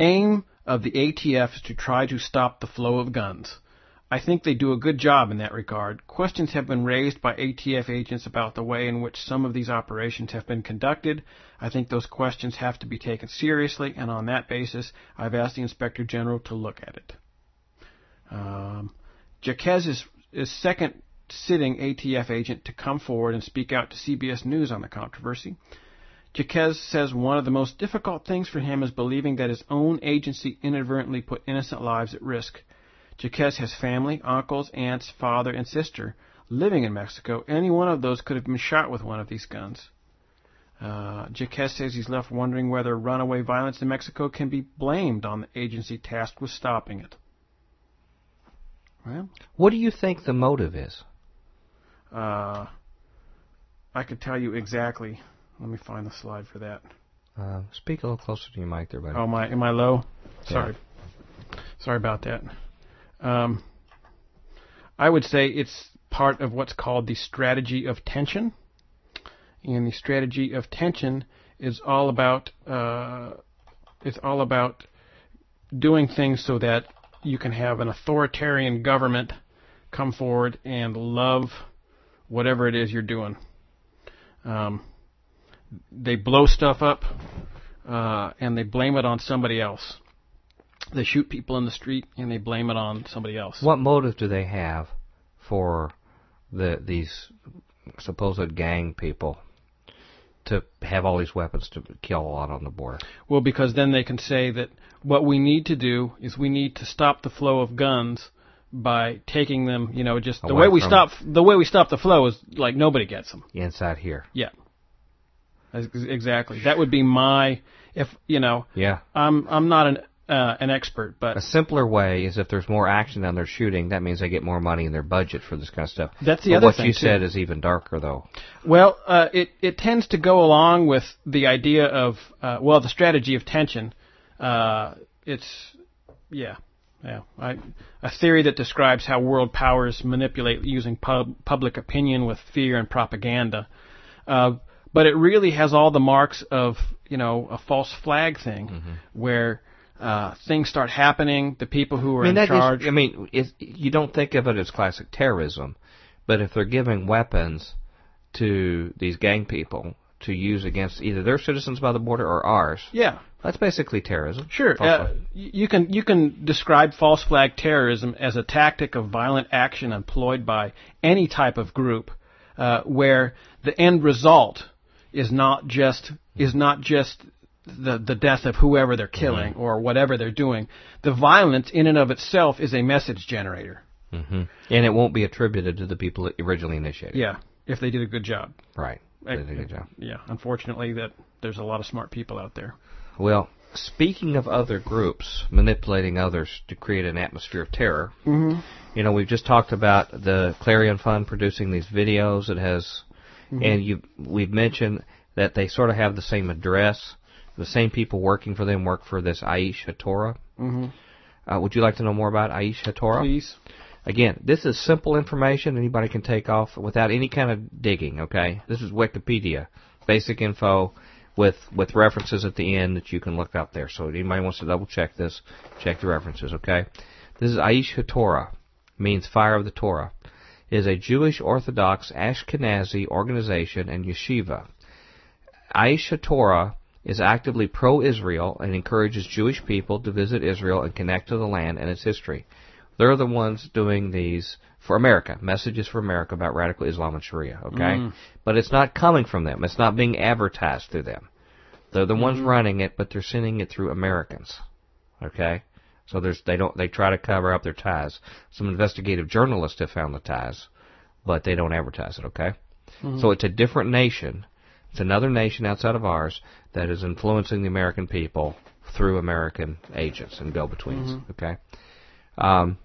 aim of the ATF is to try to stop the flow of guns. I think they do a good job in that regard. Questions have been raised by ATF agents about the way in which some of these operations have been conducted. I think those questions have to be taken seriously, and on that basis, I've asked the Inspector General to look at it. Um, Jaquez is, second sitting ATF agent to come forward and speak out to CBS News on the controversy. Jaquez says one of the most difficult things for him is believing that his own agency inadvertently put innocent lives at risk. Jaquez has family, uncles, aunts, father, and sister living in Mexico. Any one of those could have been shot with one of these guns. Uh, Jaquez says he's left wondering whether runaway violence in Mexico can be blamed on the agency tasked with stopping it. Well, what do you think the motive is? Uh, I could tell you exactly. Let me find the slide for that. Uh, speak a little closer to your mic there, buddy. Oh, my, am I low? Sorry. Yeah. Sorry about that. Um, I would say it's part of what's called the strategy of tension. And the strategy of tension is all about uh, it's all about doing things so that you can have an authoritarian government come forward and love whatever it is you're doing. Um, they blow stuff up uh, and they blame it on somebody else. They shoot people in the street and they blame it on somebody else. What motive do they have for the these supposed gang people to have all these weapons to kill a lot on the border? Well, because then they can say that what we need to do is we need to stop the flow of guns by taking them, you know, just the Away way we stop the way we stop the flow is like nobody gets them. Inside here. Yeah. Ex- Exactly. That would be my if you know Yeah. I'm I'm not an uh, an expert, but A simpler way is if there's more action than they're shooting, that means they get more money in their budget for this kind of stuff. That's the But other what thing, you too. said is even darker, though. Well, uh, it it tends to go along with the idea of uh, well, the strategy of tension. Uh, it's yeah, yeah, I, a theory that describes how world powers manipulate using pub, public opinion with fear and propaganda. Uh, but it really has all the marks of you know a false flag thing, Mm-hmm. where uh, things start happening. The people who are I mean, in that is- charge. I mean, you don't think of it as classic terrorism, but if they're giving weapons to these gang people to use against either their citizens by the border or ours, yeah, that's basically terrorism. Sure. Uh, you can you can describe false flag terrorism as a tactic of violent action employed by any type of group, uh, where the end result is not just is not just the the death of whoever they're killing or whatever they're doing. The violence in and of itself is a message generator. hmm And it won't be attributed to the people that originally initiated. Yeah, if they did a good job. Right. They did a good job. Yeah. Unfortunately, that there's a lot of smart people out there. Well, speaking of other groups manipulating others to create an atmosphere of terror, Mm-hmm. you know, we've just talked about the Clarion Fund producing these videos. It has, Mm-hmm. and you we've mentioned that they sort of have the same address the same people working for them work for this Aish HaTorah. Mm-hmm. Uh, would you like to know more about Aish HaTorah? Please. Again, this is simple information anybody can take off without any kind of digging, okay? This is Wikipedia. Basic info with with references at the end that you can look up there. So if anybody wants to double check this, check the references, okay? This is Aish HaTorah, means fire of the Torah. It is a Jewish Orthodox Ashkenazi organization and yeshiva. Aish HaTorah is actively pro-Israel and encourages Jewish people to visit Israel and connect to the land and its history. They're the ones doing these for America, messages for America about radical Islam and Sharia, okay? Mm. But it's not coming from them. It's not being advertised through them. They're the ones Mhm. running it, but they're sending it through Americans. Okay? So there's they don't they try to cover up their ties. Some investigative journalists have found the ties, but they don't advertise it, okay? Mhm. So it's a different nation. It's another nation outside of ours that is influencing the American people through American agents and go-betweens. Mhm. Okay. Um,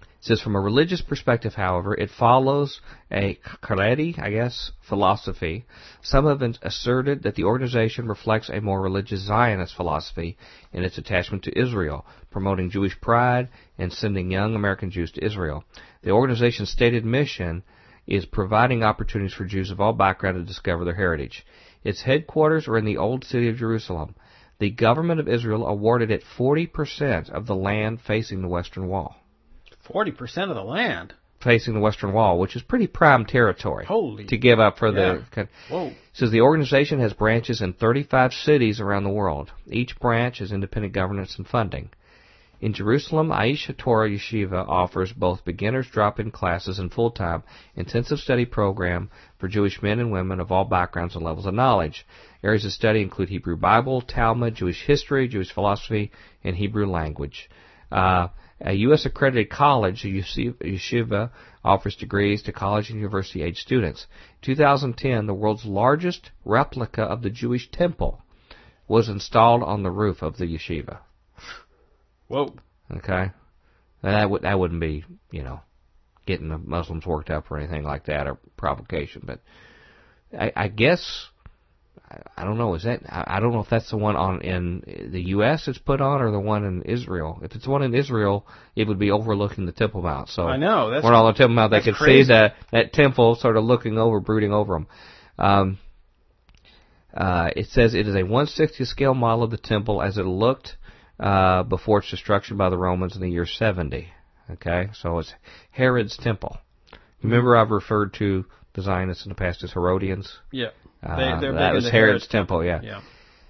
it says from a religious perspective, however, it follows a Haredi, I guess, philosophy. Some have asserted that the organization reflects a more religious Zionist philosophy in its attachment to Israel, promoting Jewish pride and sending young American Jews to Israel. The organization's stated mission is providing opportunities for Jews of all backgrounds to discover their heritage. Its headquarters are in the old city of Jerusalem. The government of Israel awarded it 40% of the land facing the Western Wall. Forty percent of the land. Facing the Western Wall, which is pretty prime territory Holy. to give up for the. Whoa. Says the organization has branches in 35 cities around the world. Each branch has independent governance and funding. In Jerusalem, Aish HaTorah Yeshiva offers both beginners drop-in classes and full-time intensive study program for Jewish men and women of all backgrounds and levels of knowledge. Areas of study include Hebrew Bible, Talmud, Jewish history, Jewish philosophy, and Hebrew language. Uh, a U.S. accredited college, yeshiva, offers degrees to college and university age students. 2010, the world's largest replica of the Jewish temple was installed on the roof of the yeshiva. Whoa. Okay, that would that wouldn't be you know getting the Muslims worked up or anything like that or provocation, but I, I guess I, I don't know. Is that I, I don't know if that's the one on in the U.S. it's put on or the one in Israel. If it's one in Israel, it would be overlooking the Temple Mount. So I know. That's when on the Temple Mount, they could crazy. see that that temple sort of looking over, brooding over them. Um, uh, it says it is a 160 scale model of the temple as it looked uh, before its destruction by the Romans in the year 70. Okay, so it's Herod's temple. Remember, I've referred to the Zionists in the past as Herodians. Yeah. Uh, They- they're that was Herod's Herod's temple. Yeah. Yeah.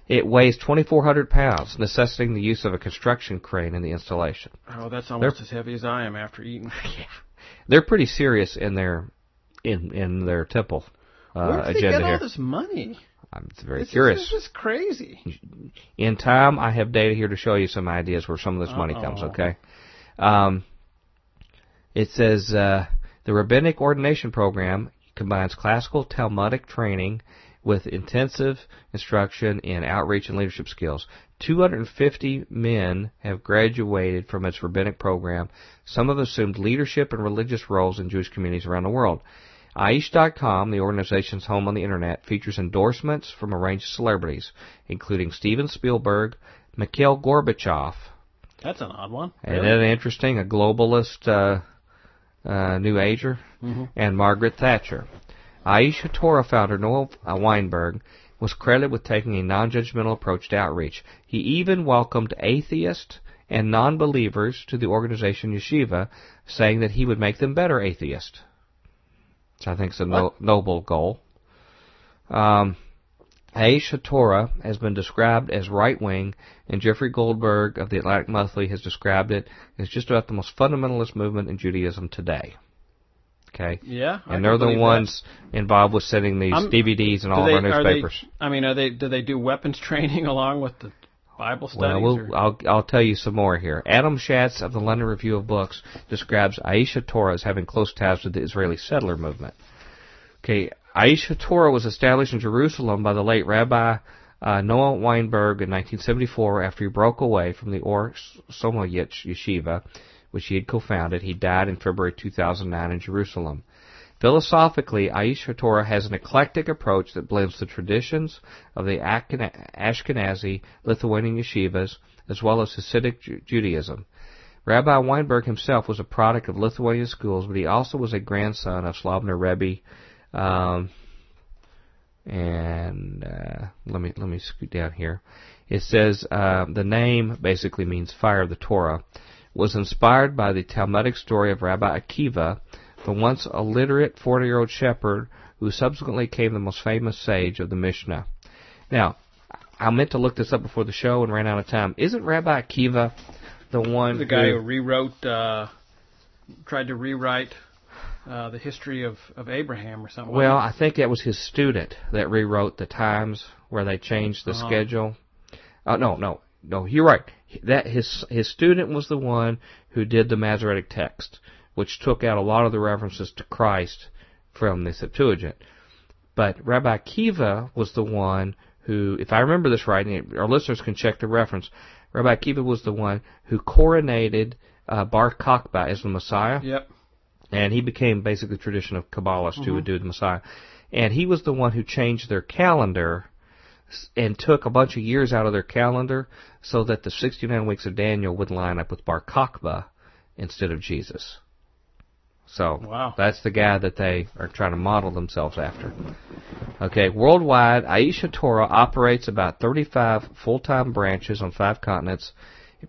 It weighs 2,400 pounds, necessitating the use of a construction crane in the installation. Oh, that's almost as heavy as I am after eating. yeah. They're pretty serious in their in in their temple uh, Where did they agenda get here. all this money? I'm very This curious. Is, this is crazy. In time, I have data here to show you some ideas where some of this money comes. Okay. Um, it says uh, the rabbinic ordination program combines classical Talmudic training with intensive instruction in outreach and leadership skills. 250 men have graduated from its rabbinic program. Some have assumed leadership and religious roles in Jewish communities around the world. Aish.com, the organization's home on the internet, features endorsements from a range of celebrities, including Steven Spielberg, Mikhail Gorbachev, That's an odd one. isn't that interesting? A globalist, uh, uh, New Ager, Mhm. and Margaret Thatcher. Aish HaTorah founder Noah uh, Weinberg was credited with taking a non-judgmental approach to outreach. He even welcomed atheists and non-believers to the organization Yeshiva, saying that he would make them better atheists. Which I think is a no- noble goal. Um, Aish HaTorah has been described as right wing, and Jeffrey Goldberg of the Atlantic Monthly has described it as just about the most fundamentalist movement in Judaism today. Okay? Yeah. And they're the believe that. ones involved with sending these I'm- DVDs and all they, of our are they, newspapers. I mean, are they? Do they do weapons training along with the Bible Well, we'll or- I'll, I'll tell you some more here. Adam Schatz of the London Review of Books describes Aish HaTorah as having close ties with the Israeli settler movement. Okay, Aish HaTorah was established in Jerusalem by the late Rabbi uh, Noah Weinberg in 1974 after he broke away from the Ohr Somayach Yeshiva, which he had co-founded. He died in February 2009 in Jerusalem. Philosophically, Aish HaTorah has an eclectic approach that blends the traditions of the Ashkenazi Lithuanian yeshivas as well as Hasidic Judaism. Rabbi Weinberg himself was a product of Lithuanian schools, but he also was a grandson of Slonimer Rebbe. Um, and uh, let me let me scoot down here. It says uh, the name basically means fire of the Torah. Was inspired by the Talmudic story of Rabbi Akiva, the once illiterate 40-year-old shepherd who subsequently became the most famous sage of the Mishnah. Now, I meant to look this up before the show and ran out of time. Isn't Rabbi Akiva the one The guy who, who rewrote, uh, tried to rewrite uh, the history of, of Abraham or something. Well, I think that was his student that rewrote the times where they changed the Uh-huh. schedule. Oh no, no, no. You're right. That his his student was the one who did the Masoretic text, which took out a lot of the references to Christ from the Septuagint. But Rabbi Akiva was the one who, if I remember this right, and our listeners can check the reference. Rabbi Akiva was the one who coronated uh, Bar Kokhba as the Messiah? Yep. and he became basically the tradition of Kabbalists who Mm-hmm. would do the Messiah. And he was the one who changed their calendar and took a bunch of years out of their calendar so that the 69 weeks of Daniel would line up with Bar Kokhba instead of Jesus. So Wow. that's the guy that they are trying to model themselves after. Okay, worldwide, Aish HaTorah operates about 35 full-time branches on five continents,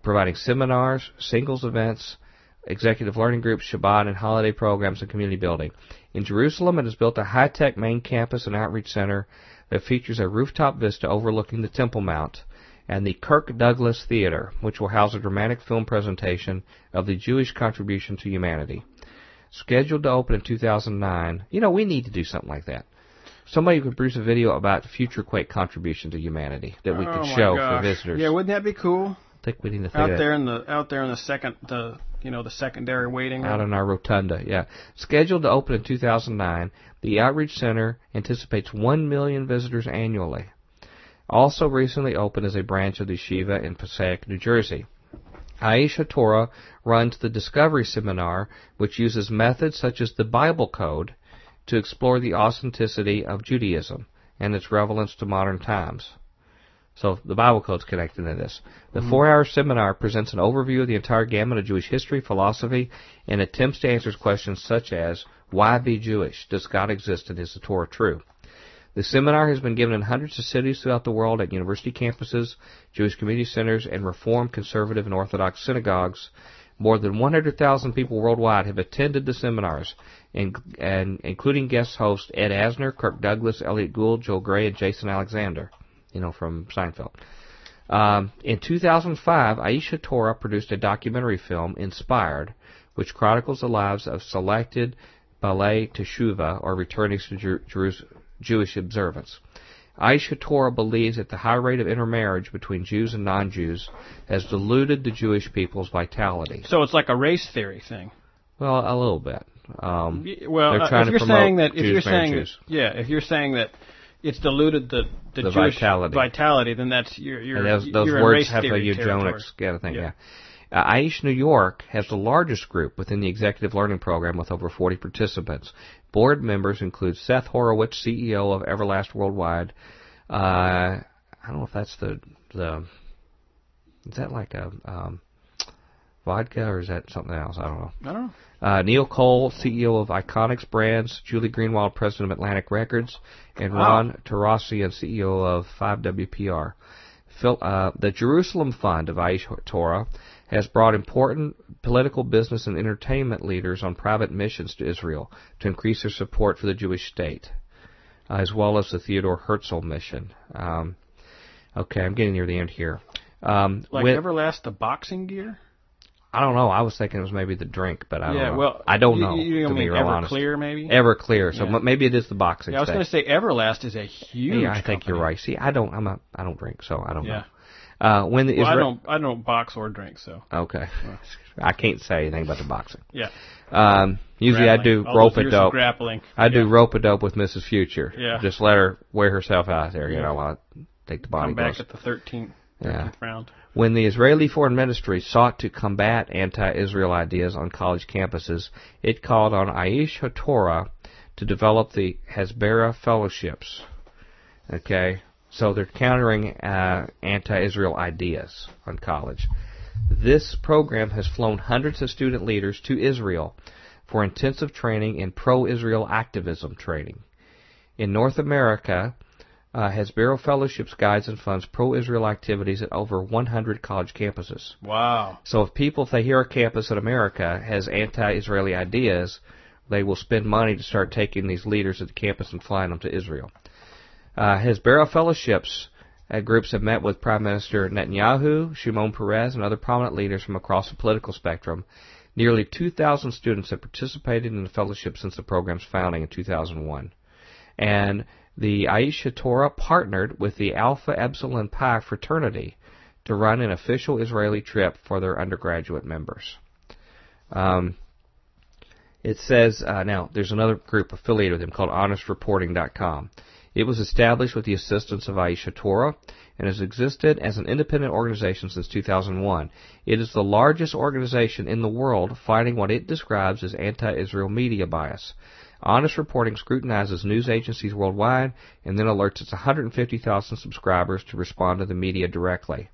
providing seminars, singles events, executive learning groups, Shabbat and holiday programs, and community building. In Jerusalem, it has built a high-tech main campus and outreach center that features a rooftop vista overlooking the Temple Mount and the Kirk Douglas Theater, which will house a dramatic film presentation of the Jewish contribution to humanity. Scheduled to open in 2009. You know, we need to do something like that. Somebody could produce a video about future Quake contribution to humanity that we oh could show for visitors. Yeah, wouldn't that be cool? I think we need to think Out that. there in the out there in the second the you know the secondary waiting out room. in our rotunda. Yeah, scheduled to open in 2009, the outreach center anticipates 1 million visitors annually. Also recently opened as a branch of the Shiva in Passaic, New Jersey. Aish HaTorah runs the Discovery Seminar, which uses methods such as the Bible Code to explore the authenticity of Judaism and its relevance to modern times. So the Bible Code's connected to this. The mm-hmm. four-hour seminar presents an overview of the entire gamut of Jewish history, philosophy, and attempts to answer questions such as why be Jewish? Does God exist and is the Torah true? The seminar has been given in hundreds of cities throughout the world at university campuses, Jewish community centers, and Reform, Conservative, and Orthodox synagogues. More than 100,000 people worldwide have attended the seminars, and, and including guest hosts Ed Asner, Kirk Douglas, Elliott Gould, Joel Grey, and Jason Alexander, you know, from Seinfeld. Um, in 2005, Aish HaTorah produced a documentary film, Inspired, which chronicles the lives of selected Baalei Teshuva, or returnees to Jer- Jerus- Jewish observance. Aish HaTorah believes that the high rate of intermarriage between Jews and non-Jews has diluted the Jewish people's vitality. So it's like a race theory thing. Well, a little bit. Um, Well, uh, if you're saying that if Jews you're saying that, yeah, if you're saying that it's diluted the the, The Jewish vitality. vitality, then that's you're you're and those, those you're in words race have a eugenics kind of thing. Yeah. Yeah. Uh, Aish New York has the largest group within the executive learning program with over 40 participants. Board members include Seth Horowitz, CEO of Everlast Worldwide. Uh, I don't know if that's the the is that like a um, vodka or is that something else? I don't know. I don't know. Uh, Neil Cole, CEO of Iconix Brands, Julie Greenwald, President of Atlantic Records, and. Ron Torossian, CEO of 5WPR. Phil, uh, the Jerusalem Fund of Aish Torah has brought important political, business, and entertainment leaders on private missions to Israel to increase their support for the Jewish state, uh, as well as the Theodore Herzl mission. Um, okay, I'm getting near the end here. Um, Like when- Everlast, the boxing gear. I don't know. I was thinking it was maybe the drink, but I don't yeah, know. well, I don't know. You, to mean be real honest. Everclear, maybe? Everclear. So Yeah. maybe it is the boxing. yeah, I was going to say Everlast is a huge. Yeah, I think you're right. See, I don't. I'm a. I don't drink, so I don't Yeah. know. Uh, when the Well, I don't. I don't box or drink, so Okay. I can't say anything about the boxing. yeah. Um, usually I do Grappling. Rope a dope. Grappling. I do Yeah. rope a dope with Mrs. Future. Yeah. Just let her wear herself out there. You Yeah. know, while I take the body Come back at the 13th, Yeah. 13th round. When the Israeli Foreign Ministry sought to combat anti-Israel ideas on college campuses, it called on Aish HaTorah to develop the Hasbara fellowships. Okay, so they're countering uh, anti-Israel ideas on college. This program has flown hundreds of student leaders to Israel for intensive training in pro-Israel activism training. In North America, uh, Hasbara Fellowships guides and funds pro-Israel activities at over 100 college campuses. Wow. So if people, if they hear a campus in America has anti-Israeli ideas, they will spend money to start taking these leaders at the campus and flying them to Israel. Uh, Hasbara Fellowships uh, groups have met with Prime Minister Netanyahu, Shimon Peres, and other prominent leaders from across the political spectrum. Nearly 2,000 students have participated in the fellowship since the program's founding in 2001. And the Aish HaTorah partnered with the Alpha Epsilon Pi fraternity to run an official Israeli trip for their undergraduate members. Um, it says uh, now there's another group affiliated with them called HonestReporting.com. It was established with the assistance of Aish HaTorah and has existed as an independent organization since 2001. It is the largest organization in the world fighting what it describes as anti-Israel media bias. Honest Reporting scrutinizes news agencies worldwide and then alerts its 150,000 subscribers to respond to the media directly.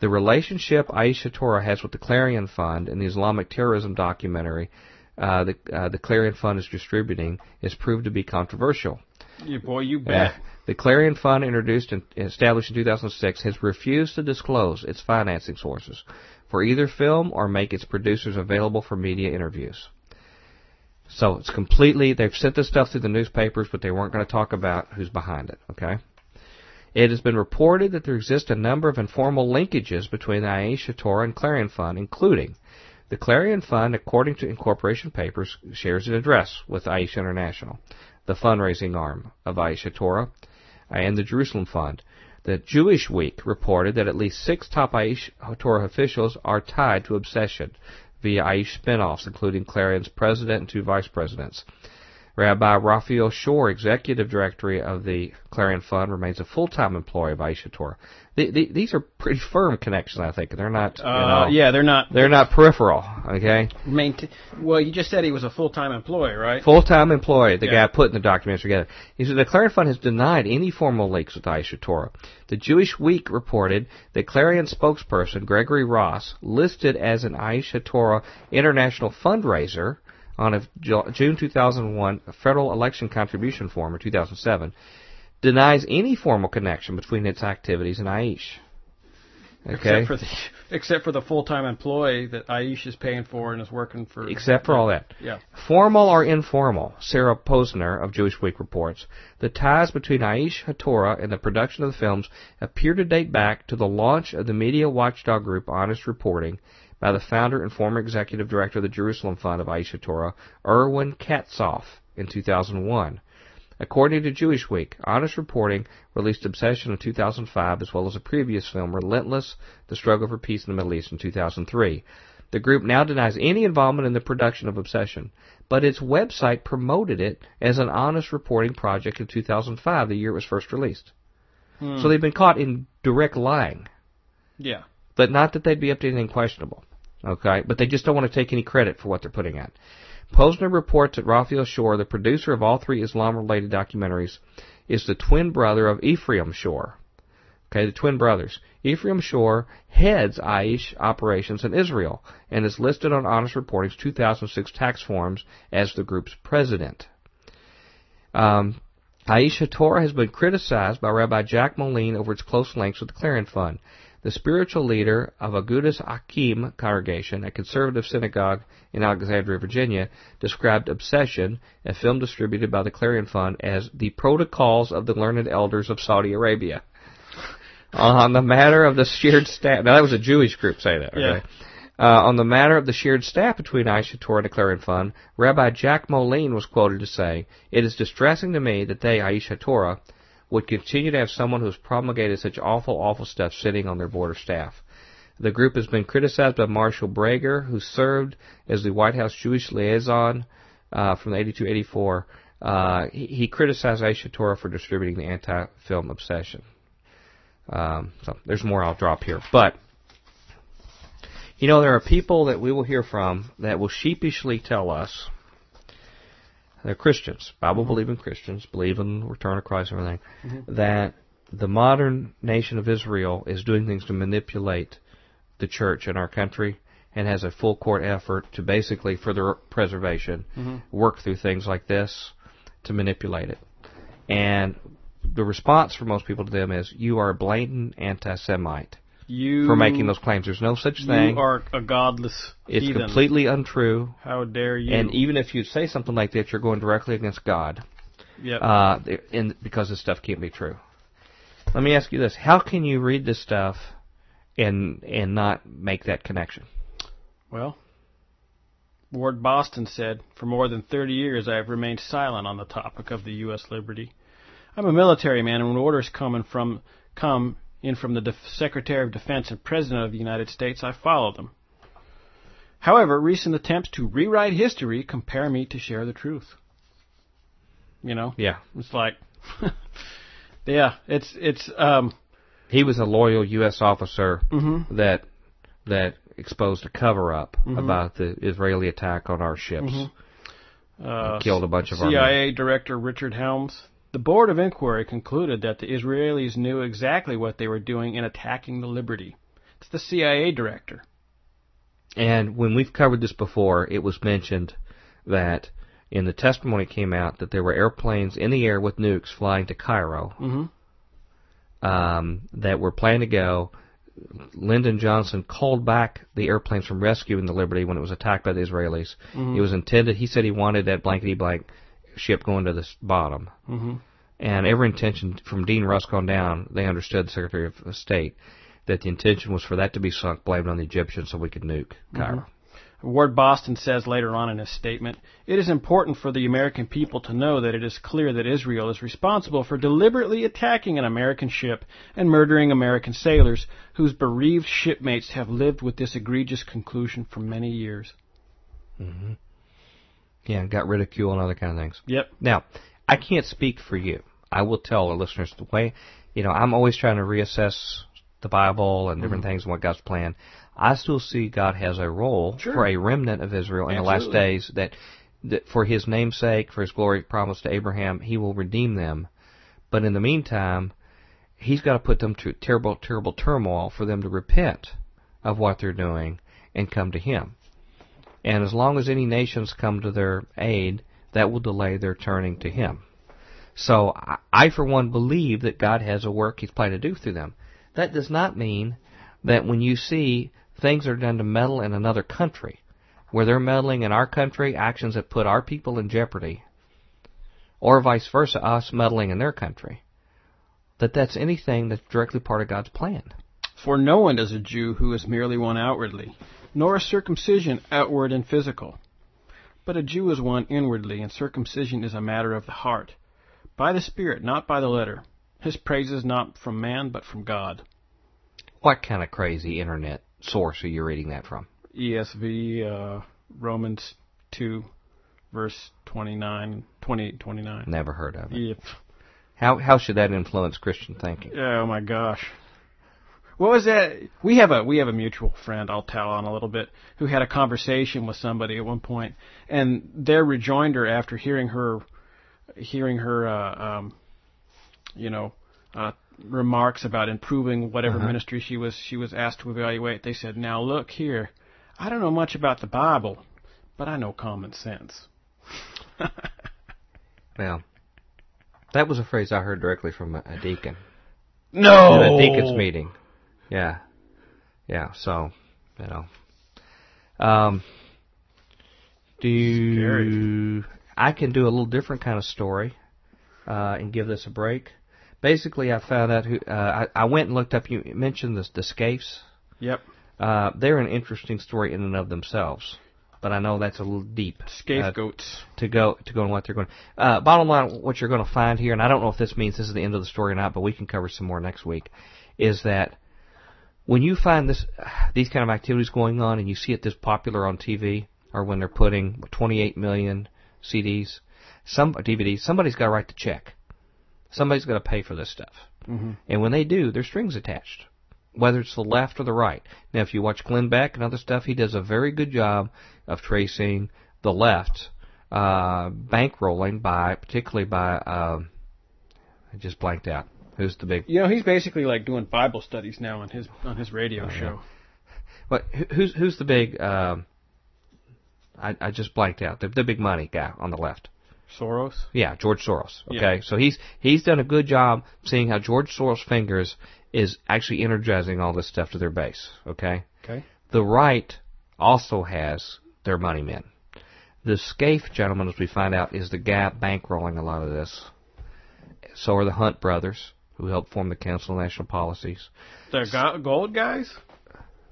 The relationship Aish HaTorah has with the Clarion Fund and the Islamic terrorism documentary uh, the, uh, the Clarion Fund is distributing is proved to be controversial. Yeah, boy, you bet. Uh, the Clarion Fund, introduced and established in 2006, has refused to disclose its financing sources for either film or make its producers available for media interviews. So it's completely, they've sent this stuff through the newspapers, but they weren't going to talk about who's behind it, okay? It has been reported that there exist a number of informal linkages between the Aish HaTorah and Clarion Fund, including the Clarion Fund, according to incorporation papers, shares an address with Aish International, the fundraising arm of Aish HaTorah, and the Jerusalem Fund. The Jewish Week reported that at least six top Aish HaTorah officials are tied to Obsession via Aish spinoffs, including Clarion's president and two vice presidents. Rabbi Raphael Shore, executive director of the Clarion Fund, remains a full-time employee of Aish HaTorah. The, the, these are pretty firm connections, I think. They're not. Uh, you know, yeah, they're not. They're not peripheral. Okay. Maintain, well, you just said he was a full-time employee, right? Full-time employee. The yeah. guy putting the documents together. He said the Clarion Fund has denied any formal links with Aish HaTorah. The Jewish Week reported that Clarion spokesperson Gregory Ross, listed as an Aish HaTorah international fundraiser on a June 2001 federal election contribution form, or 2007, denies any formal connection between its activities and Aish. Okay. Except for the except for the full time employee that Aish is paying for and is working for. Except for all that. Yeah. Formal or informal, Sarah Posner of Jewish Week reports the ties between Aish HaTorah and the production of the films appear to date back to the launch of the media watchdog group Honest Reporting by the founder and former executive director of the Jerusalem Fund of Aish HaTorah, Erwin Katzoff, in 2001. According to Jewish Week, Honest Reporting released Obsession in 2005 as well as a previous film, Relentless, The Struggle for Peace in the Middle East in 2003. The group now denies any involvement in the production of Obsession, but its website promoted it as an honest reporting project in 2005, the year it was first released. Hmm. So they've been caught in direct lying. Yeah. But not that they'd be up to anything questionable. Okay, but they just don't want to take any credit for what they're putting out. Posner reports that Raphael Shore, the producer of all three Islam-related documentaries, is the twin brother of Ephraim Shore. Okay, the twin brothers. Ephraim Shore heads Aish operations in Israel and is listed on Honest Reporting's 2006 tax forms as the group's president. Um, Aish Torah has been criticized by Rabbi Jack Moline over its close links with the Clarion Fund the spiritual leader of a Agudas Achim congregation, a conservative synagogue in Alexandria, Virginia, described Obsession, a film distributed by the Clarion Fund, as the protocols of the learned elders of Saudi Arabia. on the matter of the shared staff, now that was a Jewish group saying that, okay? Yeah. Uh, on the matter of the shared staff between Aish HaTorah and the Clarion Fund, Rabbi Jack Moline was quoted as saying, It is distressing to me that they, Aish HaTorah, would continue to have someone who's promulgated such awful, awful stuff sitting on their board of staff. The group has been criticized by Marshall Breger, who served as the White House Jewish liaison uh, from 82 84. Uh, he, he, criticized Aish HaTorah for distributing the anti-film obsession. Um, so there's more I'll drop here, but you know there are people that we will hear from that will sheepishly tell us they're Christians, Bible believing Christians, believe in the return of Christ and everything, mm-hmm. that the modern nation of Israel is doing things to manipulate the church in our country and has a full court effort to basically, for their preservation, mm-hmm. work through things like this to manipulate it. And the response for most people to them is, you are a blatant anti-Semite You for making those claims. There's no such thing. You are a godless it's heathen. completely untrue. How dare you? And even if you say something like that, you're going directly against God, yep. uh, in, because this stuff can't be true. Let me ask you this: How can you read this stuff and and not make that connection? Well, Ward Boston said, For more than 30 years I have remained silent on the topic of the U.S. liberty. I'm a military man, and when orders come in from, come in from the Def- Secretary of Defense and President of the United States, I follow them. However, recent attempts to rewrite history compare me to share the truth. You know? Yeah, It's like, yeah, it's, it's, um, he was a loyal U.S. officer mhm. that that exposed a cover up Mhm. about the Israeli attack on our ships. Mhm. uh, killed a bunch of our. CIA Director Richard Helms. The Board of Inquiry concluded that the Israelis knew exactly what they were doing in attacking the Liberty. It's the CIA Director. And when we've covered this before, it was mentioned that in the testimony came out that there were airplanes in the air with nukes flying to Cairo Mm-hmm. um, that were planning to go. Lyndon Johnson called back the airplanes from rescuing the Liberty when it was attacked by the Israelis. Mhm. It was intended. He said he wanted that blankety blank ship going to the bottom. Mm-hmm. And every intention from Dean Rusk on down, they understood, the Secretary of State, that the intention was for that to be sunk, blamed on the Egyptians so we could nuke Cairo. Ward Boston says later on in his statement, It is important for the American people to know that it is clear that Israel is responsible for deliberately attacking an American ship and murdering American sailors whose bereaved shipmates have lived with this egregious conclusion for many years. Yeah, got ridicule and other kind of things. Yep. Now, I can't speak for you. I will tell our listeners the way, you know, I'm always trying to reassess the Bible and different mm-hmm. things and what God's plan. I still see God has a role Sure. for a remnant of Israel in the last days that, that for His name's sake, for His glory promised to Abraham, He will redeem them. But in the meantime, He's got to put them to terrible, terrible turmoil for them to repent of what they're doing and come to Him. And as long as any nations come to their aid, that will delay their turning to Him. So I, for one, believe that God has a work He's planning to do through them. That does not mean that when you see things are done to meddle in another country, where they're meddling in our country, actions that put our people in jeopardy, or vice versa, us meddling in their country, that that's anything that's directly part of God's plan. For no one is a Jew who is merely one outwardly, nor is circumcision outward and physical. But a Jew is one inwardly, and circumcision is a matter of the heart, by the Spirit, not by the letter. His praise is not from man, but from God. What kind of crazy internet source are you reading that from? ESV, uh, Romans 2, verse 29, 28, 29. Never heard of it. Yep. How how should that influence Christian thinking? Oh my gosh. What was that? We have a we have a mutual friend. I'll tell on a little bit who had a conversation with somebody at one point, and their rejoinder after hearing her, hearing her, uh, um, you know, uh, remarks about improving whatever Uh-huh. ministry she was she was asked to evaluate. They said, "Now look here, I don't know much about the Bible, but I know common sense." Well, that was a phrase I heard directly from a, a deacon No, in a deacon's meeting. Yeah, yeah. So, you know, um, do you. I can do a little different kind of story uh, and give this a break. Basically, I found out who uh, I, I went and looked up. You mentioned the the Scaifes. Yep, Uh, they're an interesting story in and of themselves, but I know that's a little deep. uh, scapegoats. to go to go on what they're going. Uh, bottom line, what you're going to find here, and I don't know if this means this is the end of the story or not, but we can cover some more next week. Is that when you find this these kind of activities going on, and you see it this popular on TV, or when they're putting 28 million CDs, some DVDs, somebody's got to write the check. Somebody's got to pay for this stuff. hmm And when they do, there's strings attached, whether it's the left or the right. Now, if you watch Glenn Beck and other stuff, he does a very good job of tracing the left uh, bankrolling by, particularly by, um, I just blanked out. Who's the big? You know, he's basically like doing Bible studies now on his on his radio Oh, show. Who- Who's who's the big? Um, I I just blanked out. The the big money guy on the left. Soros. Yeah, George Soros. Yeah. Okay, so he's he's done a good job seeing how George Soros' fingers is actually energizing all this stuff to their base. Okay, Okay. the right also has their money men. The Scaife gentleman, as we find out, is the guy bankrolling a lot of this. So are the Hunt brothers, who helped form the Council of National Policies. The go- gold guys.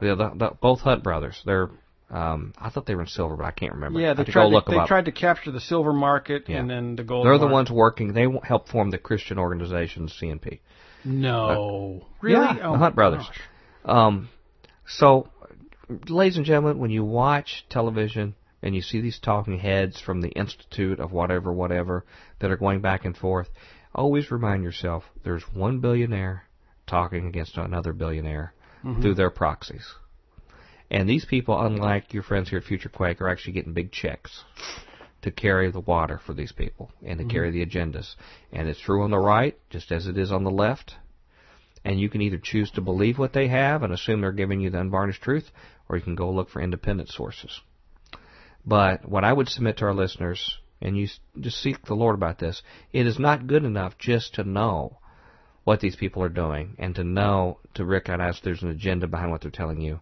The, the, the, both Hunt brothers. They're um, I thought they were in silver, but I can't remember. Yeah, they tried to, they tried to capture the silver market Yeah. and then the gold. They're the ones working. They helped form the Christian organization CNP. No. really? Yeah, oh, the Hunt brothers. Um, so, ladies and gentlemen, when you watch television and you see these talking heads from the Institute of whatever, whatever, that are going back and forth, always remind yourself there's one billionaire talking against another billionaire mm-hmm. through their proxies. And these people, unlike your friends here at Future Quake, are actually getting big checks to carry the water for these people and to carry mm-hmm. the agendas. And it's true on the right, just as it is on the left and you can either choose to believe what they have and assume they're giving you the unvarnished truth, or you can go look for independent sources. But what I would submit to our listeners, and you just seek the Lord about this, it is not good enough just to know what these people are doing and to know, to recognize there's an agenda behind what they're telling you.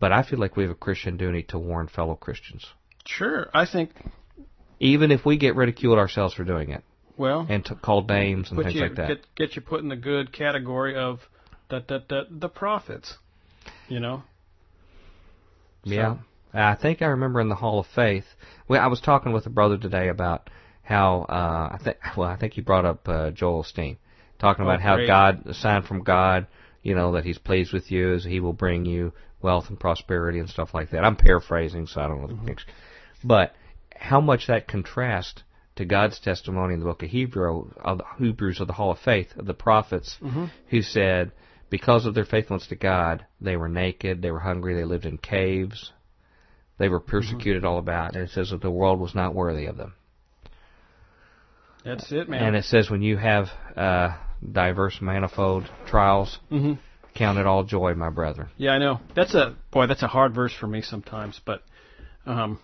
But I feel like we have a Christian duty to warn fellow Christians, Sure. I think. even if we get ridiculed ourselves for doing it Well, and to called names and things you like that. get get you put in the good category of the the the, the prophets. You know. Yeah. I think I remember in the Hall of Faith. Well, I was talking with a brother today about how uh, I think. Well, I think he brought up uh, Joel Osteen, talking Oh, about how great. God, a sign from God, you know, that He's pleased with you, is He will bring you wealth and prosperity and stuff like that. I'm paraphrasing, so I don't know the picture, but how much that contrasts to God's testimony in the book of Hebrew, of the Hebrews of the Hall of Faith, of the prophets, who said, because of their faithfulness to God, they were naked, they were hungry, they lived in caves, they were persecuted all about, and it says that the world was not worthy of them. That's it, man. And it says when you have uh, diverse, manifold trials, hmm count it all joy, my brethren. Yeah, I know. That's a boy. That's a hard verse for me sometimes, but um,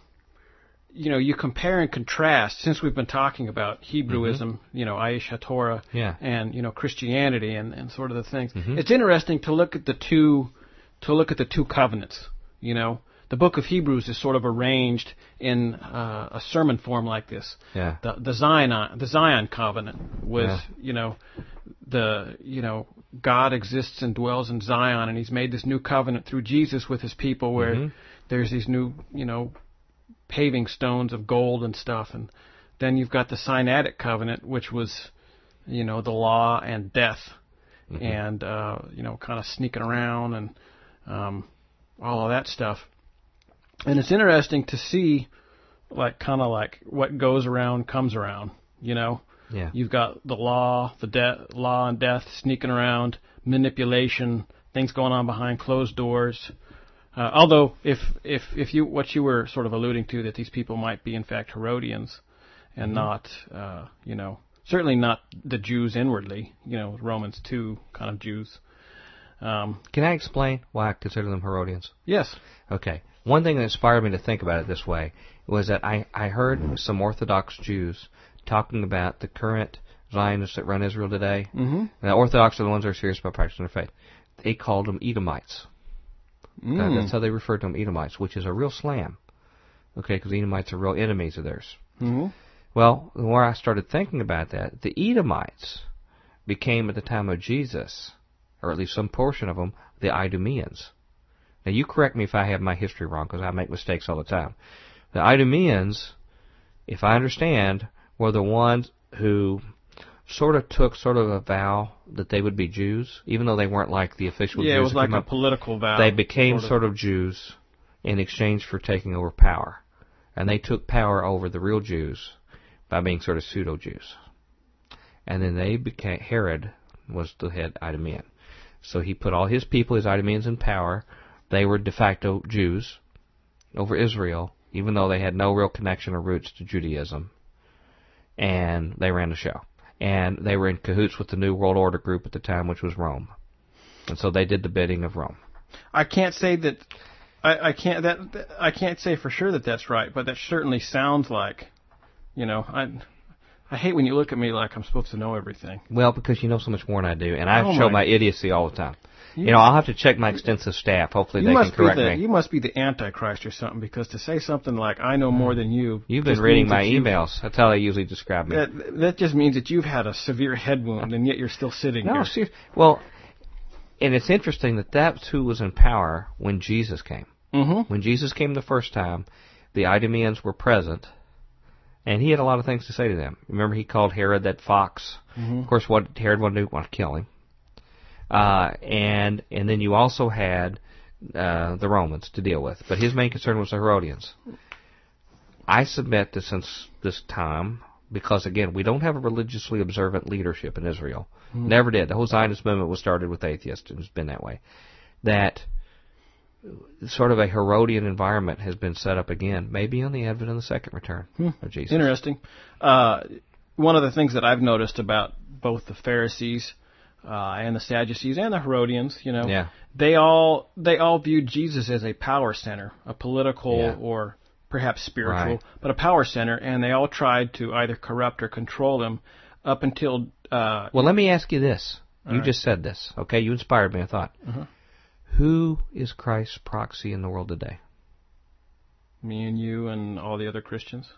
you know, you compare and contrast. Since we've been talking about Hebrewism, you know, Aish Torah, Yeah. and you know Christianity and, and sort of the things. Mhm. It's interesting to look at the two to look at the two covenants. You know, the book of Hebrews is sort of arranged in uh, a sermon form like this. Yeah. The the Zion the Zion covenant was Yeah. you know the you know God exists and dwells in Zion and He's made this new covenant through Jesus with His people where Mhm. there's these new you know paving stones of gold and stuff and then you've got the Sinaitic covenant which was you know the law and death Mhm. and uh, you know kind of sneaking around and um, all of that stuff and it's interesting to see like kind of like what goes around comes around you know Yeah. You've got the law, the de- law and death sneaking around, manipulation, things going on behind closed doors. Uh, although, if if if you what you were sort of alluding to that these people might be in fact Herodians, and not uh, you know certainly not the Jews inwardly, you know Romans two kind of Jews. Um, Can I explain why I consider them Herodians? yes. Okay. One thing that inspired me to think about it this way was that I, I heard some Orthodox Jews talking about the current Zionists that run Israel today. Mm-hmm. Now, Orthodox are the ones that are serious about practicing their faith. They called them Edomites. Mm. Uh, That's how they referred to them, Edomites, which is a real slam. Okay, because Edomites are real enemies of theirs. hmm Well, the more I started thinking about that, the Edomites became at the time of Jesus, or at least some portion of them, the Idumeans. Now, you correct me if I have my history wrong, because I make mistakes all the time. The Idumeans, if I understand, were the ones who sort of took sort of a vow that they would be Jews, even though they weren't like the official Yeah, Jews. it was like a up. political vow. They became sort of Jews in exchange for taking over power. And they took power over the real Jews by being sort of pseudo Jews. And then they became, Herod was the head Idumean. So he put all his people, his Idumeans, in power. They were de facto Jews over Israel. even though they had no real connection or roots to Judaism. And they ran the show. And they were in cahoots with the New World Order group at the time, which was Rome. And so they did the bidding of Rome. I can't say that. I, I can't that, that I can't say for sure that that's right, but that certainly sounds like, you know, I I hate when you look at me like I'm supposed to know everything. Well, because you know so much more than I do, and I Oh show my- my idiocy all the time. You know, I'll have to check my extensive staff. Hopefully, they can correct the me. you must be the antichrist or something because to say something like I know more than you. You've been reading my emails. That's how they usually describe me. That that just means that you've had a severe head wound and yet you're still sitting no, here. seriously. Well, and it's interesting that that's who was in power when Jesus came. Mm-hmm. When Jesus came the first time, the Idumeans were present, and he had a lot of things to say to them. Remember, he called Herod that fox. Of course, what Herod wanted to do, want to kill him. Uh, and and then you also had uh, the Romans to deal with, but his main concern was the Herodians. I submit that since this time, because again, we don't have a religiously observant leadership in Israel. Never did. The whole Zionist movement was started with atheists, and it's been that way. That sort of a Herodian environment has been set up again, maybe on the advent of the second return of Jesus. Interesting. Uh, one of the things that I've noticed about both the Pharisees uh, and the Sadducees and the Herodians, you know, Yeah. they all they all viewed Jesus as a power center, a political Yeah. or perhaps spiritual, Right. but a power center, and they all tried to either corrupt or control him up until uh, Well, let me ask you this. You right. just said this, okay? You inspired me. I thought. Uh-huh. Who is Christ's proxy in the world today? me and you and all the other Christians.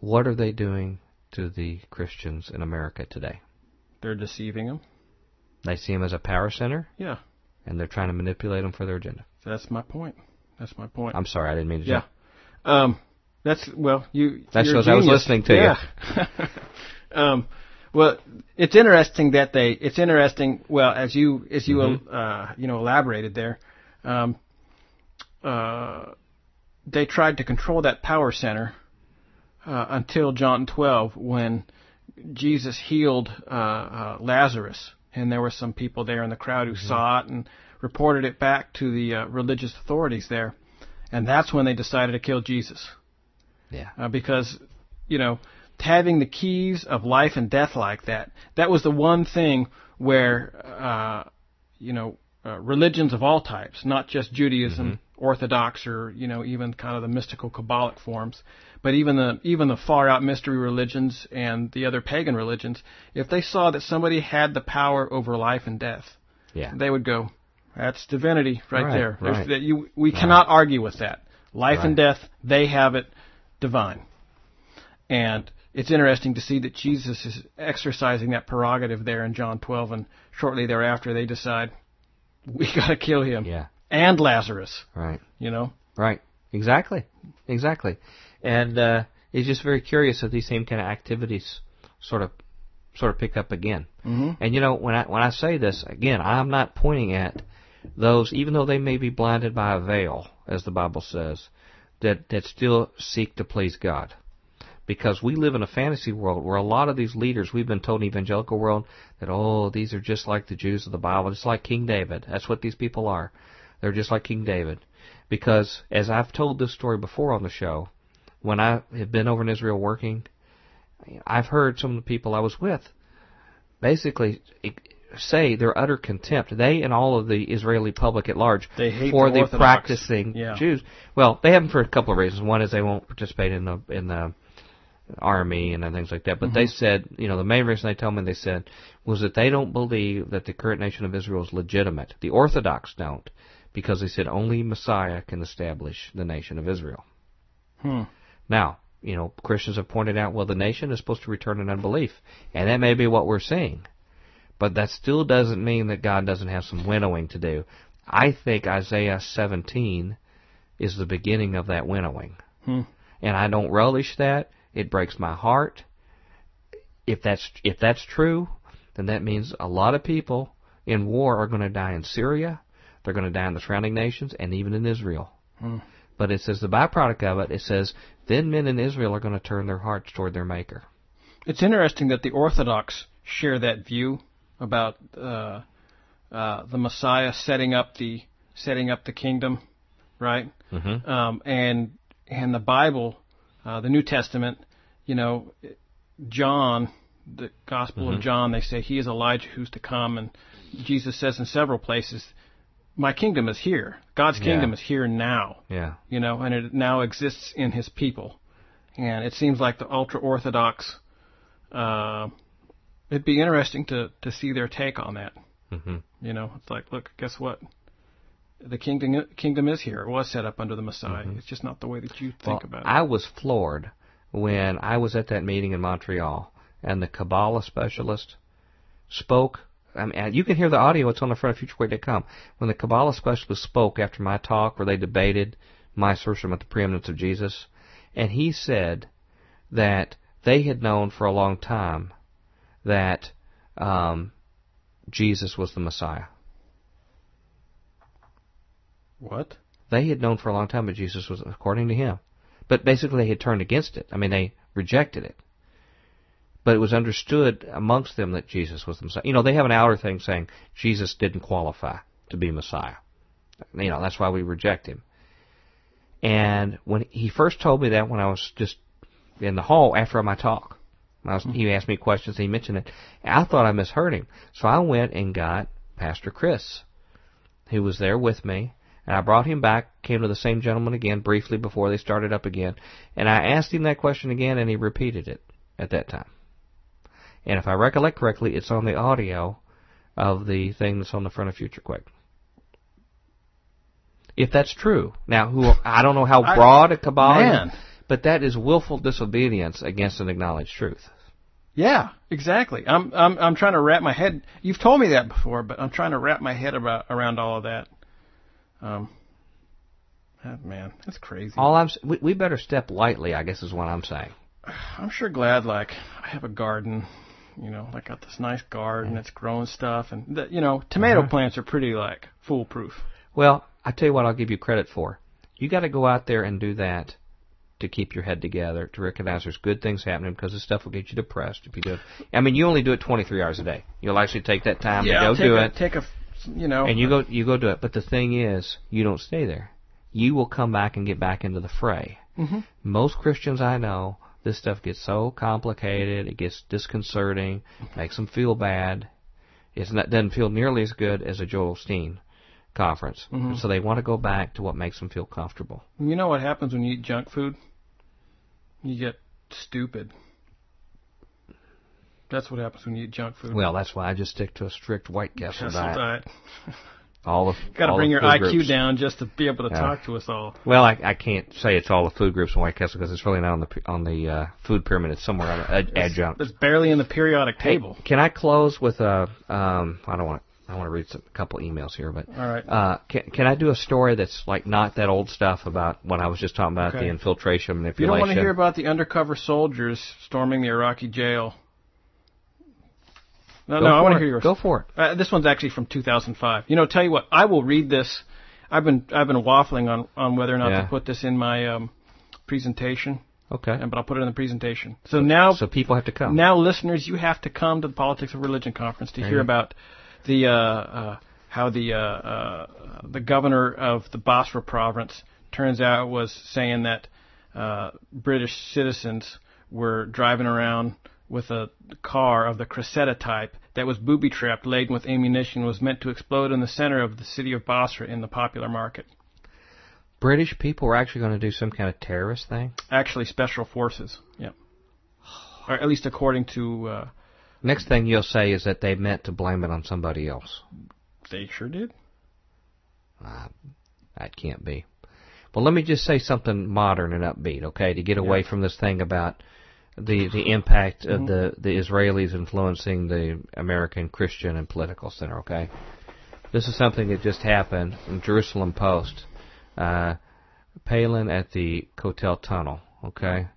What are they doing to the Christians in America today? They're deceiving him. They see him as a power center, Yeah, and they're trying to manipulate him for their agenda. that's my point. That's my point. I'm sorry, I didn't mean to. Yeah. jump. Um, that's well, you. That shows I was listening to you. yeah. um, well, it's interesting that they. It's interesting. Well, as you as you Mm-hmm. uh, you know elaborated there, um, uh, they tried to control that power center uh, until John 12 when Jesus healed uh, uh, Lazarus, and there were some people there in the crowd who saw it and reported it back to the uh, religious authorities there, and that's when they decided to kill Jesus. Yeah. uh, because you know having the keys of life and death like that that was the one thing where uh, you know uh, religions of all types not just Judaism Orthodox or you know even kind of the mystical Kabbalic forms. But even the even the far out mystery religions and the other pagan religions if they saw that somebody had the power over life and death Yeah. they would go that's divinity right, Right, there. Right. that you we cannot argue with that. Life and death they have it divine. And it's interesting to see that Jesus is exercising that prerogative there in John 12, and shortly thereafter they decide we got to kill him. Yeah. And Lazarus. Right. You know, Right. Exactly. Exactly. And uh, it's just very curious that these same kind of activities sort of sort of pick up again. mm-hmm. And you know, when I when I say this again, I'm not pointing at those, even though they may be blinded by a veil, as the Bible says, that that still seek to please God. Because we live in a fantasy world where a lot of these leaders, we've been told in the evangelical world that oh, these are just like the Jews of the Bible, just like King David. That's what these people are. They're just like King David. Because as I've told this story before on the show, when I have been over in Israel working, I've heard some of the people I was with basically say their utter contempt. They and all of the Israeli public at large for the the, practicing Yeah. Jews. Well, they have them for a couple of reasons. One is they won't participate in the in the army and things like that. But they said, you know, the main reason they tell me they said was that they don't believe that the current nation of Israel is legitimate. The Orthodox don't, because they said only Messiah can establish the nation of Israel. Hmm. Now, you know, Christians have pointed out, well, the nation is supposed to return in unbelief, and that may be what we're seeing. But that still doesn't mean that God doesn't have some winnowing to do. I think Isaiah 17 is the beginning of that winnowing. Hmm. And I don't relish that. It breaks my heart. If that's if that's true, then that means a lot of people in war are going to die in Syria. They're going to die in the surrounding nations and even in Israel. Hmm. But it says the byproduct of it. It says then men in Israel are going to turn their hearts toward their Maker. It's interesting that the Orthodox share that view about uh, uh, the Messiah setting up the setting up the kingdom, right? Mm-hmm. Um, and and the Bible, uh, the New Testament, you know, John, the Gospel Mm-hmm. of John, they say he is Elijah who's to come, and Jesus says in several places, "My kingdom is here. God's kingdom Yeah. is here now." Yeah. you know, and it now exists in his people. And it seems like the ultra orthodox. Uh, it'd be interesting to to see their take on that. hmm You know, it's like, look, guess what? The kingdom kingdom is here. It was set up under the Messiah. It's just not the way that you think Mm-hmm. Well, about it. I was floored when I was at that meeting in Montreal and the Kabbalah specialist spoke. I mean, you can hear the audio. It's on the front of FutureQuake.com. When the Kabbalah specialist spoke after my talk, where they debated my assertion about the preeminence of Jesus, and he said that they had known for a long time that um, Jesus was the Messiah. what? They had known for a long time that Jesus was, according to him. But basically, they had turned against it. I mean, they rejected it. But it was understood amongst them that Jesus was the Messiah. You know, they have an outer thing saying Jesus didn't qualify to be Messiah. You know, that's why we reject him. And when he first told me that, when I was just in the hall after my talk, was, he asked me questions. He mentioned it. I thought I misheard him, so I went and got Pastor Chris, who was there with me, and I brought him back. Came to the same gentleman again briefly before they started up again, and I asked him that question again, and he repeated it at that time. And if I recollect correctly, it's on the audio of the thing that's on the front of FutureQuake. If that's true, now who I don't know how broad a cabal Man. but that is willful disobedience against an acknowledged truth. Yeah, exactly. I'm I'm I'm trying to wrap my head. You've told me that before, but I'm trying to wrap my head about around all of that. Um, that, man, that's crazy. All I'm we, we better step lightly, I guess, is what I'm saying. I'm sure glad like I have a garden, you know, I got this nice garden that's growing stuff, and the, you know, tomato Uh-huh. plants are pretty like foolproof. Well, I tell you what, I'll give you credit for. You got to go out there and do that to keep your head together, to recognize there's good things happening because this stuff will get you depressed if you do it. I mean, you only do it 23 hours a day. You'll actually take that time to go do a, it, Take a, you know, and you go you go do it. But the thing is, you don't stay there. You will come back and get back into the fray. Mhm. Most Christians I know, this stuff gets so complicated, it gets disconcerting, makes them feel bad. It's not doesn't feel nearly as good as a Joel Osteen conference. Mhm. So they want to go back to what makes them feel comfortable. You know what happens when you eat junk food? You get stupid. That's what happens when you eat junk food. Well, that's why I just stick to a strict White Castle Castle diet. diet. All the Got to bring your IQ groups. down just to be able to Yeah. talk to us all. Well, I, I can't say it's all the food groups in White Castle because it's really not on the on the uh, food pyramid. It's somewhere on ad- adjunct. It's barely in the periodic table. Can I close with a? Um, I don't want. I want to read some, a couple emails here, but All right. uh, can can I do a story that's like not that old stuff about what I was just talking about Okay. the infiltration If you don't want to hear about the undercover soldiers storming the Iraqi jail. No, Go no, I want to hear yours. Go for it. Uh, this one's actually from 2005. You know, tell you what, I will read this. I've been I've been waffling on on whether or not Yeah. to put this in my um, presentation, Okay. uh, but I'll put it in the presentation. So now, So people have to come. now listeners, you have to come to the Politics of Religion conference to There hear you- about the uh, uh, how the uh, uh, the governor of the Basra province turns out was saying that uh, British citizens were driving around with a car of the Cressida type that was booby trapped, laden with ammunition, was meant to explode in the center of the city of Basra in the popular market. British people were actually going to do some kind of terrorist thing. Actually, special forces. Yep. Or at least according to uh, Next thing you'll say is that they meant to blame it on somebody else. they sure did. Uh, that can't be. Well, let me just say something modern and upbeat, okay, to get away from this thing about the the impact of the the Israelis influencing the American Christian and political center, okay? This is something that just happened in Jerusalem Post. Uh, Palin at the Kotel Tunnel, okay?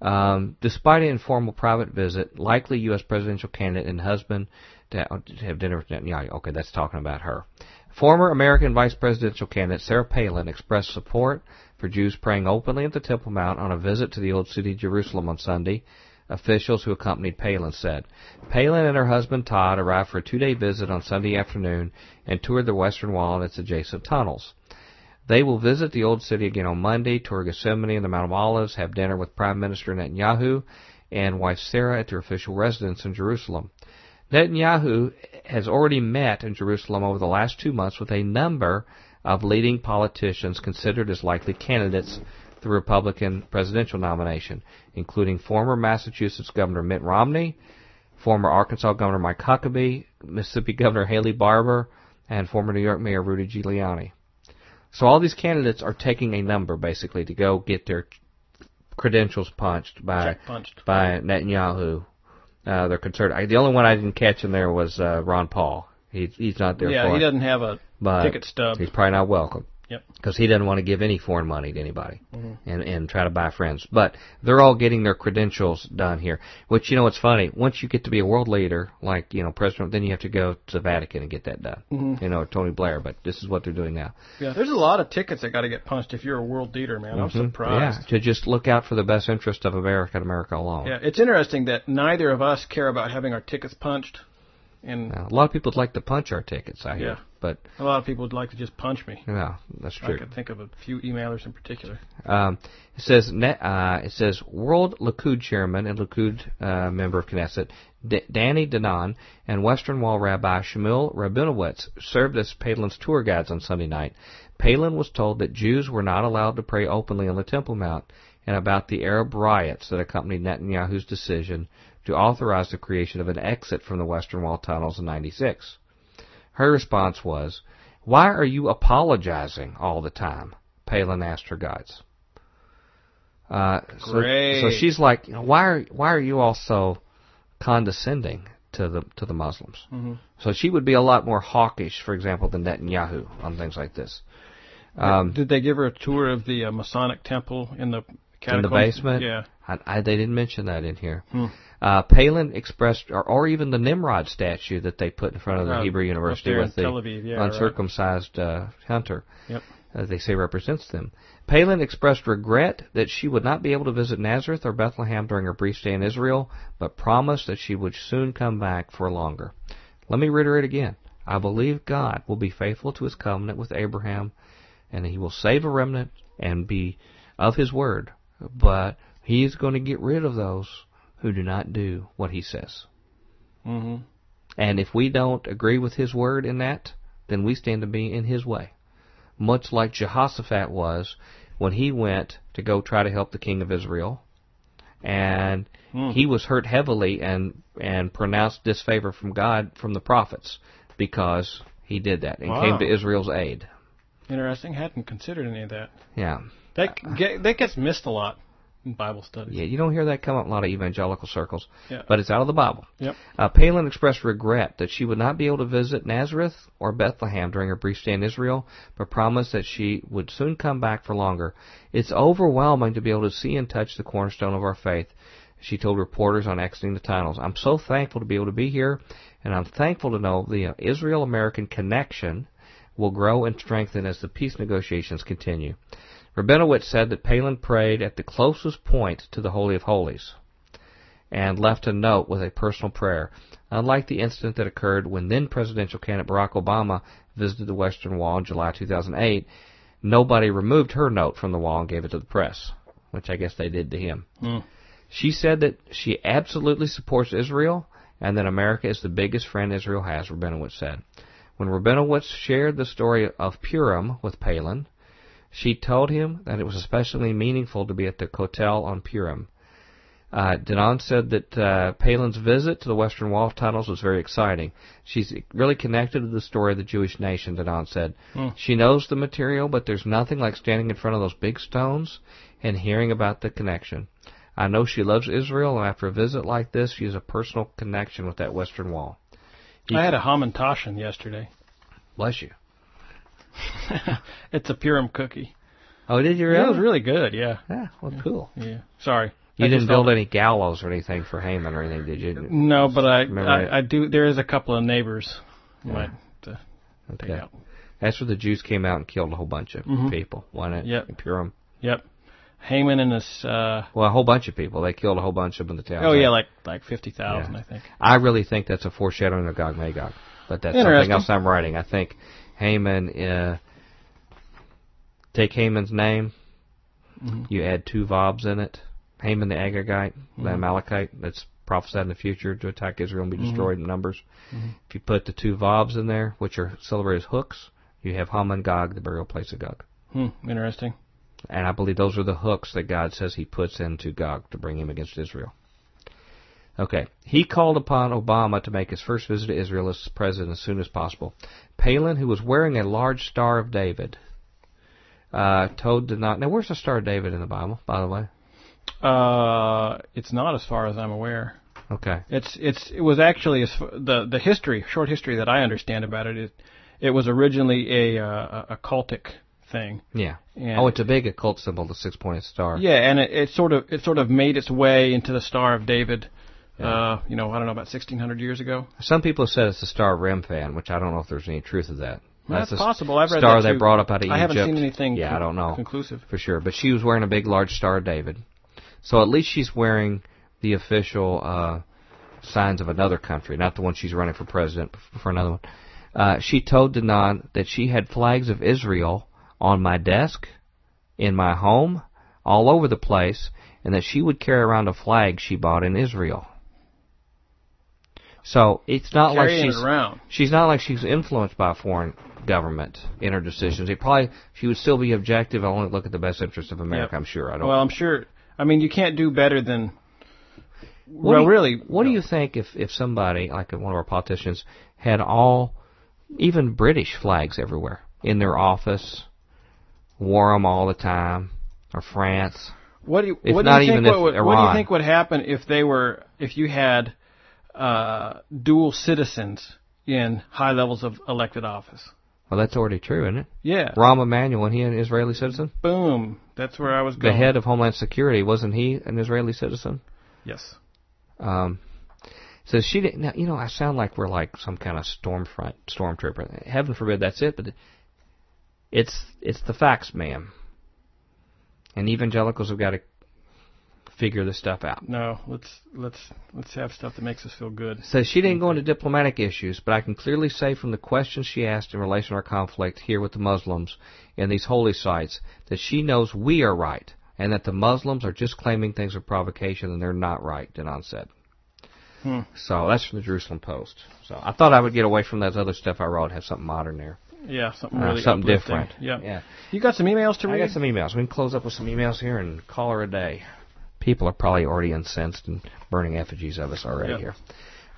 Um, despite an informal private visit, likely U.S. presidential candidate and husband to to have dinner with Netanyahu. Okay, that's talking about her. Former American vice presidential candidate Sarah Palin expressed support for Jews praying openly at the Temple Mount on a visit to the Old City, Jerusalem on Sunday. Officials who accompanied Palin said. Palin and her husband Todd arrived for a two-day visit on Sunday afternoon and toured the Western Wall and its adjacent tunnels. They will visit the old city again on Monday, tour Gethsemane and the Mount of Olives, have dinner with Prime Minister Netanyahu and wife Sarah at their official residence in Jerusalem. Netanyahu has already met in Jerusalem over the last two months with a number of leading politicians considered as likely candidates for the Republican presidential nomination, including former Massachusetts Governor Mitt Romney, former Arkansas Governor Mike Huckabee, Mississippi Governor Haley Barbour, and former New York Mayor Rudy Giuliani. So all these candidates are taking a number basically to go get their credentials punched by punched. by Netanyahu. Uh, they're concerned. the only one I didn't catch in there was uh, Ron Paul. He, he's not there yeah, he it, doesn't have a but ticket stub. He's probably not welcome. Yep. Because he doesn't want to give any foreign money to anybody Mm-hmm. and and try to buy friends. But they're all getting their credentials done here. Which you know what's funny? Once you get to be a world leader, like you know president, then you have to go to the Vatican and get that done. Mm-hmm. You know, Tony Blair. But this is what they're doing now. Yeah, there's a lot of tickets that got to get punched if you're a world leader, man. I'm Mhm. surprised. Yeah, to just look out for the best interest of America and America alone. Yeah, it's interesting that neither of us care about having our tickets punched, and Now, a lot of people would like to punch our tickets, I hear. Yeah. But a lot of people would like to just punch me. yeah, that's true. I could think of a few emailers in particular. Um, it says uh, it says World Likud chairman and Likud uh, member of Knesset D- Danny Danon and Western Wall Rabbi Shmuel Rabinowitz served as Palin's tour guides on Sunday night. Palin was told that Jews were not allowed to pray openly on the Temple Mount and about the Arab riots that accompanied Netanyahu's decision to authorize the creation of an exit from the Western Wall tunnels in 96. Her response was, Why are you apologizing all the time? Palin asked her guides. Uh, so, Great. so she's like, you know, why are why are you all so condescending to the to the Muslims? Mm-hmm. So she would be a lot more hawkish, for example, than Netanyahu on things like this. Um, Did they give her a tour of the uh, Masonic temple in the in the basement, Yeah. I, I, they didn't mention that in here. Hmm. Uh, Palin expressed, or, or even the Nimrod statue that they put in front of the Uh, Hebrew University with the yeah, right. uncircumcised uh, hunter. Yep. as they say represents them. Palin expressed regret that she would not be able to visit Nazareth or Bethlehem during her brief stay in Israel, but promised that she would soon come back for longer. Let me reiterate again. I believe God will be faithful to his covenant with Abraham, and he will save a remnant and be of his word. But he is going to get rid of those who do not do what he says. Mm-hmm. And if we don't agree with his word in that, then we stand to be in his way. Much like Jehoshaphat was when he went to go try to help the king of Israel. And Hmm. he was hurt heavily and, and pronounced disfavor from God from the prophets because he did that and Wow. came to Israel's aid. Interesting. Hadn't considered any of that. Yeah. That get, that gets missed a lot in Bible studies. Yeah, you don't hear that come up in a lot of evangelical circles, Yeah. but it's out of the Bible. Yep. Uh, Palin expressed regret that she would not be able to visit Nazareth or Bethlehem during her brief stay in Israel, but promised that she would soon come back for longer. It's overwhelming to be able to see and touch the cornerstone of our faith, she told reporters on exiting the tunnels. I'm so thankful to be able to be here, and I'm thankful to know the uh, Israel-American connection will grow and strengthen as the peace negotiations continue. Rabinowitz said that Palin prayed at the closest point to the Holy of Holies and left a note with a personal prayer. Unlike the incident that occurred when then presidential candidate Barack Obama visited the Western Wall in July 2008, nobody removed her note from the wall and gave it to the press, which I guess they did to him. Hmm. She said that she absolutely supports Israel and that America is the biggest friend Israel has, Rabinowitz said. When Rabinowitz shared the story of Purim with Palin, she told him that it was especially meaningful to be at the Kotel on Purim. Uh, Danon said that uh, Palin's visit to the Western Wall tunnels was very exciting. She's really connected to the story of the Jewish nation, Danon said. Hmm. She knows the material, but there's nothing like standing in front of those big stones and hearing about the connection. I know she loves Israel, and after a visit like this, she has a personal connection with that Western Wall. You- I had a Hamantashen yesterday. Bless you. It's a Purim cookie. Oh, did you Yeah, really? it was really good. Yeah. Yeah, well, cool. Yeah. Sorry. You I didn't build any gallows or anything for Haman or anything, did you? No, but I, I I do. There is a couple of neighbors. Yeah. Might uh, Okay. out. That's where the Jews came out and killed a whole bunch of Mhm. people, wasn't it? Yep. In Purim. Yep. Haman and his. Uh, Well, a whole bunch of people. They killed a whole bunch of them in the town. oh yeah, like like fifty thousand, Yeah. I think. I really think that's a foreshadowing of Gog Magog, but that's something else I'm writing. I think Haman uh, Take Haman's name. Mm-hmm. You add two vobs in it. Haman the Agagite, the Mm-hmm. Amalekite that's prophesied in the future to attack Israel and be Mm-hmm. destroyed in numbers. If you put the two vobs in there, which are celebrated as hooks, you have Haman Gog, the burial place of Gog. Hmm, interesting. And I believe those are the hooks that God says He puts into Gog to bring him against Israel. Okay. He called upon Obama to make his first visit to Israel as president as soon as possible. Palin, who was wearing a large Star of David, uh, told did not. Now, where's the Star of David in the Bible, by the way? Uh, it's not as far as I'm aware. Okay. It's it's it was actually the the history short history that I understand about it is it was originally a uh, a cultic thing. Yeah. And Oh, it's a big occult symbol, the six-pointed star. yeah, and it, it sort of it sort of made its way into the Star of David. Uh, you know, I don't know about 1600 years ago. Some people have said it's the Star of Remphan, which I don't know if there's any truth of that. That's, the possible. I've read star that they brought up out of Egypt. I haven't seen anything. Yeah, con- I don't know. Conclusive. for sure. But she was wearing a big, large Star of David. So at least she's wearing the official uh, signs of another country, not the one she's running for president for another one. Uh, she told Danon that she had flags of Israel on my desk, in my home, all over the place, and that she would carry around a flag she bought in Israel. So it's not like she's around. she's not like she's influenced by a foreign government in her decisions. It probably she would still be objective and only look at the best interest of America. Yep. I'm sure. I don't. Well, I'm sure. I mean, you can't do better than. What well, you- really. what do you think if if somebody like one of our politicians had all, even British flags everywhere in their office, wore them all the time, or France? What do you, what do you think what, would, what do you think would happen if they were if you had uh, dual citizens in high levels of elected office? Well, that's already true, isn't it? Yeah. Rahm Emanuel, wasn't he an Israeli citizen? Boom. That's where I was going. The head of Homeland Security, wasn't he an Israeli citizen? Yes. Um, so she didn't. Now, you know, I sound like we're like some kind of stormfront stormtrooper. Heaven forbid that's it, but it's it's the facts, ma'am. And evangelicals have got to figure this stuff out. No. Let's let's let's have stuff that makes us feel good. So she didn't go into diplomatic issues, but I can clearly say from the questions she asked in relation to our conflict here with the Muslims in these holy sites that she knows we are right and that the Muslims are just claiming things of provocation and they're not right, Danon said. Hmm. So that's from the Jerusalem Post. So I thought I would get away from that other stuff I wrote, have something modern there. Yeah. Something Uh, really something uplifting. different. Yeah. Yeah. You got some emails to read? I got some emails. We can close up with some emails here and call her a day. People are probably already incensed and burning effigies of us already Yeah. here.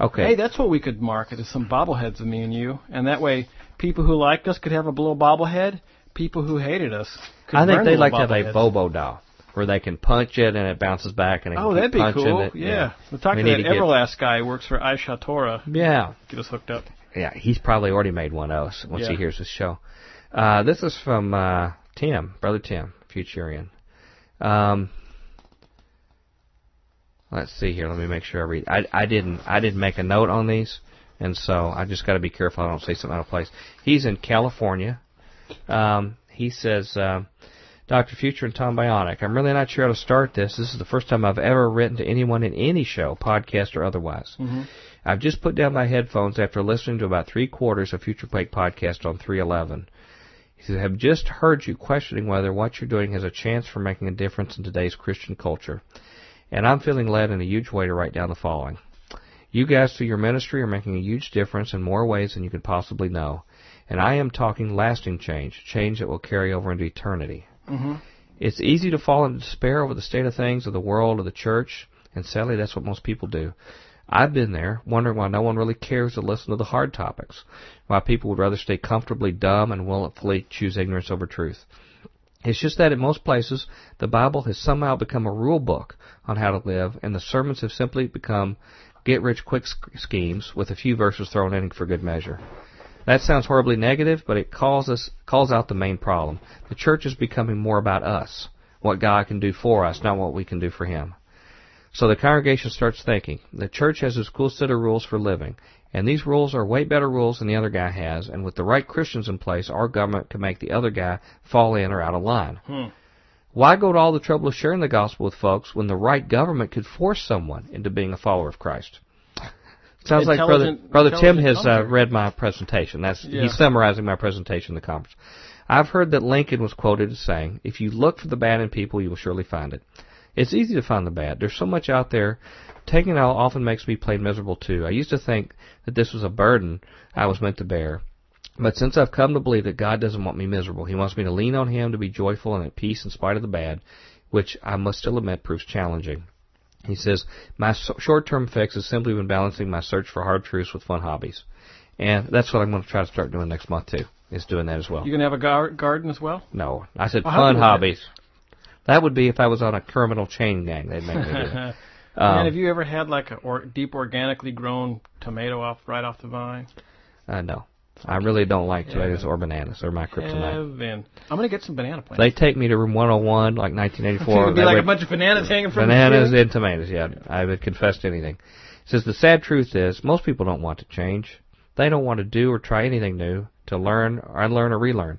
Okay. Hey, that's what we could market is some bobbleheads of me and you, and that way people who liked us could have a little bobblehead. People who hated us could I think they'd like to have a. Bobo doll where they can punch it and it bounces back and they Oh, can that'd be cool. it. Yeah. We'll talk We to that to get- Everlast guy who works for Aish HaTorah. Yeah. Get us hooked up. Yeah, he's probably already made one of us once he hears this show. Uh, this is from uh, Tim, brother Tim, Futurian. Um, let's see here. Let me make sure I read. I, I didn't I didn't make a note on these, and so I just got to be careful I don't say something out of place. He's in California. Um, he says. Uh, Dr. Future and Tom Bionic. I'm really not sure how to start this. This is the first time I've ever written to anyone in any show, podcast or otherwise. I've just put down my headphones after listening to about three quarters of Future Quake podcast on 311. He says, have just heard you questioning whether what you're doing has a chance for making a difference in today's Christian culture. And I'm feeling led in a huge way to write down the following. You guys through your ministry are making a huge difference in more ways than you could possibly know. And I am talking lasting change, change that will carry over into eternity. Mm-hmm. It's easy to fall into despair over the state of things of the world of the church, and sadly that's what most people do. I've been there, wondering why no one really cares to listen to the hard topics, why people would rather stay comfortably dumb and willfully choose ignorance over truth. It's just that in most places, the Bible has somehow become a rule book on how to live, and the sermons have simply become get rich quick schemes with a few verses thrown in for good measure. That sounds horribly negative, but it calls us calls out the main problem. The church is becoming more about us, what God can do for us, not what we can do for Him. So the congregation starts thinking, the church has this cool set of rules for living, and these rules are way better rules than the other guy has, and with the right Christians in place, our government can make the other guy fall in or out of line. Hmm. Why go to all the trouble of sharing the gospel with folks when the right government could force someone into being a follower of Christ? Sounds like brother brother Tim has uh, read my presentation. That's Yeah. he's summarizing my presentation in the conference. I've heard that Lincoln was quoted as saying, If you look for the bad in people, you will surely find it. It's easy to find the bad. There's so much out there. Taking it out often makes me plain miserable too. I used to think that this was a burden I was meant to bear. But since I've come to believe that God doesn't want me miserable, He wants me to lean on Him to be joyful and at peace in spite of the bad, which I must still admit proves challenging. He says, My short-term fix has simply been balancing my search for hard truths with fun hobbies. And that's what I'm going to try to start doing next month too, is doing that as well. You going to have a gar- garden as well? No. I said I'll fun help you with hobbies. That would be if I was on a criminal chain gang. They'd make me do it. and Um, have you ever had like a or- deep organically grown tomato off right off the vine? uh, no. I really don't like tomatoes or bananas. They're my kryptonite. Heaven. I'm gonna get some banana plants. They take me to room 101, like 1984. It'd be like would- a bunch of bananas hanging from Bananas the tree. and tomatoes, yeah. I would confess to anything. It says the sad truth is most people don't want to change. They don't want to do or try anything new, to learn or unlearn or relearn.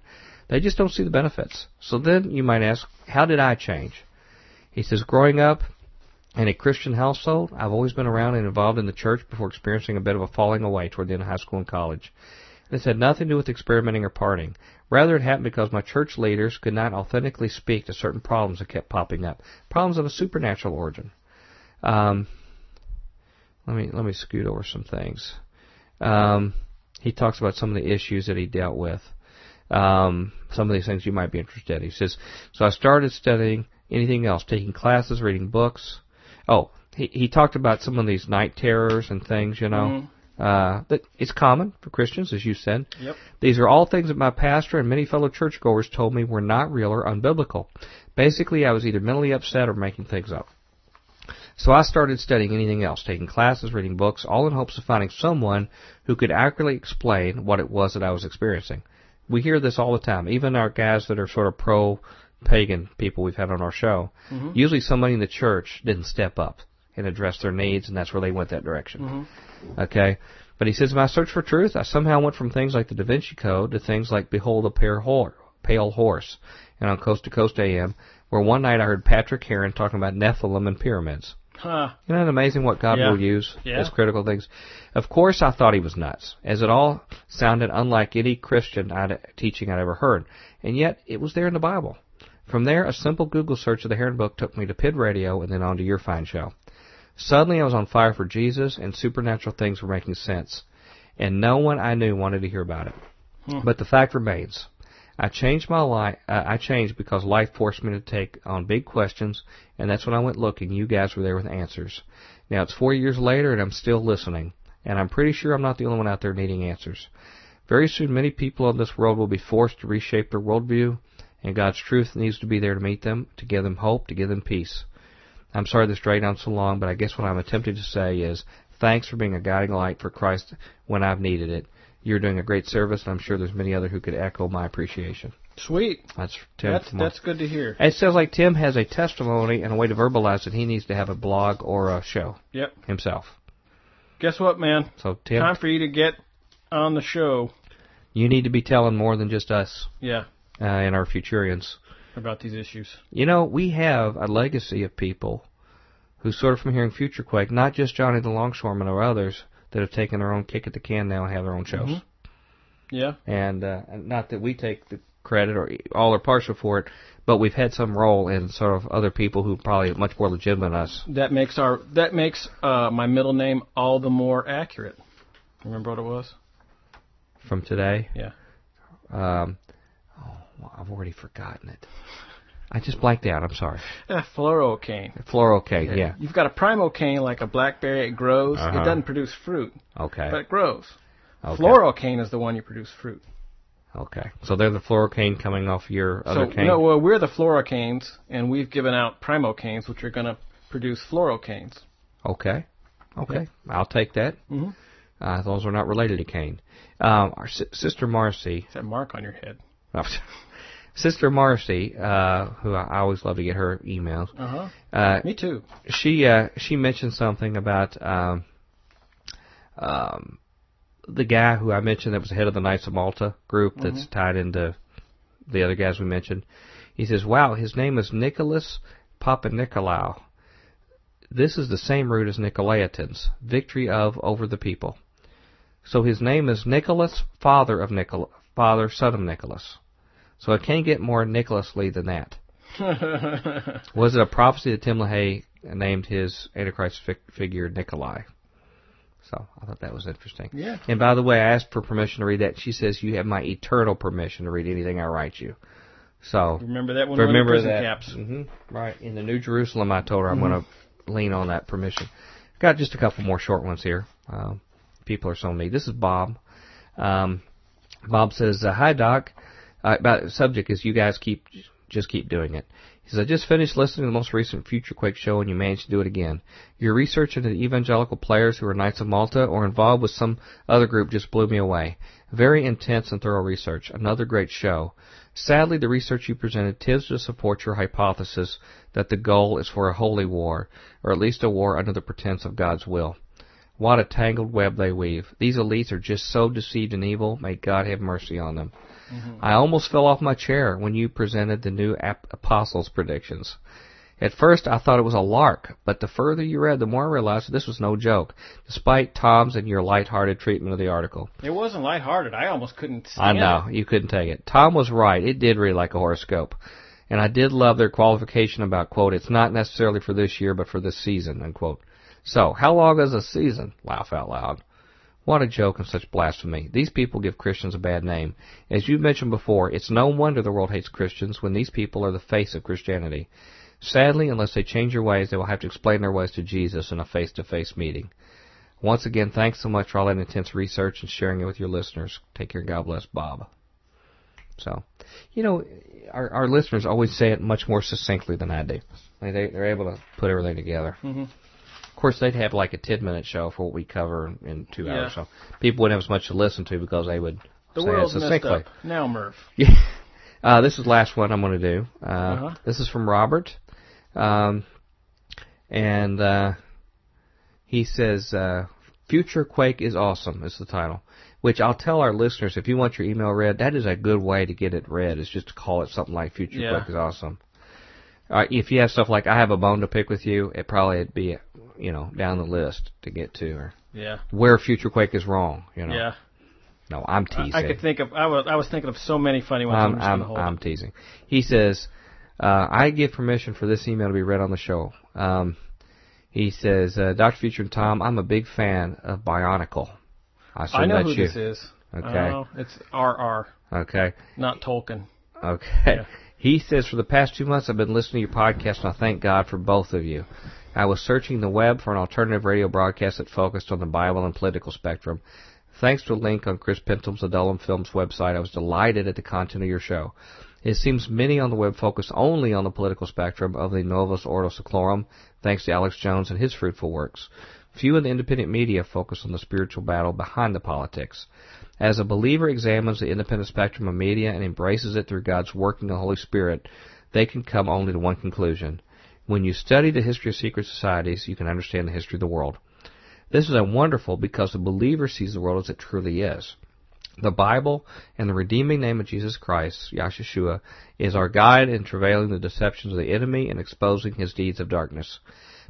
They just don't see the benefits. So then you might ask, how did I change? He says, growing up in a Christian household, I've always been around and involved in the church before experiencing a bit of a falling away toward the end of high school and college. This had nothing to do with experimenting or partying. Rather, it happened because my church leaders could not authentically speak to certain problems that kept popping up. Problems of a supernatural origin. Um, let me let me scoot over some things. Um, he talks about some of the issues that he dealt with. Um, some of these things you might be interested in. He says, so I started studying anything else, taking classes, reading books. Oh, he he talked about some of these night terrors and things, you know. Uh, that it's common for Christians, as you said. Yep. These are all things that my pastor and many fellow churchgoers told me were not real or unbiblical. Basically, I was either mentally upset or making things up. So I started studying anything else, taking classes, reading books, all in hopes of finding someone who could accurately explain what it was that I was experiencing. We hear this all the time. Even our guys that are sort of pro pagan people we've had on our show, usually somebody in the church didn't step up and address their needs, and that's where they went that direction. Mm-hmm. Okay? But he says, in my search for truth, I somehow went from things like the Da Vinci Code to things like Behold a Pale Hor- Pale Horse, and on Coast to Coast AM, where one night I heard Patrick Heron talking about Nephilim and pyramids. Huh. Isn't it amazing what God Yeah. will use Yeah. as critical things? Of course, I thought he was nuts, as it all sounded unlike any Christian I'd, teaching I'd ever heard, and yet it was there in the Bible. From there, a simple Google search of the Heron book took me to PID Radio and then on to your fine show. Suddenly, I was on fire for Jesus, and supernatural things were making sense, and no one I knew wanted to hear about it. But the fact remains, I changed my life. Uh, I changed because life forced me to take on big questions, and that's when I went looking. You guys were there with answers. Now it's four years later, and I'm still listening, and I'm pretty sure I'm not the only one out there needing answers. Very soon, many people in this world will be forced to reshape their worldview, and God's truth needs to be there to meet them, to give them hope, to give them peace. I'm sorry this dragged on so long, but I guess what I'm attempting to say is thanks for being a guiding light for Christ when I've needed it. You're doing a great service, and I'm sure there's many other who could echo my appreciation. Sweet. That's Tim. That's that's good to hear. It sounds like Tim has a testimony and a way to verbalize it. He needs to have a blog or a show Yep. himself. Guess what, man? So Tim, Time for you to get on the show. you need to be telling more than just us Yeah. uh, and our Futurians. About these issues. You know, we have a legacy of people who sort of from hearing Future Quake, not just Johnny the Longshoreman or others that have taken their own kick at the can now and have their own shows. Mhm. Yeah. And uh, not that we take the credit or all or partial for it, but we've had some role in sort of other people who probably much more legitimate than us. That makes our that makes uh, my middle name all the more accurate. Remember what it was? From today, Yeah. um, well, I've already forgotten it. I just blanked out. I'm sorry. Uh, floricane. Floricane, yeah. You've got a primocane like a blackberry. It grows. Uh-huh. It doesn't produce fruit, Okay. but it grows. okay. Floricane is the one you produce fruit. Okay. So they're the floricane coming off your other so cane. no, well, we're the floricanes, and we've given out primocanes, which are going to produce floricanes. Okay. Okay. I'll take that. Mhm. Uh, those are not related to cane. Um, our si- sister Marcy, That mark on your head. sister Marcy, uh, who I, always love to get her emails. Uh huh. Uh, Me too. she uh, she mentioned something about um, um, the guy who I mentioned that was the head of the Knights of Malta group that's tied into the other guys we mentioned. He says, "Wow, his name is Nicholas Papanikolaou. This is the same root as Nicolaitans, victory of over the people. So his name is Nicholas, father of Nicholas, father son of Nicholas. So it can't get more Nicholas Lee than that. Was it a prophecy that Tim LaHaye named his Antichrist fi- figure Nikolai? So I thought that was interesting. Yeah. And by the way, I asked for permission to read that. She says you have my eternal permission to read anything I write you. So Remember that one? remember that. Caps. hmm Right. In the New Jerusalem, I told her I'm going to lean on that permission. Got just a couple more short ones here. Um, people are so me. This is Bob. Um, Bob says, uh, "Hi Doc. Uh, about the subject is you guys keep just keep doing it." He says, "I just finished listening to the most recent Future Quake show, and you managed to do it again. Your research into the evangelical players who are Knights of Malta or involved with some other group just blew me away. Very intense and thorough research. Another great show." Sadly, the research you presented tends to support your hypothesis that the goal is for a holy war, or at least a war under the pretense of God's will. What a tangled web they weave. These elites are just so deceived and evil. May God have mercy on them. Mm-hmm. I almost fell off my chair when you presented the new ap- apostles' predictions. At first, I thought it was a lark, but the further you read, the more I realized this was no joke, despite Tom's and your light-hearted treatment of the article. It wasn't lighthearted. I almost couldn't I know it. you couldn't take it. Tom was right. It did read like a horoscope, and I did love their qualification about quote. It's not necessarily for this year, but for this season. Unquote. So, how long is a season? Laugh out loud. What a joke and such blasphemy. These people give Christians a bad name. As you've mentioned before, it's no wonder the world hates Christians when these people are the face of Christianity. Sadly, unless they change their ways, they will have to explain their ways to Jesus in a face-to-face meeting. Once again, thanks so much for all that intense research and sharing it with your listeners. Take care. God bless, Bob. So, you know, our, our listeners always say it much more succinctly than I do. They, they're able to put everything together. Mhm. Of course, they'd have like a 10 minute show for what we cover in, two Yeah. hours. So people wouldn't have as much to listen to because they would The say it world's messed up. Now, Murph. Yeah. Uh, this is the last one I'm going to do. Uh, Uh-huh. This is from Robert. Um, and uh, he says, uh, Future Quake is awesome, is the title. Which I'll tell our listeners, if you want your email read, that is a good way to get it read, is just to call it something like Future Yeah. Quake is awesome. Uh, if you have stuff like, I have a bone to pick with you, it probably would be, you know, down the list to get to, or Yeah. where Future Quake is wrong, you know. Yeah. No, I'm teasing. I could think of. I was. I was thinking of so many funny ones. I'm, I'm, I'm. I'm teasing. He says, uh, I give permission for this email to be read on the show. Um, he says, uh, Dr. Future and Tom, I'm a big fan of Bionicle. I I know who you. this is. Okay. Oh, it's R.R. Okay. Not Tolkien. Okay. Yeah. He says, for the past two months, I've been listening to your podcast, and I thank God for both of you. I was searching the web for an alternative radio broadcast that focused on the Bible and political spectrum. Thanks to a link on Chris Pinto's Adullam Films website, I was delighted at the content of your show. It seems many on the web focus only on the political spectrum of the Novus Ordo Seclorum, thanks to Alex Jones and his fruitful works. Few in the independent media focus on the spiritual battle behind the politics. As a believer examines the independent spectrum of media and embraces it through God's working the Holy Spirit, they can come only to one conclusion. When you study the history of secret societies, you can understand the history of the world. This is a wonderful because the believer sees the world as it truly is. The Bible and the redeeming name of Jesus Christ, Yahshua, is our guide in travailing the deceptions of the enemy and exposing his deeds of darkness.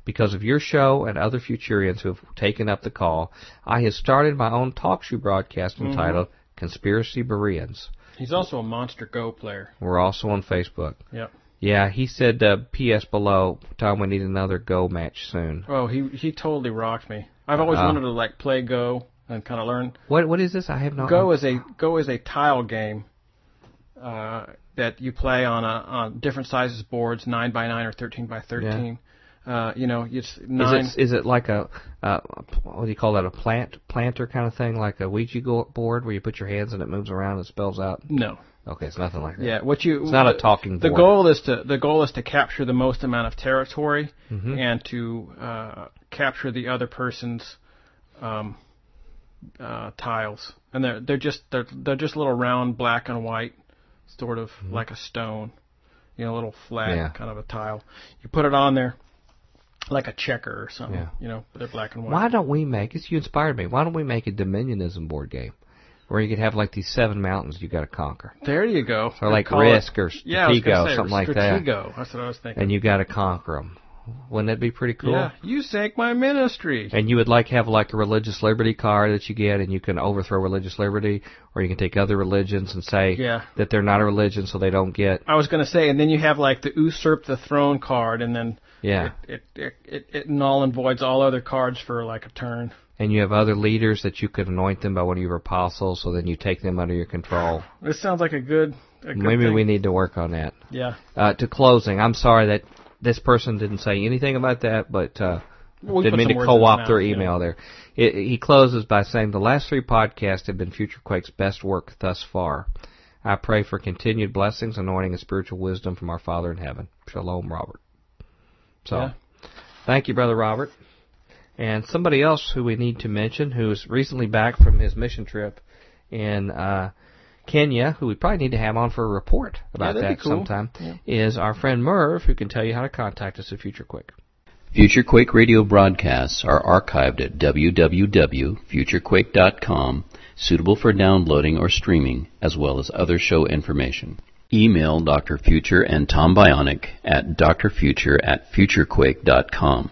Because of your show and other Futurians who have taken up the call, I have started my own talk show broadcast mm-hmm. entitled Conspiracy Bereans. He's also a Monster Go player. We're also on Facebook. Yep. Yeah, he said, uh, P.S. below, Tom, we need another Go match soon. Oh, he he totally rocked me. I've always Oh. wanted to like play Go and kind of learn. What What is this? I have not. Go is a Go is a tile game uh, that you play on a on different sizes boards, nine by nine or thirteen by thirteen. Uh, you know, it's nine. Is it is it like a uh, what do you call that? A plant planter kind of thing, like a Ouija board where you put your hands and it moves around and spells out. no. Okay, it's nothing like that. Yeah, what you It's not a talking The goal is to the goal is to capture the most amount of territory Mhm. and to uh, capture the other person's um, uh, tiles, and they're they're just they're they're just little round black and white, sort of like a stone, you know, a little flat Mm-hmm. Yeah. kind of a tile. You put it on there like a checker or something, Yeah. you know, but they're black and white. Why don't we make? It's you inspired me. Why don't we make a Dominionism board game, where you could have like these seven mountains you got to conquer, There you go. or like Call it- Risk or yeah, Stratego, say, something like that, Stratego. That's what I was thinking. and you got to conquer them. Wouldn't that be pretty cool? Yeah, you sank my ministry. And you would like have like a religious liberty card that you get, and you can overthrow religious liberty, or you can take other religions and say Yeah. that they're not a religion, so they don't get. I was going to say, and then you have like the usurp the throne card, and then Yeah. it it, it it it null and voids all other cards for like a turn. And you have other leaders that you could anoint them by one of your apostles, so then you take them under your control. This sounds like a good. A good Maybe thing. we need to work on that. Yeah. Uh, to closing, I'm sorry that this person didn't say anything about that, but uh, We didn't mean to co-opt their mouth, you know. email there. It, he closes by saying the last three podcasts have been Future Quake's best work thus far. I pray for continued blessings, anointing, and spiritual wisdom from our Father in heaven. Shalom, Robert. So, Yeah. thank you, Brother Robert. And somebody else who we need to mention, who is recently back from his mission trip in uh, Kenya, who we probably need to have on for a report about that'd that cool. sometime, is our friend Merv, who can tell you how to contact us at Future Quake. Future Quake radio broadcasts are archived at www.futurequake.com, suitable for downloading or streaming, as well as other show information. Email Dr. Future and Tom Bionic at drfuture at futurequake.com.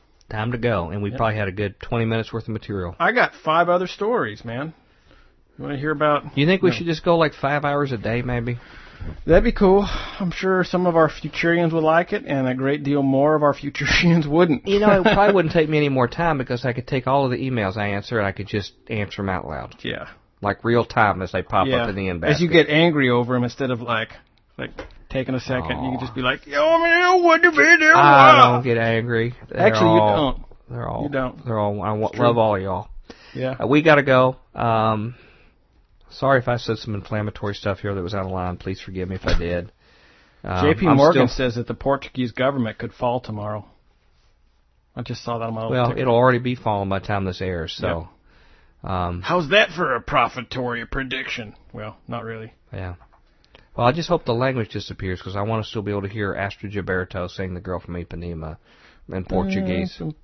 Time to go, and we Yep. probably had a good 20 minutes worth of material. I got five other stories, man. You want to hear about? You think we No. should just go like five hours a day, maybe? That'd be cool. I'm sure some of our Futurians would like it, and a great deal more of our Futurians wouldn't. You know, it probably wouldn't take me any more time because I could take all of the emails I answer and I could just answer them out loud, yeah. like real time as they pop yeah. up in the inbox. As you get angry over them, instead of like, like taking a second, you can just be like, "Yo, man, what the video?" I don't get angry. They're Actually, you don't. They're all. You don't. They're all. I It's true. love all of y'all. Yeah. Uh, we got to go. Um, sorry if I said some inflammatory stuff here that was out of line. Please forgive me if I did. Um, J.P. Morgan still- says that the Portuguese government could fall tomorrow. I just saw that on my well, ticker. it'll already be falling by the time this airs. So, um, How's that for a profitory prediction? Well, not really. yeah. Well, I just hope the language disappears because I want to still be able to hear Astrud Gilberto sing "The Girl from Ipanema" in Portuguese. It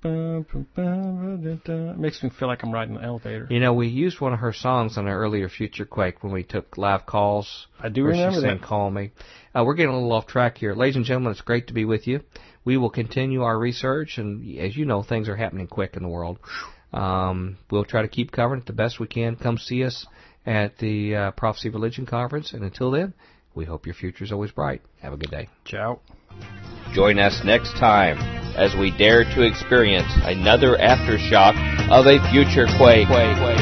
makes me feel like I'm riding an elevator. You know, we used one of her songs on an earlier Future Quake when we took live calls. I do remember she sang that. "Call Me." Uh, we're getting a little off track here, ladies and gentlemen. It's great to be with you. We will continue our research, and as you know, things are happening quick in the world. Um, we'll try to keep covering it the best we can. Come see us at the uh, Prophecy Religion Conference, and until then, we hope your future is always bright. Have a good day. Ciao. Join us next time as we dare to experience another aftershock of a future quake. quake, quake.